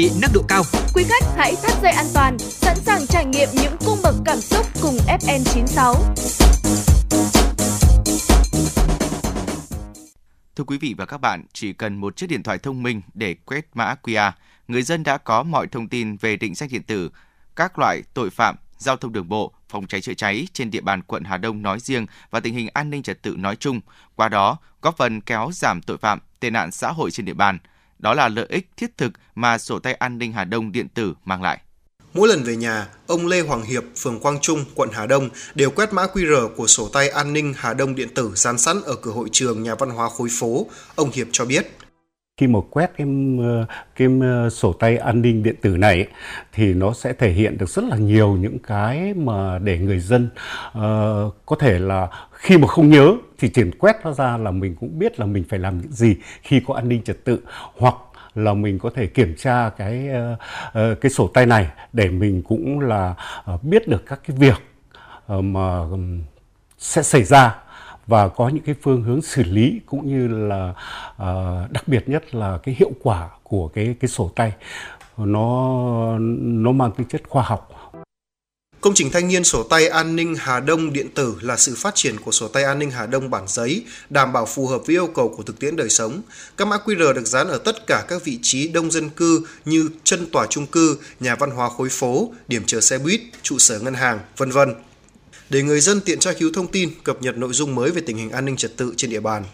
Bị nâng độ cao. Quý khách hãy thắt dây an toàn, sẵn sàng trải nghiệm những cung bậc cảm xúc cùng FN96. Thưa quý vị và các bạn, chỉ cần một chiếc điện thoại thông minh để quét mã QR, người dân đã có mọi thông tin về định danh điện tử, các loại tội phạm, giao thông đường bộ, phòng cháy chữa cháy trên địa bàn quận Hà Đông nói riêng và tình hình an ninh trật tự nói chung, qua đó góp phần kéo giảm tội phạm, tệ nạn xã hội trên địa bàn – đó là lợi ích thiết thực mà sổ tay an ninh Hà Đông điện tử mang lại. Mỗi lần về nhà, ông Lê Hoàng Hiệp, phường Quang Trung, quận Hà Đông đều quét mã QR của sổ tay an ninh Hà Đông điện tử dán sẵn ở cửa hội trường nhà văn hóa khối phố. Ông Hiệp cho biết khi mà quét cái cái sổ tay an ninh điện tử này thì nó sẽ thể hiện được rất là nhiều những cái mà để người dân uh, có thể là khi mà không nhớ thì triển quét nó ra là mình cũng biết là mình phải làm những gì khi có an ninh trật tự, hoặc là mình có thể kiểm tra cái ờ, ờ, cái sổ tay này để mình cũng là ờ, biết được các cái việc mà sẽ xảy ra và có những cái phương hướng xử lý cũng như là đặc biệt nhất là cái hiệu quả của cái cái sổ tay. Nó nó mang tính chất khoa học. Công trình thanh niên sổ tay an ninh Hà Đông điện tử là sự phát triển của sổ tay an ninh Hà Đông bản giấy, đảm bảo phù hợp với yêu cầu của thực tiễn đời sống. Các mã QR được dán ở tất cả các vị trí đông dân cư như chân tòa trung cư, nhà văn hóa khối phố, điểm chờ xe buýt, trụ sở ngân hàng, vân vân để người dân tiện tra cứu thông tin, cập nhật nội dung mới về tình hình an ninh trật tự trên địa bàn.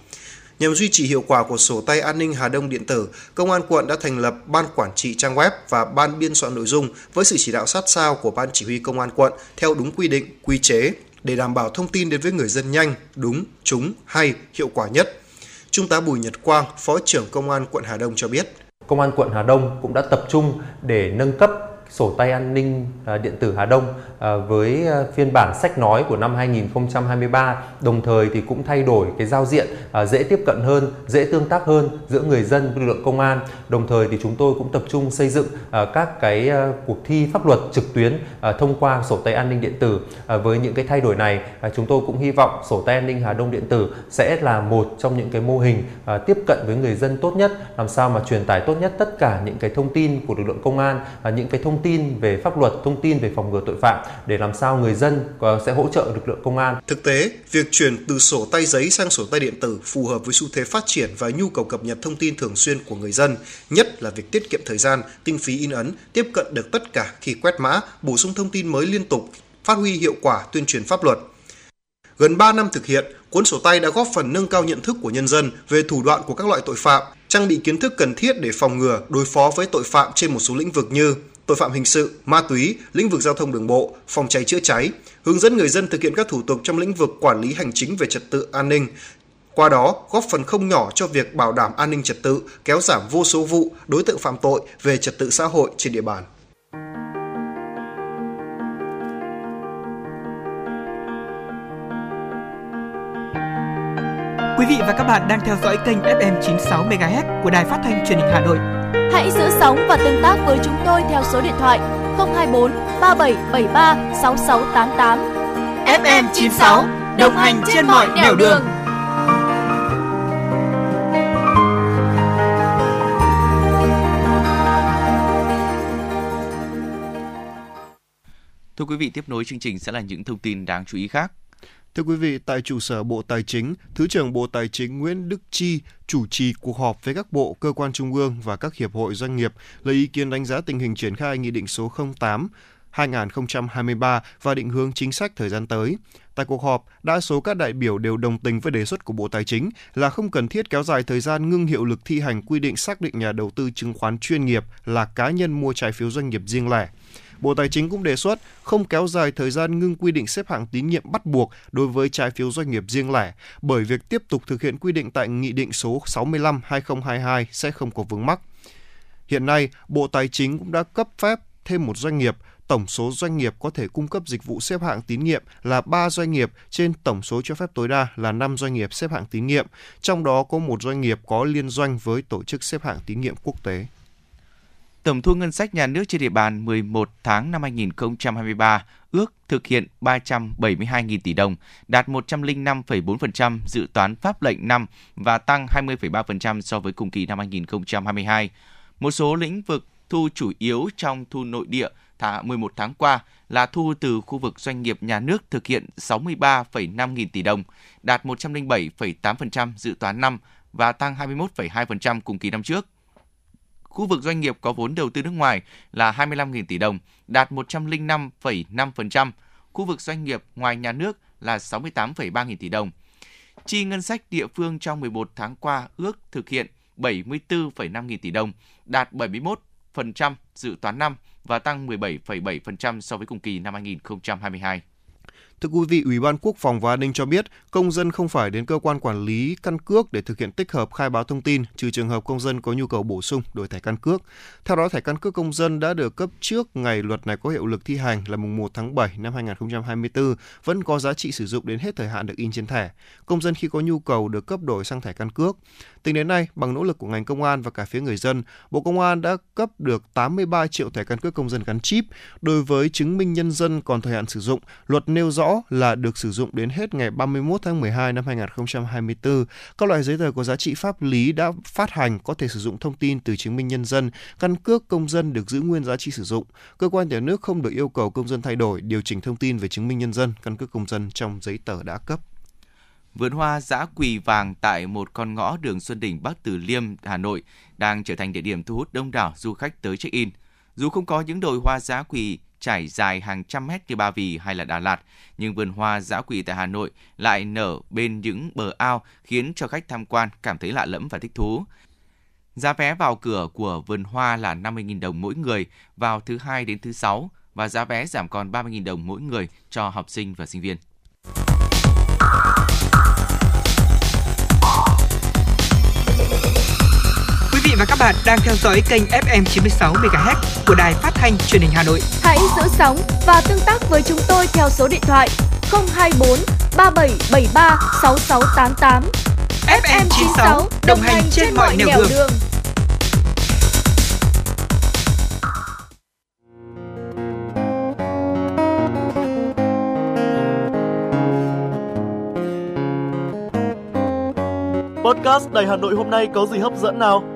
Nhằm duy trì hiệu quả của sổ tay an ninh Hà Đông điện tử, Công an quận đã thành lập ban quản trị trang web và ban biên soạn nội dung với sự chỉ đạo sát sao của ban chỉ huy Công an quận theo đúng quy định, quy chế để đảm bảo thông tin đến với người dân nhanh, đúng, trúng, hay, hiệu quả nhất. Trung tá Bùi Nhật Quang, Phó trưởng Công an quận Hà Đông cho biết. Công an quận Hà Đông cũng đã tập trung để nâng cấp sổ tay an ninh à, điện tử Hà Đông à, với à, phiên bản sách nói của năm 2023 đồng thời thì cũng thay đổi cái giao diện dễ tiếp cận hơn, dễ tương tác hơn giữa người dân với lực lượng công an. Đồng thời thì chúng tôi cũng tập trung xây dựng à, các cái à, cuộc thi pháp luật trực tuyến à, thông qua sổ tay an ninh điện tử. Với những cái thay đổi này, chúng tôi cũng hy vọng sổ tay an ninh Hà Đông điện tử sẽ là một trong những cái mô hình tiếp cận với người dân tốt nhất, làm sao mà truyền tải tốt nhất tất cả những cái thông tin của lực lượng công an, những cái thông tin về pháp luật, thông tin về phòng ngừa tội phạm để làm sao người dân sẽ hỗ trợ lực lượng công an. Thực tế, việc chuyển từ sổ tay giấy sang sổ tay điện tử phù hợp với xu thế phát triển và nhu cầu cập nhật thông tin thường xuyên của người dân, nhất là việc tiết kiệm thời gian, kinh phí in ấn, tiếp cận được tất cả khi quét mã, bổ sung thông tin mới liên tục, phát huy hiệu quả tuyên truyền pháp luật. Gần 3 năm thực hiện, cuốn sổ tay đã góp phần nâng cao nhận thức của nhân dân về thủ đoạn của các loại tội phạm, trang bị kiến thức cần thiết để phòng ngừa, đối phó với tội phạm trên một số lĩnh vực như tội phạm hình sự, ma túy, lĩnh vực giao thông đường bộ, phòng cháy chữa cháy, hướng dẫn người dân thực hiện các thủ tục trong lĩnh vực quản lý hành chính về trật tự an ninh. Qua đó, góp phần không nhỏ cho việc bảo đảm an ninh trật tự, kéo giảm vô số vụ đối tượng phạm tội về trật tự xã hội trên địa bàn. Quý vị và các bạn đang theo dõi kênh FM 96 MHz của Đài Phát thanh Truyền hình Hà Nội. Hãy giữ sóng và tương tác với chúng tôi theo số điện thoại 024 3773 6688. FM 96 đồng hành trên mọi nẻo đường. đường. Quý vị, tiếp nối chương trình sẽ là những thông tin đáng chú ý khác. Thưa quý vị, tại trụ sở Bộ Tài chính, Thứ trưởng Bộ Tài chính Nguyễn Đức Chi chủ trì cuộc họp với các bộ, cơ quan trung ương và các hiệp hội doanh nghiệp lấy ý kiến đánh giá tình hình triển khai Nghị định số 08 2023 và định hướng chính sách thời gian tới. Tại cuộc họp, đa số các đại biểu đều đồng tình với đề xuất của Bộ Tài chính là không cần thiết kéo dài thời gian ngưng hiệu lực thi hành quy định xác định nhà đầu tư chứng khoán chuyên nghiệp là cá nhân mua trái phiếu doanh nghiệp riêng lẻ. Bộ Tài chính cũng đề xuất không kéo dài thời gian ngưng quy định xếp hạng tín nhiệm bắt buộc đối với trái phiếu doanh nghiệp riêng lẻ, bởi việc tiếp tục thực hiện quy định tại Nghị định số 65-2022 sẽ không có vướng mắc. Hiện nay, Bộ Tài chính cũng đã cấp phép thêm một doanh nghiệp tổng số doanh nghiệp có thể cung cấp dịch vụ xếp hạng tín nhiệm là 3 doanh nghiệp trên tổng số cho phép tối đa là 5 doanh nghiệp xếp hạng tín nhiệm, trong đó có một doanh nghiệp có liên doanh với tổ chức xếp hạng tín nhiệm quốc tế. Tổng thu ngân sách nhà nước trên địa bàn 11 tháng năm 2023 ước thực hiện 372.000 tỷ đồng, đạt 105,4% dự toán pháp lệnh năm và tăng 20,3% so với cùng kỳ năm 2022. Một số lĩnh vực thu chủ yếu trong thu nội địa thả 11 tháng qua là thu từ khu vực doanh nghiệp nhà nước thực hiện 63,5 nghìn tỷ đồng, đạt 107,8% dự toán năm và tăng 21,2% cùng kỳ năm trước. Khu vực doanh nghiệp có vốn đầu tư nước ngoài là 25.000 tỷ đồng, đạt 105,5%. Khu vực doanh nghiệp ngoài nhà nước là 68,3 nghìn tỷ đồng. Chi ngân sách địa phương trong 11 tháng qua ước thực hiện 74,5 nghìn tỷ đồng, đạt 71% dự toán năm và tăng 17,7% so với cùng kỳ năm 2022. Thưa quý vị, Ủy ban Quốc phòng và An ninh cho biết, công dân không phải đến cơ quan quản lý căn cước để thực hiện tích hợp khai báo thông tin, trừ trường hợp công dân có nhu cầu bổ sung đổi thẻ căn cước. Theo đó, thẻ căn cước công dân đã được cấp trước ngày luật này có hiệu lực thi hành là mùng 1 tháng 7 năm 2024, vẫn có giá trị sử dụng đến hết thời hạn được in trên thẻ. Công dân khi có nhu cầu được cấp đổi sang thẻ căn cước. Tính đến nay, bằng nỗ lực của ngành công an và cả phía người dân, Bộ Công an đã cấp được 83 triệu thẻ căn cước công dân gắn chip. Đối với chứng minh nhân dân còn thời hạn sử dụng, luật nêu rõ là được sử dụng đến hết ngày 31 tháng 12 năm 2024. Các loại giấy tờ có giá trị pháp lý đã phát hành có thể sử dụng thông tin từ chứng minh nhân dân, căn cước công dân được giữ nguyên giá trị sử dụng. Cơ quan nhà nước không được yêu cầu công dân thay đổi, điều chỉnh thông tin về chứng minh nhân dân, căn cước công dân trong giấy tờ đã cấp. Vườn hoa giã quỳ vàng tại một con ngõ đường Xuân Đỉnh Bắc Từ Liêm, Hà Nội đang trở thành địa điểm thu hút đông đảo du khách tới check-in. Dù không có những đồi hoa giã quỳ trải dài hàng trăm mét như Ba Vì hay là Đà Lạt, nhưng vườn hoa giã quỳ tại Hà Nội lại nở bên những bờ ao khiến cho khách tham quan cảm thấy lạ lẫm và thích thú. Giá vé vào cửa của vườn hoa là 50.000 đồng mỗi người vào thứ hai đến thứ sáu và giá vé giảm còn 30.000 đồng mỗi người cho học sinh và sinh viên. Vị và các bạn đang theo dõi kênh FM 96 MHz của đài phát thanh truyền hình Hà Nội. Hãy giữ sóng và tương tác với chúng tôi theo số điện thoại 024 3773 6688. FM 96 đồng hành trên mọi nẻo đường. đường. Podcast Đài Hà Nội hôm nay có gì hấp dẫn nào?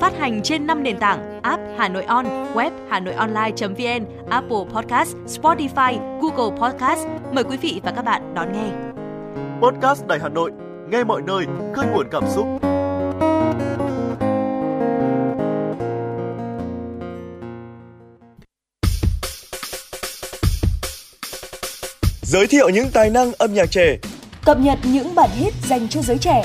phát hành trên 5 nền tảng app Hà Nội On, web Hà Nội Online.vn, Apple Podcast, Spotify, Google Podcast. Mời quý vị và các bạn đón nghe. Podcast Đài Hà Nội, nghe mọi nơi, khơi nguồn cảm xúc. Giới thiệu những tài năng âm nhạc trẻ Cập nhật những bản hit dành cho giới trẻ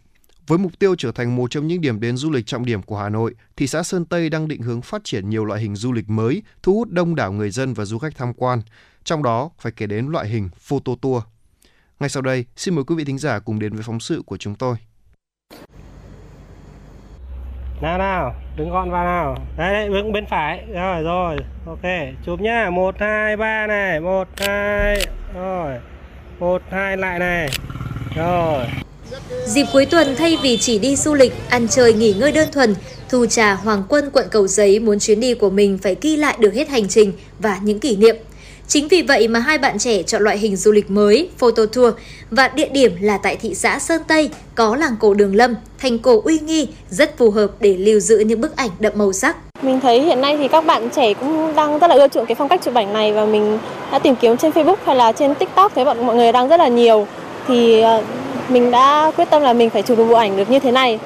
với mục tiêu trở thành một trong những điểm đến du lịch trọng điểm của Hà Nội, thị xã Sơn Tây đang định hướng phát triển nhiều loại hình du lịch mới, thu hút đông đảo người dân và du khách tham quan. Trong đó phải kể đến loại hình photo tour. Ngay sau đây, xin mời quý vị thính giả cùng đến với phóng sự của chúng tôi. Nào nào, đứng gọn vào nào. Đấy, đấy, đứng bên phải. Rồi, rồi. Ok, chụp nhá. một hai ba này. một hai Rồi. một hai lại này. Rồi. Dịp cuối tuần thay vì chỉ đi du lịch, ăn chơi nghỉ ngơi đơn thuần, Thu Trà Hoàng Quân quận Cầu Giấy muốn chuyến đi của mình phải ghi lại được hết hành trình và những kỷ niệm. Chính vì vậy mà hai bạn trẻ chọn loại hình du lịch mới, photo tour và địa điểm là tại thị xã Sơn Tây có làng cổ Đường Lâm, thành cổ uy nghi rất phù hợp để lưu giữ những bức ảnh đậm màu sắc. Mình thấy hiện nay thì các bạn trẻ cũng đang rất là ưa chuộng cái phong cách chụp ảnh này và mình đã tìm kiếm trên Facebook hay là trên TikTok thấy bọn mọi người đang rất là nhiều thì ờ, mình đã quyết tâm là mình phải chụp được bộ ảnh được như thế này.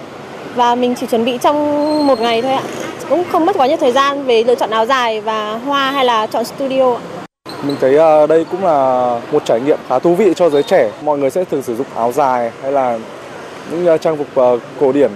Và mình chỉ chuẩn bị trong một ngày thôi ạ. Cũng không mất quá nhiều thời gian về lựa chọn áo dài và hoa hay là chọn studio mình thấy à, đây cũng là một trải nghiệm khá thú vị cho giới trẻ. Mọi người sẽ thường sử dụng áo dài hay là những à, trang phục à, cổ điển.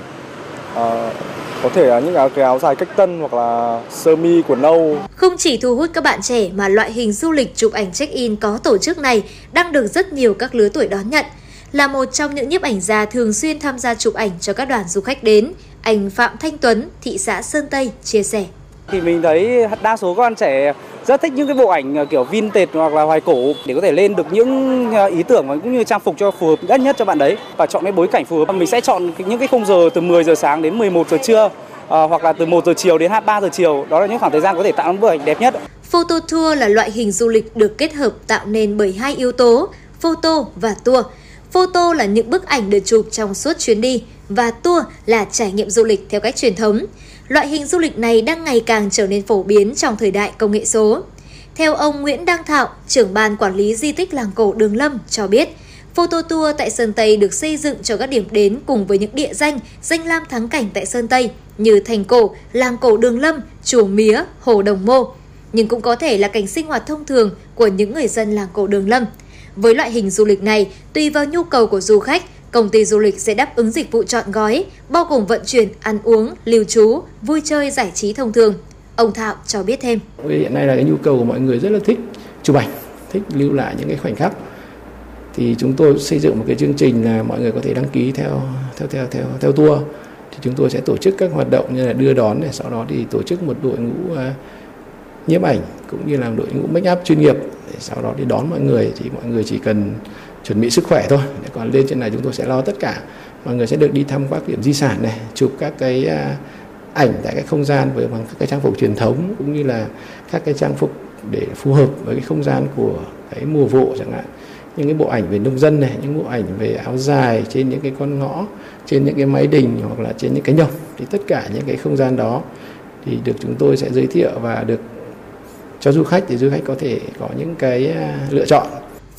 Có thể là những áo cái áo dài cách tân hoặc là sơ mi quần nâu. Không chỉ thu hút các bạn trẻ mà loại hình du lịch chụp ảnh check-in có tổ chức này đang được rất nhiều các lứa tuổi đón nhận là một trong những nhiếp ảnh gia thường xuyên tham gia chụp ảnh cho các đoàn du khách đến. Anh Phạm Thanh Tuấn, thị xã Sơn Tây chia sẻ. Thì mình thấy đa số các bạn trẻ rất thích những cái bộ ảnh kiểu vintage hoặc là hoài cổ để có thể lên được những ờ, ý tưởng và cũng như trang phục cho phù hợp nhất nhất cho bạn đấy và chọn cái bối cảnh phù hợp. Mình sẽ chọn những cái khung giờ từ 10 giờ sáng đến 11 giờ trưa À, hoặc là từ 1 giờ chiều đến 3 giờ chiều. Đó là những khoảng thời gian có thể tạo nên bức ảnh đẹp nhất. Photo tour là loại hình du lịch được kết hợp tạo nên bởi hai yếu tố, photo và tour. Photo là những bức ảnh được chụp trong suốt chuyến đi và tour là trải nghiệm du lịch theo cách truyền thống. Loại hình du lịch này đang ngày càng trở nên phổ biến trong thời đại công nghệ số. Theo ông Nguyễn Đăng Thạo, trưởng ban quản lý di tích làng cổ Đường Lâm cho biết, Photo tour tại Sơn Tây được xây dựng cho các điểm đến cùng với những địa danh, danh lam thắng cảnh tại Sơn Tây như thành cổ, làng cổ Đường Lâm, chùa Mía, hồ Đồng Mô. Nhưng cũng có thể là cảnh sinh hoạt thông thường của những người dân làng cổ Đường Lâm – với loại hình du lịch này, tùy vào nhu cầu của du khách, công ty du lịch sẽ đáp ứng dịch vụ chọn gói, bao gồm vận chuyển, ăn uống, lưu trú, vui chơi, giải trí thông thường. Ông Thạo cho biết thêm. Hiện nay là cái nhu cầu của mọi người rất là thích chụp ảnh, thích lưu lại những cái khoảnh khắc. Thì chúng tôi xây dựng một cái chương trình là mọi người có thể đăng ký theo theo theo theo theo tour. thì chúng tôi sẽ tổ chức các hoạt động như là đưa đón này sau đó thì tổ chức một đội ngũ à, nhiếp ảnh cũng như là đội ngũ make up chuyên nghiệp sau đó đi đón mọi người thì mọi người chỉ cần chuẩn bị sức khỏe thôi. Còn lên trên này chúng tôi sẽ lo tất cả. Mọi người sẽ được đi thăm các điểm di sản này, chụp các cái à, ảnh tại các không gian với bằng các cái trang phục truyền thống cũng như là các cái trang phục để phù hợp với cái không gian của cái mùa vụ chẳng hạn. Những cái bộ ảnh về nông dân này, những bộ ảnh về áo dài trên những cái con ngõ, trên những cái máy đình hoặc là trên những cái nhộng thì tất cả những cái không gian đó thì được chúng tôi sẽ giới thiệu và được cho du khách thì du khách có thể có những cái à, lựa chọn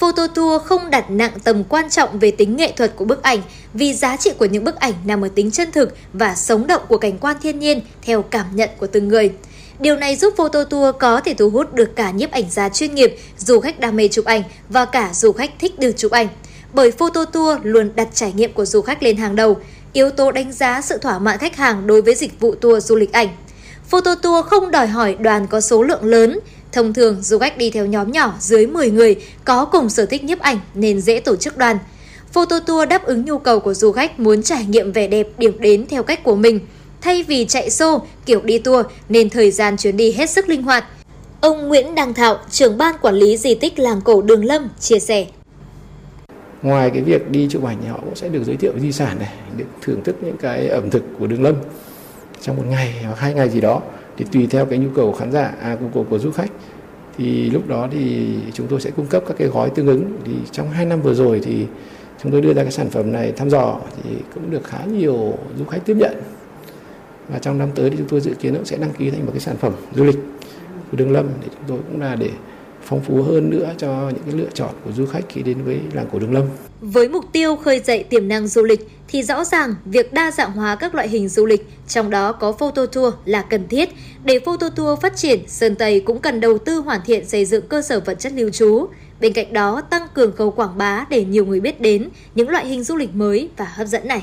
Photo tour không đặt nặng tầm quan trọng về tính nghệ thuật của bức ảnh vì giá trị của những bức ảnh nằm ở tính chân thực và sống động của cảnh quan thiên nhiên theo cảm nhận của từng người. Điều này giúp photo tour có thể thu hút được cả nhiếp ảnh gia chuyên nghiệp, du khách đam mê chụp ảnh và cả du khách thích được chụp ảnh. Bởi photo tour luôn đặt trải nghiệm của du khách lên hàng đầu, yếu tố đánh giá sự thỏa mãn khách hàng đối với dịch vụ tour du lịch ảnh. Photo tour không đòi hỏi đoàn có số lượng lớn, Thông thường, du khách đi theo nhóm nhỏ dưới 10 người có cùng sở thích nhiếp ảnh nên dễ tổ chức đoàn. Photo tour đáp ứng nhu cầu của du khách muốn trải nghiệm vẻ đẹp điểm đến theo cách của mình. Thay vì chạy xô, kiểu đi tour nên thời gian chuyến đi hết sức linh hoạt. Ông Nguyễn Đăng Thạo, trưởng ban quản lý di tích làng cổ Đường Lâm, chia sẻ. Ngoài cái việc đi chụp ảnh thì họ cũng sẽ được giới thiệu di sản này, được thưởng thức những cái ẩm thực của Đường Lâm trong một ngày hoặc hai ngày gì đó thì tùy theo cái nhu cầu của khán giả à, của, của, của du khách. Thì lúc đó thì chúng tôi sẽ cung cấp các cái gói tương ứng. Thì trong hai năm vừa rồi thì chúng tôi đưa ra cái sản phẩm này thăm dò thì cũng được khá nhiều du khách tiếp nhận. Và trong năm tới thì chúng tôi dự kiến cũng sẽ đăng ký thành một cái sản phẩm du lịch của Đường Lâm để chúng tôi cũng là để phong phú hơn nữa cho những cái lựa chọn của du khách khi đến với làng cổ Đường Lâm. Với mục tiêu khơi dậy tiềm năng du lịch thì rõ ràng việc đa dạng hóa các loại hình du lịch, trong đó có photo tour là cần thiết. Để photo tour phát triển, Sơn Tây cũng cần đầu tư hoàn thiện xây dựng cơ sở vật chất lưu trú. Bên cạnh đó, tăng cường khâu quảng bá để nhiều người biết đến những loại hình du lịch mới và hấp dẫn này.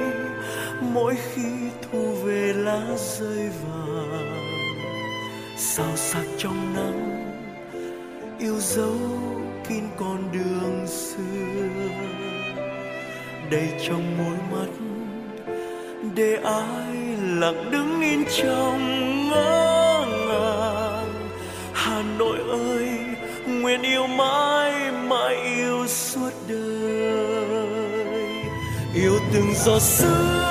mỗi khi thu về lá rơi vàng sao sắc trong nắng, yêu dấu kín con đường xưa. Đầy trong môi mắt, để ai lặng đứng in trong ngỡ ngàng. Hà nội ơi, nguyện yêu mãi mãi yêu suốt đời. Yêu từng giọt sương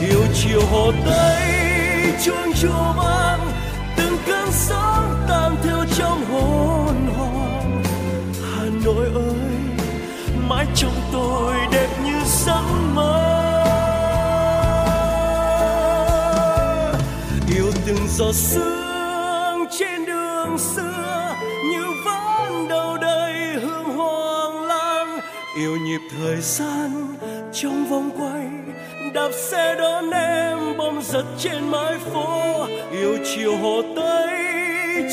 yêu chiều hồ tây, chuông chùa vang, từng cơn sóng tan theo trong hồn hoàng hà nội ơi, mãi trong tôi đẹp như giấc mơ. Yêu từng giọt sương trên đường xưa, như vẫn đâu đây hương hoàng lan yêu nhịp thời gian trong vòng quay đạp xe đón em, bom giật trên mái phố. Yêu chiều hồ tây,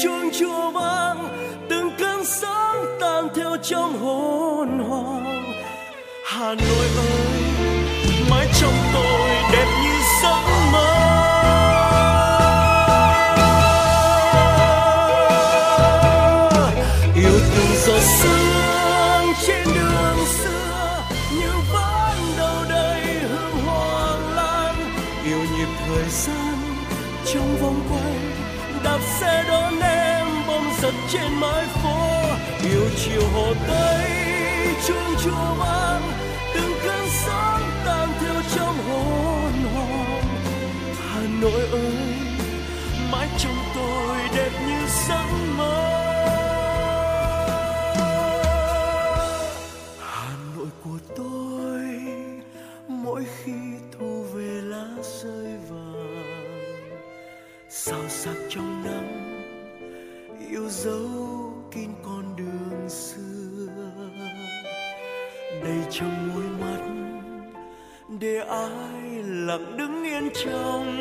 chuông chùa vang, từng cơn sóng tan theo trong hồn hoàng hà nội ơi, mãi trong tôi yêu đứng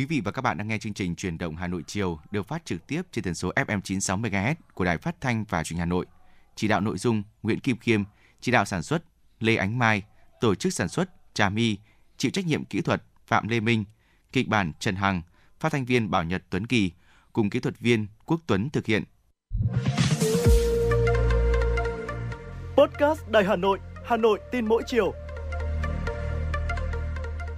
Quý vị và các bạn đang nghe chương trình Truyền động Hà Nội chiều được phát trực tiếp trên tần số FM 96 MHz của Đài Phát thanh và Truyền hình Hà Nội. Chỉ đạo nội dung Nguyễn Kim Khiêm, chỉ đạo sản xuất Lê Ánh Mai, tổ chức sản xuất Trà My, chịu trách nhiệm kỹ thuật Phạm Lê Minh, kịch bản Trần Hằng, phát thanh viên Bảo Nhật Tuấn Kỳ cùng kỹ thuật viên Quốc Tuấn thực hiện. Podcast Đài Hà Nội, Hà Nội tin mỗi chiều.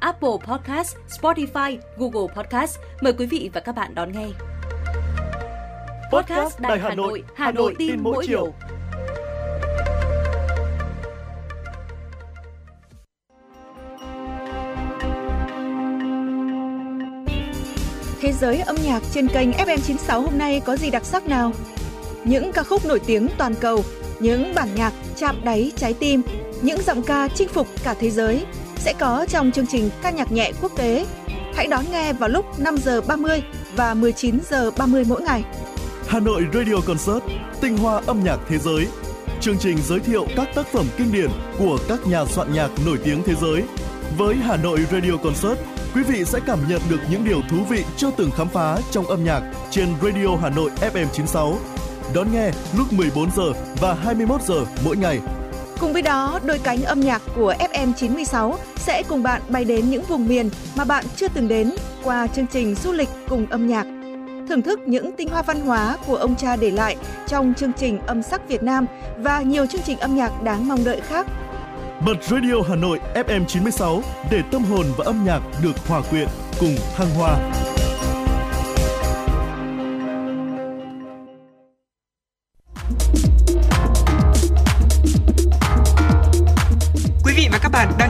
Apple Podcast, Spotify, Google Podcast. Mời quý vị và các bạn đón nghe. Podcast Đài Hà Nội, Hà Nội tin mỗi chiều. Thế giới âm nhạc trên kênh FM96 hôm nay có gì đặc sắc nào? Những ca khúc nổi tiếng toàn cầu, những bản nhạc chạm đáy trái tim, những giọng ca chinh phục cả thế giới sẽ có trong chương trình ca nhạc nhẹ quốc tế. Hãy đón nghe vào lúc 5 giờ 30 và 19 giờ 30 mỗi ngày. Hà Nội Radio Concert, tinh hoa âm nhạc thế giới. Chương trình giới thiệu các tác phẩm kinh điển của các nhà soạn nhạc nổi tiếng thế giới. Với Hà Nội Radio Concert, quý vị sẽ cảm nhận được những điều thú vị chưa từng khám phá trong âm nhạc trên Radio Hà Nội FM 96. Đón nghe lúc 14 giờ và 21 giờ mỗi ngày. Cùng với đó, đôi cánh âm nhạc của FM 96 sẽ cùng bạn bay đến những vùng miền mà bạn chưa từng đến qua chương trình du lịch cùng âm nhạc. Thưởng thức những tinh hoa văn hóa của ông cha để lại trong chương trình âm sắc Việt Nam và nhiều chương trình âm nhạc đáng mong đợi khác. Bật Radio Hà Nội FM 96 để tâm hồn và âm nhạc được hòa quyện cùng thăng hoa.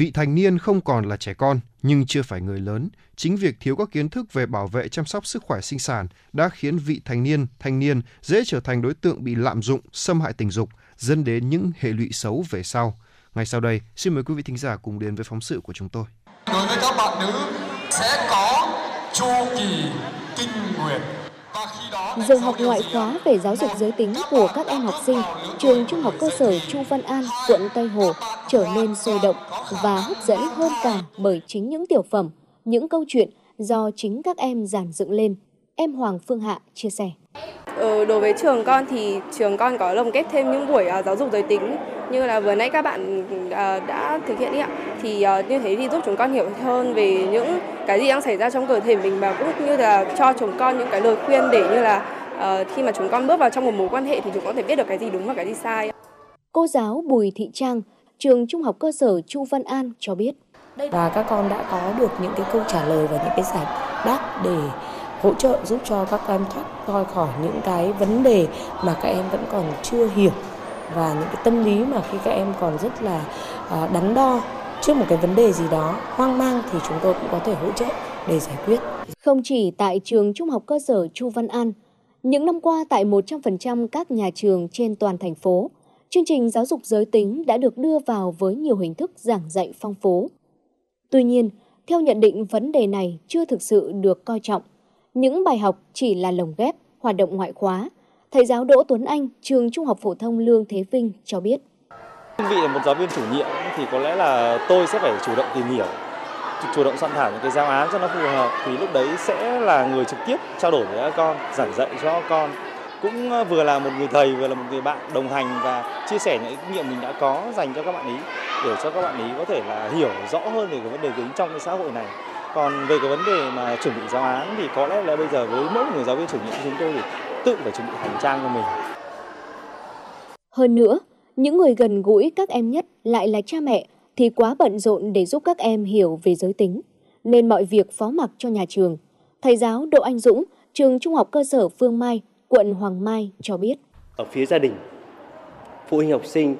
vị thành niên không còn là trẻ con nhưng chưa phải người lớn. Chính việc thiếu các kiến thức về bảo vệ chăm sóc sức khỏe sinh sản đã khiến vị thành niên, thanh niên dễ trở thành đối tượng bị lạm dụng, xâm hại tình dục, dẫn đến những hệ lụy xấu về sau. Ngay sau đây, xin mời quý vị thính giả cùng đến với phóng sự của chúng tôi. Đối với các bạn nữ sẽ có chu kỳ kinh nguyệt Giờ học ngoại khóa về giáo dục giới tính của các em học sinh, trường Trung học cơ sở Chu Văn An, quận Tây Hồ trở nên sôi động và hấp dẫn hơn cả bởi chính những tiểu phẩm, những câu chuyện do chính các em giản dựng lên. Em Hoàng Phương Hạ chia sẻ. Ờ, đối với trường con thì trường con có lồng ghép thêm những buổi à, giáo dục giới tính như là vừa nãy các bạn à, đã thực hiện ý ạ thì à, như thế thì giúp chúng con hiểu hơn về những cái gì đang xảy ra trong cơ thể mình và cũng như là cho chúng con những cái lời khuyên để như là à, khi mà chúng con bước vào trong một mối quan hệ thì chúng con có thể biết được cái gì đúng và cái gì sai. Cô giáo Bùi Thị Trang, trường Trung học cơ sở Chu Văn An cho biết. và các con đã có được những cái câu trả lời và những cái giải đáp để hỗ trợ giúp cho các em thoát khỏi khỏi những cái vấn đề mà các em vẫn còn chưa hiểu và những cái tâm lý mà khi các em còn rất là à, đắn đo trước một cái vấn đề gì đó hoang mang thì chúng tôi cũng có thể hỗ trợ để giải quyết. Không chỉ tại trường Trung học cơ sở Chu Văn An, những năm qua tại 100% các nhà trường trên toàn thành phố, chương trình giáo dục giới tính đã được đưa vào với nhiều hình thức giảng dạy phong phú. Tuy nhiên, theo nhận định vấn đề này chưa thực sự được coi trọng. Những bài học chỉ là lồng ghép, hoạt động ngoại khóa. Thầy giáo Đỗ Tuấn Anh, trường Trung học phổ thông Lương Thế Vinh cho biết. Cương vị là một giáo viên chủ nhiệm thì có lẽ là tôi sẽ phải chủ động tìm hiểu, chủ động soạn thảo những cái giáo án cho nó phù hợp thì lúc đấy sẽ là người trực tiếp trao đổi với các con, giảng dạy cho các con cũng ờ, vừa là một người thầy vừa là một người bạn đồng hành và chia sẻ những kinh nghiệm mình đã có dành cho các bạn ý để cho các bạn ý có thể là hiểu rõ hơn về cái vấn đề tính trong cái xã hội này còn về cái vấn đề mà chuẩn bị giáo án thì có lẽ là bây giờ với mỗi người giáo viên chủ nhiệm chúng tôi thì tự phải chuẩn bị hành trang cho mình Hơn nữa, những người gần gũi các em nhất lại là cha mẹ thì quá bận rộn để giúp các em hiểu về giới tính, nên mọi việc phó mặc cho nhà trường. Thầy giáo Đỗ Anh Dũng, trường Trung học cơ sở Phương Mai, quận Hoàng Mai cho biết. ở phía gia đình phụ huynh học sinh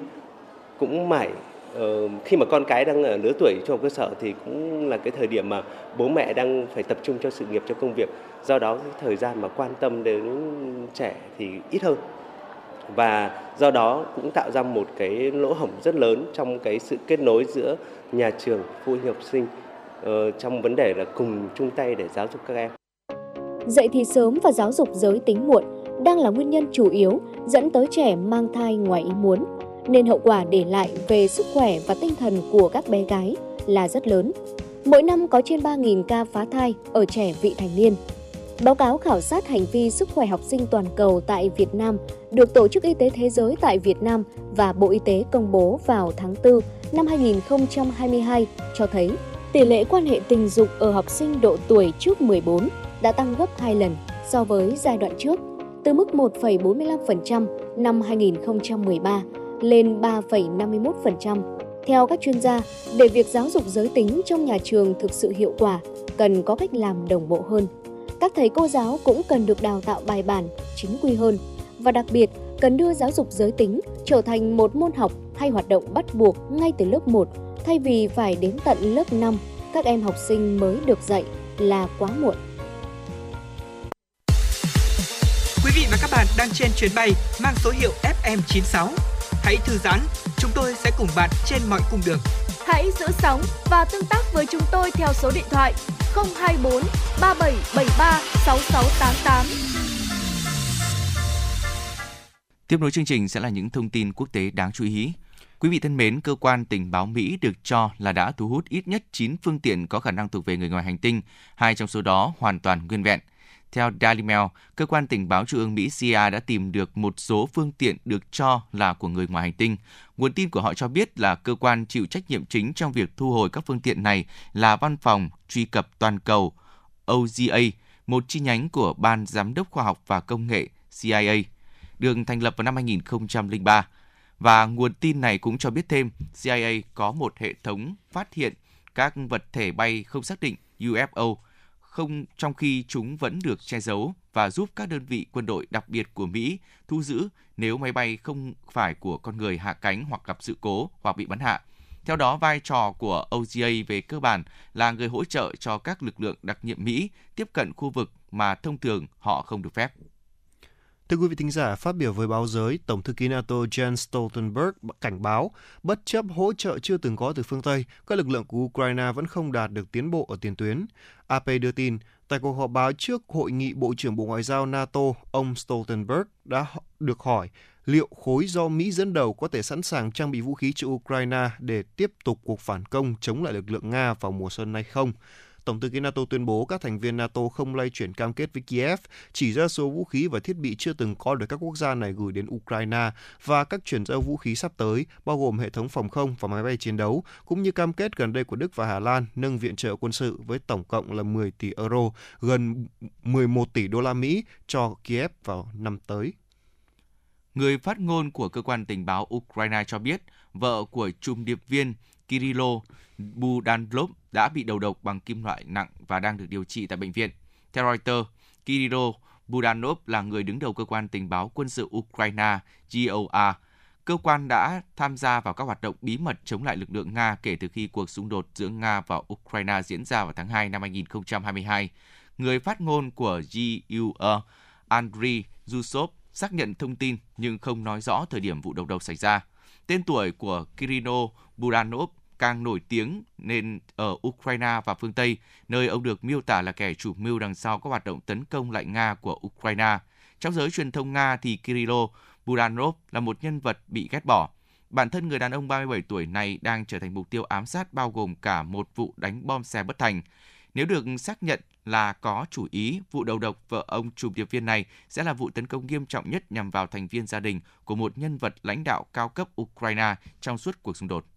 cũng mải Ờ, khi mà con cái đang ở lứa tuổi trung học cơ sở thì cũng là cái thời điểm mà bố mẹ đang phải tập trung cho sự nghiệp cho công việc. Do đó cái thời gian mà quan tâm đến trẻ thì ít hơn. Và do đó cũng tạo ra một cái lỗ hổng rất lớn trong cái sự kết nối giữa nhà trường phụ huynh học sinh ờ, trong vấn đề là cùng chung tay để giáo dục các em. Dạy thì sớm và giáo dục giới tính muộn đang là nguyên nhân chủ yếu dẫn tới trẻ mang thai ngoài ý muốn, nên hậu quả để lại về sức khỏe và tinh thần của các bé gái là rất lớn. Mỗi năm có trên 3.000 ca phá thai ở trẻ vị thành niên. Báo cáo khảo sát hành vi sức khỏe học sinh toàn cầu tại Việt Nam được Tổ chức Y tế Thế giới tại Việt Nam và Bộ Y tế công bố vào tháng 4 năm 2022 cho thấy tỷ lệ quan hệ tình dục ở học sinh độ tuổi trước 14 đã tăng gấp 2 lần so với giai đoạn trước, từ mức 1,45% năm 2013 lên 3,51%. Theo các chuyên gia, để việc giáo dục giới tính trong nhà trường thực sự hiệu quả, cần có cách làm đồng bộ hơn. Các thầy cô giáo cũng cần được đào tạo bài bản, chính quy hơn và đặc biệt cần đưa giáo dục giới tính trở thành một môn học hay hoạt động bắt buộc ngay từ lớp 1 thay vì phải đến tận lớp 5 các em học sinh mới được dạy là quá muộn. Quý vị và các bạn đang trên chuyến bay mang số hiệu FM96. Hãy thư giãn, chúng tôi sẽ cùng bạn trên mọi cung đường. Hãy giữ sóng và tương tác với chúng tôi theo số điện thoại 024 3773 6688. Tiếp nối chương trình sẽ là những thông tin quốc tế đáng chú ý. Quý vị thân mến, cơ quan tình báo Mỹ được cho là đã thu hút ít nhất 9 phương tiện có khả năng thuộc về người ngoài hành tinh, hai trong số đó hoàn toàn nguyên vẹn. Theo Daily Mail, cơ quan tình báo trung ương Mỹ CIA đã tìm được một số phương tiện được cho là của người ngoài hành tinh. Nguồn tin của họ cho biết là cơ quan chịu trách nhiệm chính trong việc thu hồi các phương tiện này là Văn phòng truy cập toàn cầu OGA, một chi nhánh của Ban Giám đốc Khoa học và Công nghệ CIA, được thành lập vào năm 2003. Và nguồn tin này cũng cho biết thêm, CIA có một hệ thống phát hiện các vật thể bay không xác định UFO không trong khi chúng vẫn được che giấu và giúp các đơn vị quân đội đặc biệt của Mỹ thu giữ nếu máy bay không phải của con người hạ cánh hoặc gặp sự cố hoặc bị bắn hạ. Theo đó, vai trò của OGA về cơ bản là người hỗ trợ cho các lực lượng đặc nhiệm Mỹ tiếp cận khu vực mà thông thường họ không được phép. Thưa quý vị thính giả, phát biểu với báo giới, Tổng thư ký NATO Jens Stoltenberg cảnh báo, bất chấp hỗ trợ chưa từng có từ phương Tây, các lực lượng của Ukraine vẫn không đạt được tiến bộ ở tiền tuyến. AP đưa tin, tại cuộc họp báo trước Hội nghị Bộ trưởng Bộ Ngoại giao NATO, ông Stoltenberg đã được hỏi liệu khối do Mỹ dẫn đầu có thể sẵn sàng trang bị vũ khí cho Ukraine để tiếp tục cuộc phản công chống lại lực lượng Nga vào mùa xuân này không. Tổng thư ký NATO tuyên bố các thành viên NATO không lay chuyển cam kết với Kiev, chỉ ra số vũ khí và thiết bị chưa từng có được các quốc gia này gửi đến Ukraine và các chuyển giao vũ khí sắp tới, bao gồm hệ thống phòng không và máy bay chiến đấu, cũng như cam kết gần đây của Đức và Hà Lan nâng viện trợ quân sự với tổng cộng là 10 tỷ euro, gần 11 tỷ đô la Mỹ cho Kiev vào năm tới. Người phát ngôn của cơ quan tình báo Ukraine cho biết, vợ của trung điệp viên Kirilo Budanlov đã bị đầu độc bằng kim loại nặng và đang được điều trị tại bệnh viện. Theo Reuters, Kirilo Budanov là người đứng đầu cơ quan tình báo quân sự Ukraine GOA. Cơ quan đã tham gia vào các hoạt động bí mật chống lại lực lượng Nga kể từ khi cuộc xung đột giữa Nga và Ukraine diễn ra vào tháng 2 năm 2022. Người phát ngôn của GUA, Andriy Zusov xác nhận thông tin nhưng không nói rõ thời điểm vụ đầu độc xảy ra. Tên tuổi của Kirino Budanov càng nổi tiếng nên ở Ukraine và phương Tây, nơi ông được miêu tả là kẻ chủ mưu đằng sau các hoạt động tấn công lại Nga của Ukraine. Trong giới truyền thông Nga thì Kirilo Budanov là một nhân vật bị ghét bỏ. Bản thân người đàn ông 37 tuổi này đang trở thành mục tiêu ám sát bao gồm cả một vụ đánh bom xe bất thành. Nếu được xác nhận là có chủ ý, vụ đầu độc vợ ông chủ điệp viên này sẽ là vụ tấn công nghiêm trọng nhất nhằm vào thành viên gia đình của một nhân vật lãnh đạo cao cấp Ukraine trong suốt cuộc xung đột.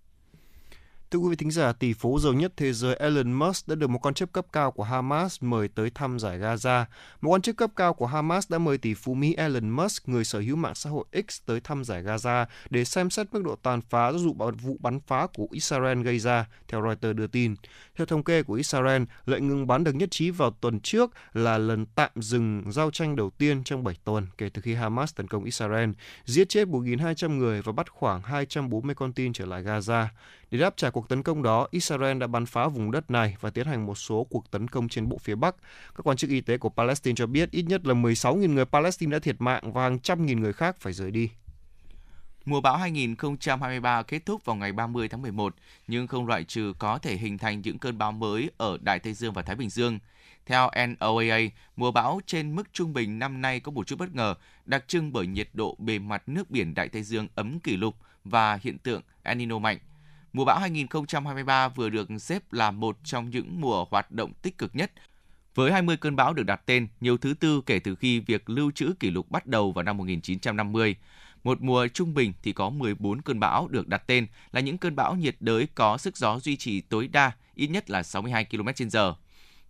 Thưa quý vị thính giả, tỷ phú giàu nhất thế giới Elon Musk đã được một quan chức cấp cao của Hamas mời tới thăm giải Gaza. Một quan chức cấp cao của Hamas đã mời tỷ phú Mỹ Elon Musk, người sở hữu mạng xã hội X tới thăm giải Gaza để xem xét mức độ tàn phá do vụ bắn phá của Israel gây ra, theo Reuters đưa tin. Theo thống kê của Israel, lệnh ngừng bắn được nhất trí vào tuần trước là lần tạm dừng giao tranh đầu tiên trong 7 tuần kể từ khi Hamas tấn công Israel, giết chết 1.200 người và bắt khoảng 240 con tin trở lại Gaza. Để đáp trả cuộc tấn công đó, Israel đã bắn phá vùng đất này và tiến hành một số cuộc tấn công trên bộ phía Bắc. Các quan chức y tế của Palestine cho biết ít nhất là 16.000 người Palestine đã thiệt mạng và hàng trăm nghìn người khác phải rời đi. Mùa bão 2023 kết thúc vào ngày 30 tháng 11, nhưng không loại trừ có thể hình thành những cơn bão mới ở Đại Tây Dương và Thái Bình Dương. Theo NOAA, mùa bão trên mức trung bình năm nay có một chút bất ngờ, đặc trưng bởi nhiệt độ bề mặt nước biển Đại Tây Dương ấm kỷ lục và hiện tượng El Nino mạnh. Mùa bão 2023 vừa được xếp là một trong những mùa hoạt động tích cực nhất. Với 20 cơn bão được đặt tên, nhiều thứ tư kể từ khi việc lưu trữ kỷ lục bắt đầu vào năm 1950. Một mùa trung bình thì có 14 cơn bão được đặt tên là những cơn bão nhiệt đới có sức gió duy trì tối đa ít nhất là 62 km/h.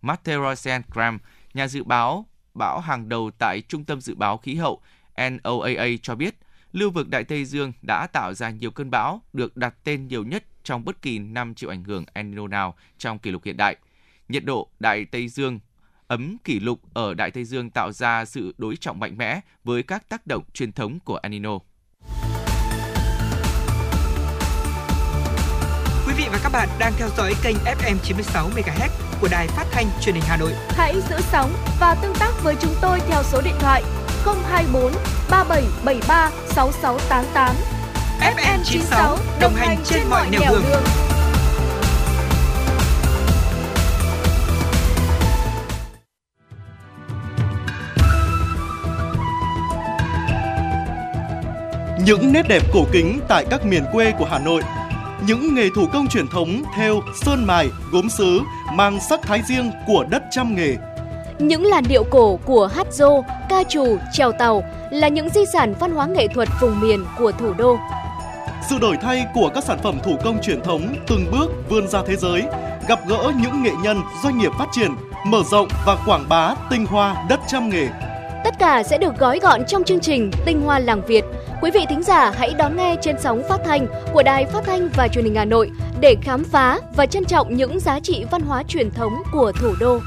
Matteo Graham, nhà dự báo bão hàng đầu tại Trung tâm Dự báo Khí hậu NOAA cho biết, lưu vực Đại Tây Dương đã tạo ra nhiều cơn bão được đặt tên nhiều nhất trong bất kỳ năm chịu ảnh hưởng El Nino nào trong kỷ lục hiện đại. Nhiệt độ Đại Tây Dương ấm kỷ lục ở Đại Tây Dương tạo ra sự đối trọng mạnh mẽ với các tác động truyền thống của El Nino. Quý vị và các bạn đang theo dõi kênh FM 96 MHz của đài phát thanh truyền hình Hà Nội. Hãy giữ sóng và tương tác với chúng tôi theo số điện thoại 024 3773 6688. FM 96 đồng hành trên mọi nẻo đường. đường. Những nét đẹp cổ kính tại các miền quê của Hà Nội những nghề thủ công truyền thống theo sơn mài, gốm sứ mang sắc thái riêng của đất trăm nghề những làn điệu cổ của hát dô, ca trù, trèo tàu là những di sản văn hóa nghệ thuật vùng miền của thủ đô. Sự đổi thay của các sản phẩm thủ công truyền thống từng bước vươn ra thế giới, gặp gỡ những nghệ nhân, doanh nghiệp phát triển, mở rộng và quảng bá tinh hoa đất trăm nghề. Tất cả sẽ được gói gọn trong chương trình Tinh Hoa Làng Việt. Quý vị thính giả hãy đón nghe trên sóng phát thanh của Đài Phát thanh và Truyền hình Hà Nội để khám phá và trân trọng những giá trị văn hóa truyền thống của thủ đô.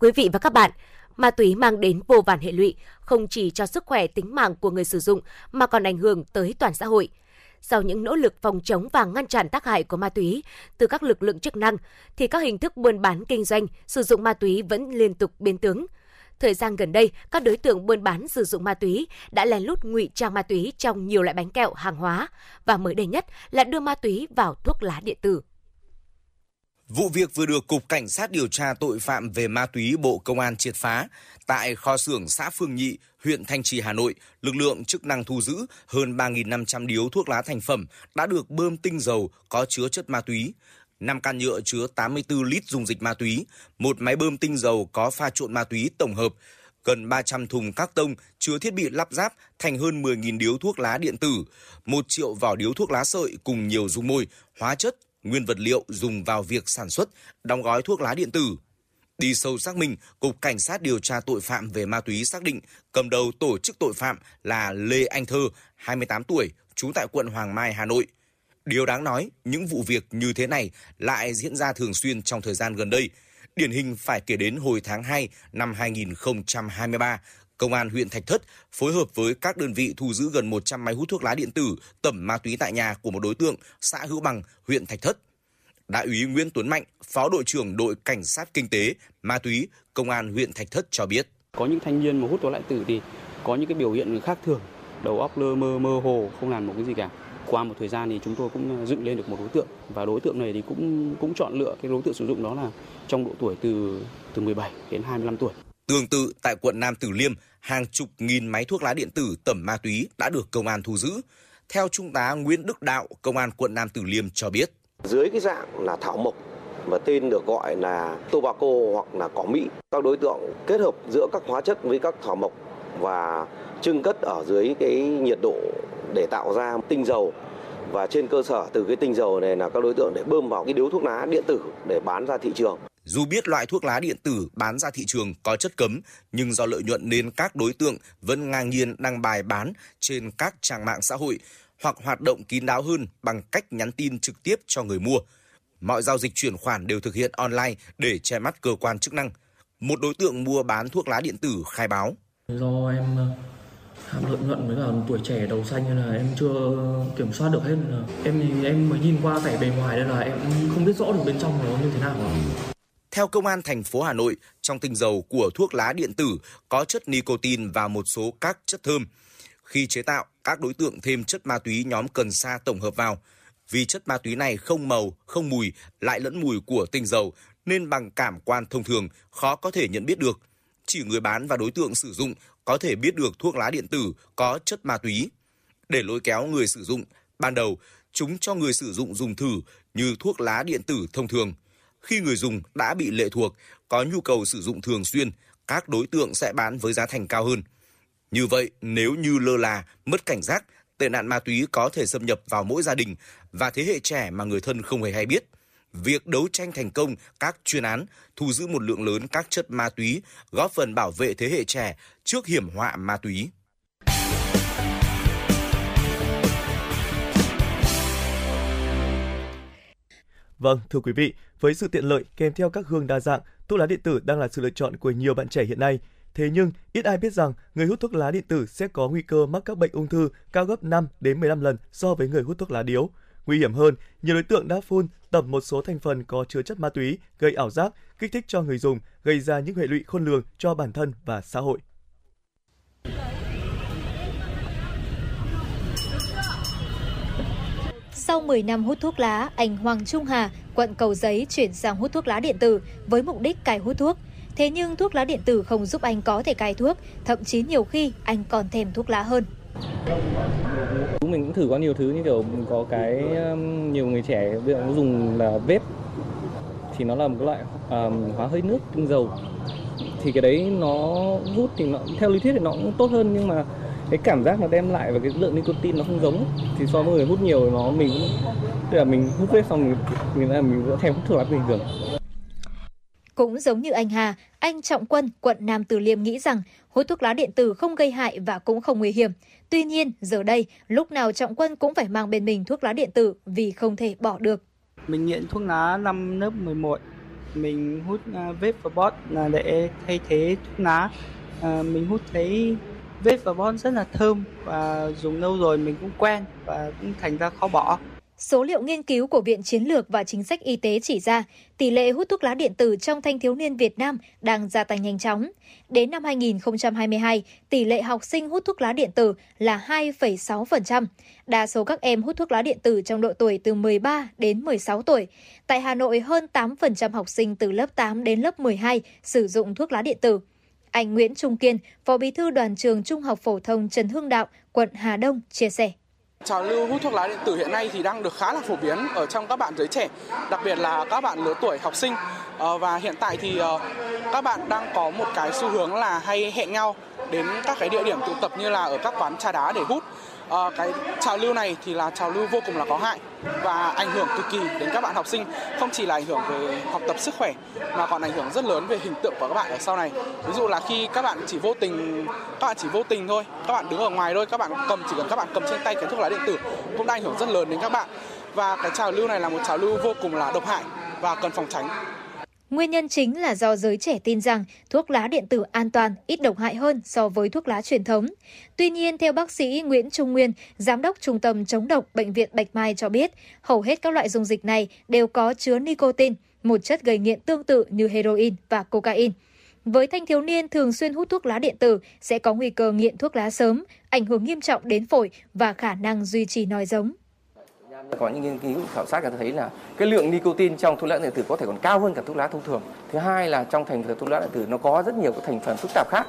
Quý vị và các bạn, ma túy mang đến vô vàn hệ lụy, không chỉ cho sức khỏe tính mạng của người sử dụng mà còn ảnh hưởng tới toàn xã hội. Sau những nỗ lực phòng chống và ngăn chặn tác hại của ma túy từ các lực lượng chức năng, thì các hình thức buôn bán kinh doanh sử dụng ma túy vẫn liên tục biến tướng. Thời gian gần đây, các đối tượng buôn bán sử dụng ma túy đã lén lút ngụy trang ma túy trong nhiều loại bánh kẹo hàng hóa và mới đây nhất là đưa ma túy vào thuốc lá điện tử. Vụ việc vừa được Cục Cảnh sát điều tra tội phạm về ma túy Bộ Công an triệt phá. Tại kho xưởng xã Phương Nhị, huyện Thanh Trì, Hà Nội, lực lượng chức năng thu giữ hơn 3.500 điếu thuốc lá thành phẩm đã được bơm tinh dầu có chứa chất ma túy. 5 can nhựa chứa 84 lít dung dịch ma túy, một máy bơm tinh dầu có pha trộn ma túy tổng hợp, gần 300 thùng các tông chứa thiết bị lắp ráp thành hơn 10.000 điếu thuốc lá điện tử, 1 triệu vỏ điếu thuốc lá sợi cùng nhiều dung môi, hóa chất, nguyên vật liệu dùng vào việc sản xuất, đóng gói thuốc lá điện tử. Đi sâu xác minh, Cục Cảnh sát điều tra tội phạm về ma túy xác định cầm đầu tổ chức tội phạm là Lê Anh Thơ, 28 tuổi, trú tại quận Hoàng Mai, Hà Nội. Điều đáng nói, những vụ việc như thế này lại diễn ra thường xuyên trong thời gian gần đây. Điển hình phải kể đến hồi tháng 2 năm 2023, Công an huyện Thạch Thất phối hợp với các đơn vị thu giữ gần 100 máy hút thuốc lá điện tử tẩm ma túy tại nhà của một đối tượng xã Hữu Bằng, huyện Thạch Thất. Đại úy Nguyễn Tuấn Mạnh, Phó đội trưởng đội Cảnh sát Kinh tế, Ma túy, Công an huyện Thạch Thất cho biết. Có những thanh niên mà hút thuốc lá điện tử thì có những cái biểu hiện khác thường, đầu óc lơ mơ mơ hồ, không làm một cái gì cả. Qua một thời gian thì chúng tôi cũng dựng lên được một đối tượng và đối tượng này thì cũng cũng chọn lựa cái đối tượng sử dụng đó là trong độ tuổi từ từ 17 đến 25 tuổi. Tương tự tại quận Nam Từ Liêm, hàng chục nghìn máy thuốc lá điện tử tẩm ma túy đã được công an thu giữ. Theo Trung tá Nguyễn Đức Đạo, Công an quận Nam Từ Liêm cho biết. Dưới cái dạng là thảo mộc và tên được gọi là tobacco hoặc là cỏ mỹ. Các đối tượng kết hợp giữa các hóa chất với các thảo mộc và trưng cất ở dưới cái nhiệt độ để tạo ra tinh dầu và trên cơ sở từ cái tinh dầu này là các đối tượng để bơm vào cái điếu thuốc lá điện tử để bán ra thị trường. Dù biết loại thuốc lá điện tử bán ra thị trường có chất cấm, nhưng do lợi nhuận nên các đối tượng vẫn ngang nhiên đăng bài bán trên các trang mạng xã hội hoặc hoạt động kín đáo hơn bằng cách nhắn tin trực tiếp cho người mua. Mọi giao dịch chuyển khoản đều thực hiện online để che mắt cơ quan chức năng. Một đối tượng mua bán thuốc lá điện tử khai báo. Do em ờ, ham lợi nhuận với cả tuổi trẻ đầu xanh nên là em chưa kiểm soát được hết là em thì em mới nhìn qua vẻ bề ngoài nên là em không biết rõ được bên trong nó như thế nào. Theo Công an thành phố Hà Nội, trong tinh dầu của thuốc lá điện tử có chất nicotine và một số các chất thơm. Khi chế tạo, các đối tượng thêm chất ma túy nhóm cần sa tổng hợp vào. Vì chất ma túy này không màu, không mùi, lại lẫn mùi của tinh dầu, nên bằng cảm quan thông thường khó có thể nhận biết được. Chỉ người bán và đối tượng sử dụng có thể biết được thuốc lá điện tử có chất ma túy. Để lôi kéo người sử dụng, ban đầu chúng cho người sử dụng dùng thử như thuốc lá điện tử thông thường. Khi người dùng đã bị lệ thuộc, có nhu cầu sử dụng thường xuyên, các đối tượng sẽ bán với giá thành cao hơn. Như vậy, nếu như lơ là, mất cảnh giác, tệ nạn ma túy có thể xâm nhập vào mỗi gia đình và thế hệ trẻ mà người thân không hề hay biết. Việc đấu tranh thành công các chuyên án, thu giữ một lượng lớn các chất ma túy, góp phần bảo vệ thế hệ trẻ trước hiểm họa ma túy. Vâng, thưa quý vị, với sự tiện lợi kèm theo các hương đa dạng, thuốc lá điện tử đang là sự lựa chọn của nhiều bạn trẻ hiện nay. Thế nhưng, ít ai biết rằng người hút thuốc lá điện tử sẽ có nguy cơ mắc các bệnh ung thư cao gấp 5 đến 15 lần so với người hút thuốc lá điếu. Nguy hiểm hơn, nhiều đối tượng đã phun tẩm một số thành phần có chứa chất ma túy, gây ảo giác, kích thích cho người dùng, gây ra những hệ lụy khôn lường cho bản thân và xã hội. Sau 10 năm hút thuốc lá, anh Hoàng Trung Hà, quận Cầu Giấy chuyển sang hút thuốc lá điện tử với mục đích cai hút thuốc. Thế nhưng thuốc lá điện tử không giúp anh có thể cai thuốc, thậm chí nhiều khi anh còn thèm thuốc lá hơn. Mình cũng thử qua nhiều thứ như kiểu có cái um, nhiều người trẻ bây giờ dùng là vape thì nó là một cái loại um, hóa hơi nước tinh dầu thì cái đấy nó hút thì nó theo lý thuyết thì nó cũng tốt hơn nhưng mà cái cảm giác nó đem lại và cái lượng nicotine nó không giống thì so với người hút nhiều nó mình cũng tức là mình hút vape xong mình mình là mình vẫn thèm hút thuốc lá bình thường cũng giống như anh Hà, anh Trọng Quân, quận Nam Từ Liêm nghĩ rằng hút thuốc lá điện tử không gây hại và cũng không nguy hiểm. Tuy nhiên, giờ đây, lúc nào Trọng Quân cũng phải mang bên mình thuốc lá điện tử vì không thể bỏ được. Mình nghiện thuốc lá năm lớp 11. Mình hút uh, vape và bot là để thay thế thuốc lá. Uh, mình hút thấy Vết và Bon rất là thơm và dùng lâu rồi mình cũng quen và cũng thành ra khó bỏ. Số liệu nghiên cứu của Viện Chiến lược và Chính sách Y tế chỉ ra tỷ lệ hút thuốc lá điện tử trong thanh thiếu niên Việt Nam đang gia tăng nhanh chóng. Đến năm 2022, tỷ lệ học sinh hút thuốc lá điện tử là 2,6%. Đa số các em hút thuốc lá điện tử trong độ tuổi từ 13 đến 16 tuổi. Tại Hà Nội, hơn 8% học sinh từ lớp 8 đến lớp 12 sử dụng thuốc lá điện tử. Anh Nguyễn Trung Kiên, Phó Bí thư Đoàn trường Trung học phổ thông Trần Hưng Đạo, quận Hà Đông chia sẻ. Trào lưu hút thuốc lá điện tử hiện nay thì đang được khá là phổ biến ở trong các bạn giới trẻ, đặc biệt là các bạn lứa tuổi học sinh. Ờ, và hiện tại thì ờ, các bạn đang có một cái xu hướng là hay hẹn nhau đến các cái địa điểm tụ tập như là ở các quán trà đá để hút uh, cái trào lưu này thì là trào lưu vô cùng là có hại và ảnh hưởng cực kỳ đến các bạn học sinh. Không chỉ là ảnh hưởng về học tập sức khỏe mà còn ảnh hưởng rất lớn về hình tượng của các bạn ở sau này. Ví dụ là khi các bạn chỉ vô tình các bạn chỉ vô tình thôi các bạn đứng ở ngoài thôi các bạn cầm chỉ cần các bạn cầm trên tay cái thuốc lá điện tử cũng đã ảnh hưởng rất lớn đến các bạn. Và cái trào lưu này là một trào lưu vô cùng là độc hại và cần phòng tránh. Nguyên nhân chính là do giới trẻ tin rằng thuốc lá điện tử an toàn, ít độc hại hơn so với thuốc lá truyền thống. Tuy nhiên, theo bác sĩ Nguyễn Trung Nguyên, Giám đốc Trung tâm chống độc Bệnh viện Bạch Mai cho biết, hầu hết các loại dung dịch này đều có chứa nicotine, một chất gây nghiện tương tự như heroin và cocaine. Với thanh thiếu niên thường xuyên hút thuốc lá điện tử sẽ có nguy cơ nghiện thuốc lá sớm, ảnh hưởng nghiêm trọng đến phổi và khả năng duy trì nói giống. Có những nghiên cứu khảo sát người ta thấy là cái lượng nicotine trong thuốc lá điện tử có thể còn cao hơn cả thuốc lá thông thường. Thứ hai là trong thành phần thuốc lá điện tử nó có rất nhiều các thành phần phức tạp khác.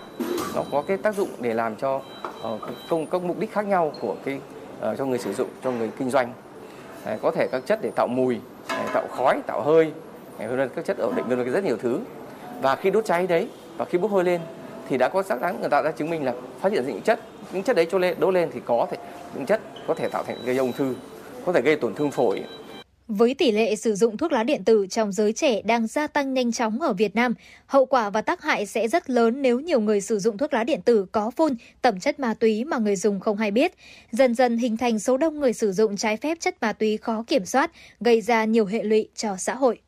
Nó có cái tác dụng để làm cho uh, công các mục đích khác nhau của cái uh, cho người sử dụng, cho người kinh doanh. À, có thể các chất để tạo mùi, để tạo khói, tạo hơi, vân các chất ổn định vân vân rất nhiều thứ. Và khi đốt cháy đấy và khi bốc hơi lên thì đã có xác đáng người ta đã chứng minh là phát hiện những chất những chất đấy cho lên đốt lên thì có thể những chất có thể tạo thành gây ung thư có thể gây tổn thương phổi. Với tỷ lệ sử dụng thuốc lá điện tử trong giới trẻ đang gia tăng nhanh chóng ở Việt Nam, hậu quả và tác hại sẽ rất lớn nếu nhiều người sử dụng thuốc lá điện tử có phun, tẩm chất ma túy mà người dùng không hay biết. Dần dần hình thành số đông người sử dụng trái phép chất ma túy khó kiểm soát, gây ra nhiều hệ lụy cho xã hội.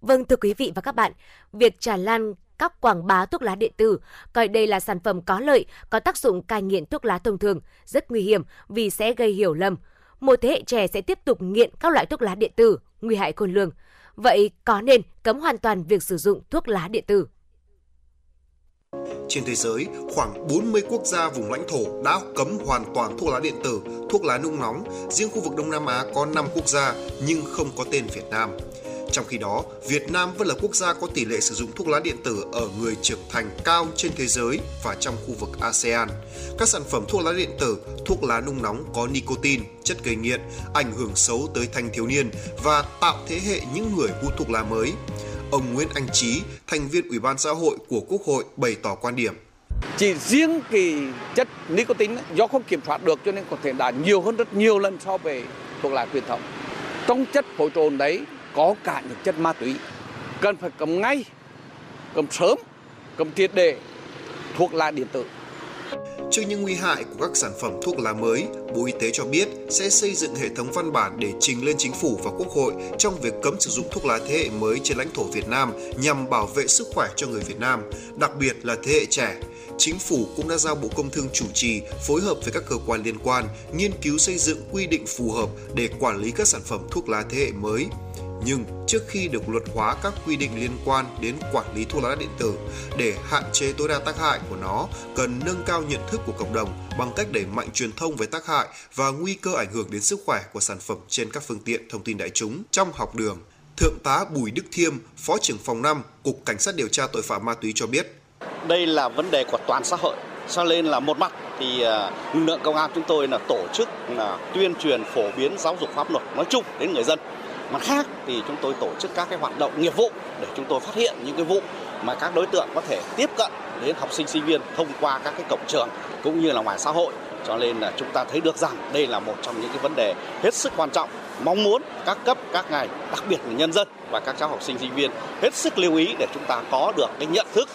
Vâng thưa quý vị và các bạn, việc tràn lan các quảng bá thuốc lá điện tử, coi đây là sản phẩm có lợi, có tác dụng cai nghiện thuốc lá thông thường, rất nguy hiểm vì sẽ gây hiểu lầm. Một thế hệ trẻ sẽ tiếp tục nghiện các loại thuốc lá điện tử, nguy hại khôn lường. Vậy có nên cấm hoàn toàn việc sử dụng thuốc lá điện tử? Trên thế giới, khoảng 40 quốc gia vùng lãnh thổ đã cấm hoàn toàn thuốc lá điện tử, thuốc lá nung nóng. Riêng khu vực Đông Nam Á có 5 quốc gia nhưng không có tên Việt Nam. Trong khi đó, Việt Nam vẫn là quốc gia có tỷ lệ sử dụng thuốc lá điện tử ở người trưởng thành cao trên thế giới và trong khu vực ASEAN. Các sản phẩm thuốc lá điện tử, thuốc lá nung nóng có nicotine, chất gây nghiện, ảnh hưởng xấu tới thanh thiếu niên và tạo thế hệ những người hút thuốc lá mới. Ông Nguyễn Anh Trí, thành viên Ủy ban xã hội của Quốc hội bày tỏ quan điểm chỉ riêng cái chất nicotine do không kiểm soát được cho nên có thể đã nhiều hơn rất nhiều lần so với thuốc lá truyền thống trong chất phối trộn đấy có cả những chất ma túy. Cần phải cấm ngay cấm sớm cấm triệt để thuốc lá điện tử. Trước những nguy hại của các sản phẩm thuốc lá mới, Bộ Y tế cho biết sẽ xây dựng hệ thống văn bản để trình lên chính phủ và quốc hội trong việc cấm sử dụng thuốc lá thế hệ mới trên lãnh thổ Việt Nam nhằm bảo vệ sức khỏe cho người Việt Nam, đặc biệt là thế hệ trẻ. Chính phủ cũng đã giao Bộ Công Thương chủ trì phối hợp với các cơ quan liên quan nghiên cứu xây dựng quy định phù hợp để quản lý các sản phẩm thuốc lá thế hệ mới. Nhưng trước khi được luật hóa các quy định liên quan đến quản lý thuốc lá điện tử để hạn chế tối đa tác hại của nó, cần nâng cao nhận thức của cộng đồng bằng cách đẩy mạnh truyền thông về tác hại và nguy cơ ảnh hưởng đến sức khỏe của sản phẩm trên các phương tiện thông tin đại chúng trong học đường. Thượng tá Bùi Đức Thiêm, Phó trưởng phòng 5, Cục Cảnh sát điều tra tội phạm ma túy cho biết. Đây là vấn đề của toàn xã hội, cho nên là một mặt thì à, lực lượng công an chúng tôi là tổ chức là tuyên truyền phổ biến giáo dục pháp luật nói chung đến người dân. Mặt khác thì chúng tôi tổ chức các cái hoạt động nghiệp vụ để chúng tôi phát hiện những cái vụ mà các đối tượng có thể tiếp cận đến học sinh sinh viên thông qua các cái cổng trường cũng như là ngoài xã hội cho nên là chúng ta thấy được rằng đây là một trong những cái vấn đề hết sức quan trọng mong muốn các cấp, các ngành, đặc biệt là nhân dân và các cháu học sinh sinh viên hết sức lưu ý để chúng ta có được cái nhận thức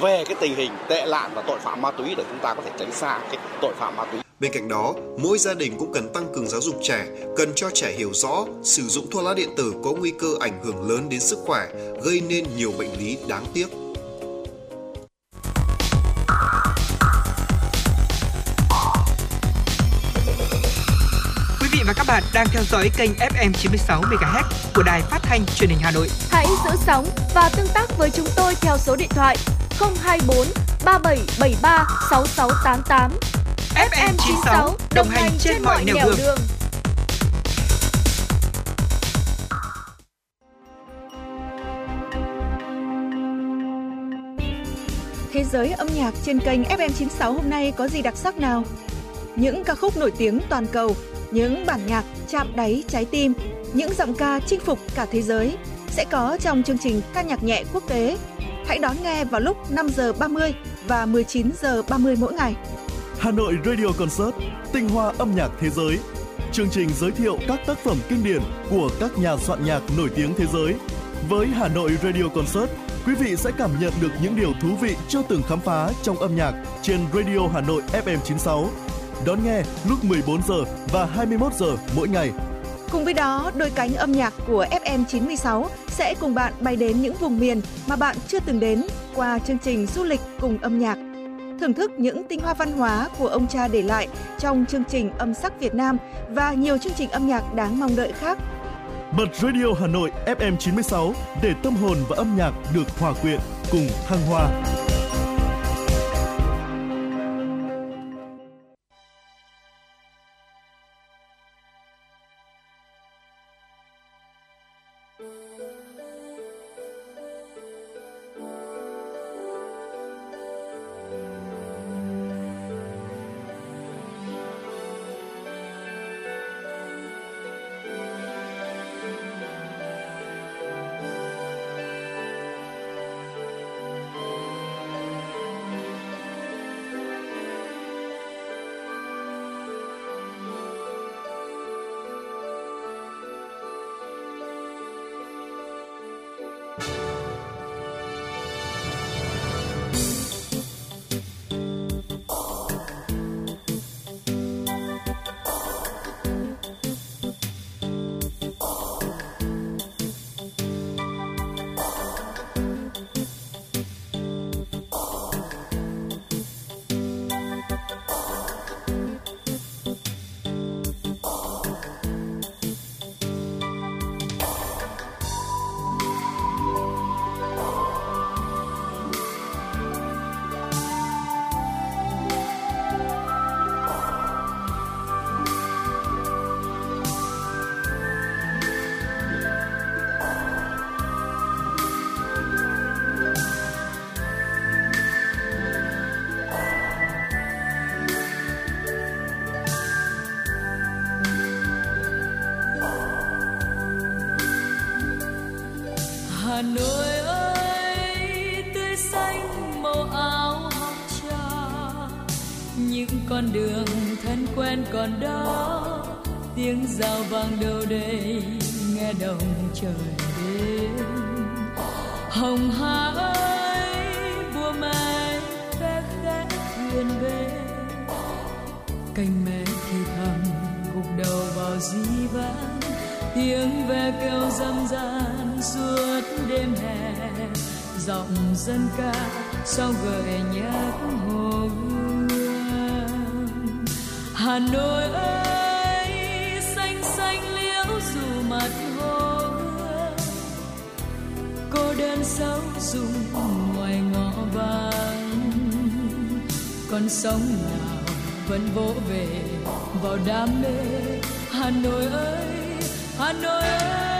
về cái tình hình tệ nạn và tội phạm ma túy để chúng ta có thể tránh xa cái tội phạm ma túy. Bên cạnh đó, mỗi gia đình cũng cần tăng cường giáo dục trẻ, cần cho trẻ hiểu rõ sử dụng thuốc lá điện tử có nguy cơ ảnh hưởng lớn đến sức khỏe, gây nên nhiều bệnh lý đáng tiếc. Quý vị và các bạn đang theo dõi kênh FM 96 MHz của đài phát thanh truyền hình Hà Nội. Hãy giữ sóng và tương tác với chúng tôi theo số điện thoại 024 3773 6688. FM 96 đồng hành trên mọi nẻo đường. đường. Thế giới âm nhạc trên kênh FM96 hôm nay có gì đặc sắc nào? Những ca khúc nổi tiếng toàn cầu, những bản nhạc chạm đáy trái tim, những giọng ca chinh phục cả thế giới sẽ có trong chương trình ca nhạc nhẹ quốc tế Hãy đón nghe vào lúc 5 giờ 30 và 19 giờ 30 mỗi ngày. Hà Nội Radio Concert, tinh hoa âm nhạc thế giới. Chương trình giới thiệu các tác phẩm kinh điển của các nhà soạn nhạc nổi tiếng thế giới. Với Hà Nội Radio Concert, quý vị sẽ cảm nhận được những điều thú vị chưa từng khám phá trong âm nhạc trên Radio Hà Nội FM 96. Đón nghe lúc 14 giờ và 21 giờ mỗi ngày Cùng với đó, đôi cánh âm nhạc của FM96 sẽ cùng bạn bay đến những vùng miền mà bạn chưa từng đến qua chương trình du lịch cùng âm nhạc. Thưởng thức những tinh hoa văn hóa của ông cha để lại trong chương trình âm sắc Việt Nam và nhiều chương trình âm nhạc đáng mong đợi khác. Bật Radio Hà Nội FM 96 để tâm hồn và âm nhạc được hòa quyện cùng thăng hoa. Quen còn đó. Tiếng rào vang đâu đây, nghe đồng trời đêm. Hồng hà ơi bùa mai khẽ khẽ thuyền về. Cành mẹ thì thầm, gục đầu vào dĩ vãng tiếng ve kêu râm ran suốt đêm hè. Giọng dân ca, sao gợi nội ơi, xanh xanh liễu dù mặt hồ cô đơn sâu dùng ngoài ngõ vắng. Con sóng nào vẫn vỗ về vào đam mê. Hà nội ơi, hà nội ơi.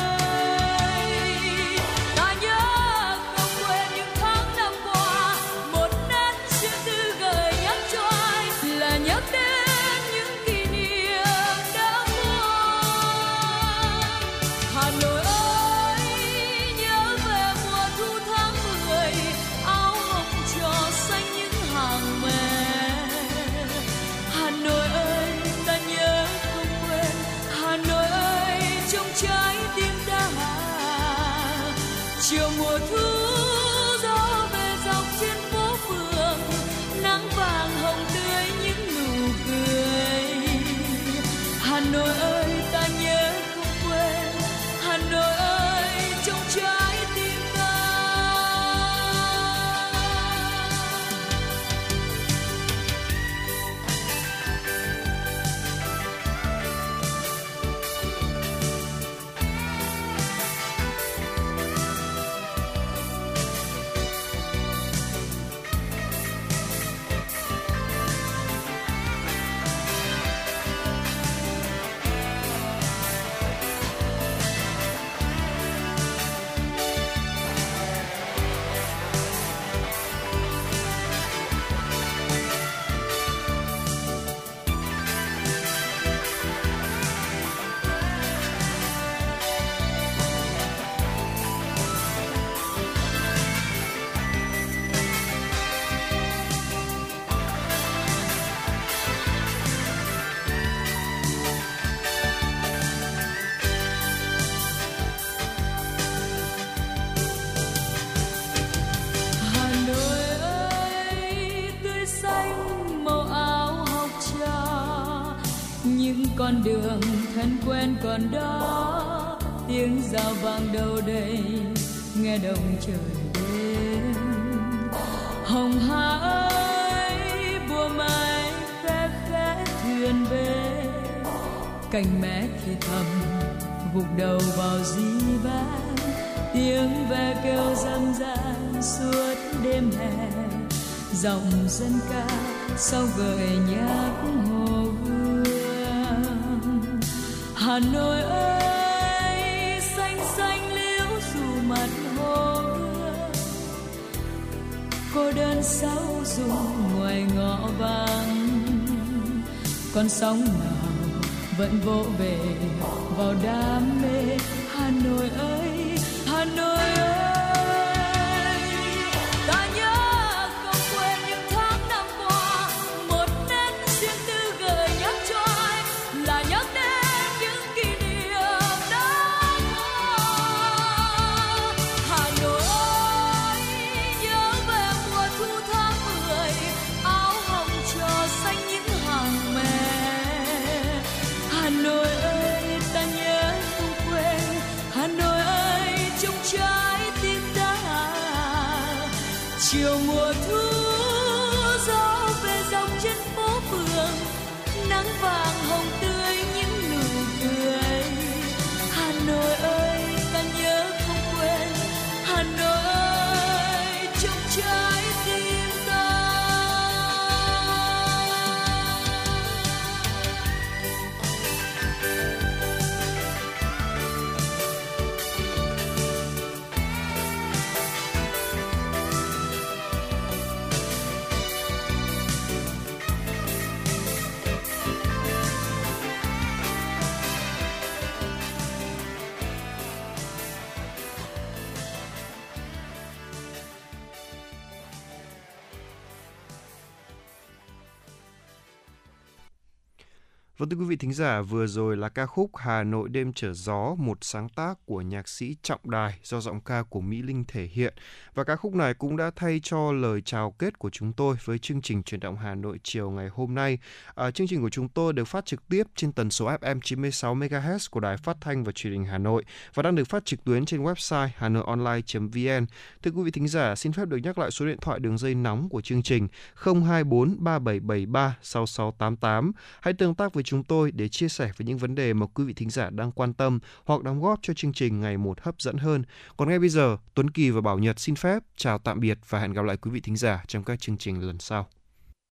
Con đường, thân quen còn đó. Tiếng rào vang đâu đây, nghe đồng trời đêm hồng hà ơi bùa mai khẽ khẽ thuyền về cành mẹ thì thầm gục đầu vào di ban tiếng ve kêu râm ran suốt đêm hè. Dòng dân ca sau gợi nhạc Hà Nội ơi, xanh xanh liễu dù mặt hồ cô đơn sao dùng ngoài ngõ vắng. Con sóng nào vẫn vỗ về vào đam mê. Thưa quý vị thính giả, vừa rồi là ca khúc Hà Nội đêm trở gió, một sáng tác của nhạc sĩ Trọng Đài do giọng ca của Mỹ Linh thể hiện. Và ca khúc này cũng đã thay cho lời chào kết của chúng tôi với chương trình truyền động Hà Nội chiều ngày hôm nay. À, chương trình của chúng tôi được phát trực tiếp trên tần số FM 96 MHz của Đài Phát thanh và Truyền hình Hà Nội và đang được phát trực tuyến trên website hanoionline.vn. Thưa quý vị thính giả, xin phép được nhắc lại số điện thoại đường dây nóng của chương trình 024 3773 6688. Hãy tương tác với chúng tôi để chia sẻ về những vấn đề mà quý vị thính giả đang quan tâm hoặc đóng góp cho chương trình ngày một hấp dẫn hơn. Còn ngay bây giờ, Tuấn Kỳ và Bảo Nhật xin phép chào tạm biệt và hẹn gặp lại quý vị thính giả trong các chương trình lần sau.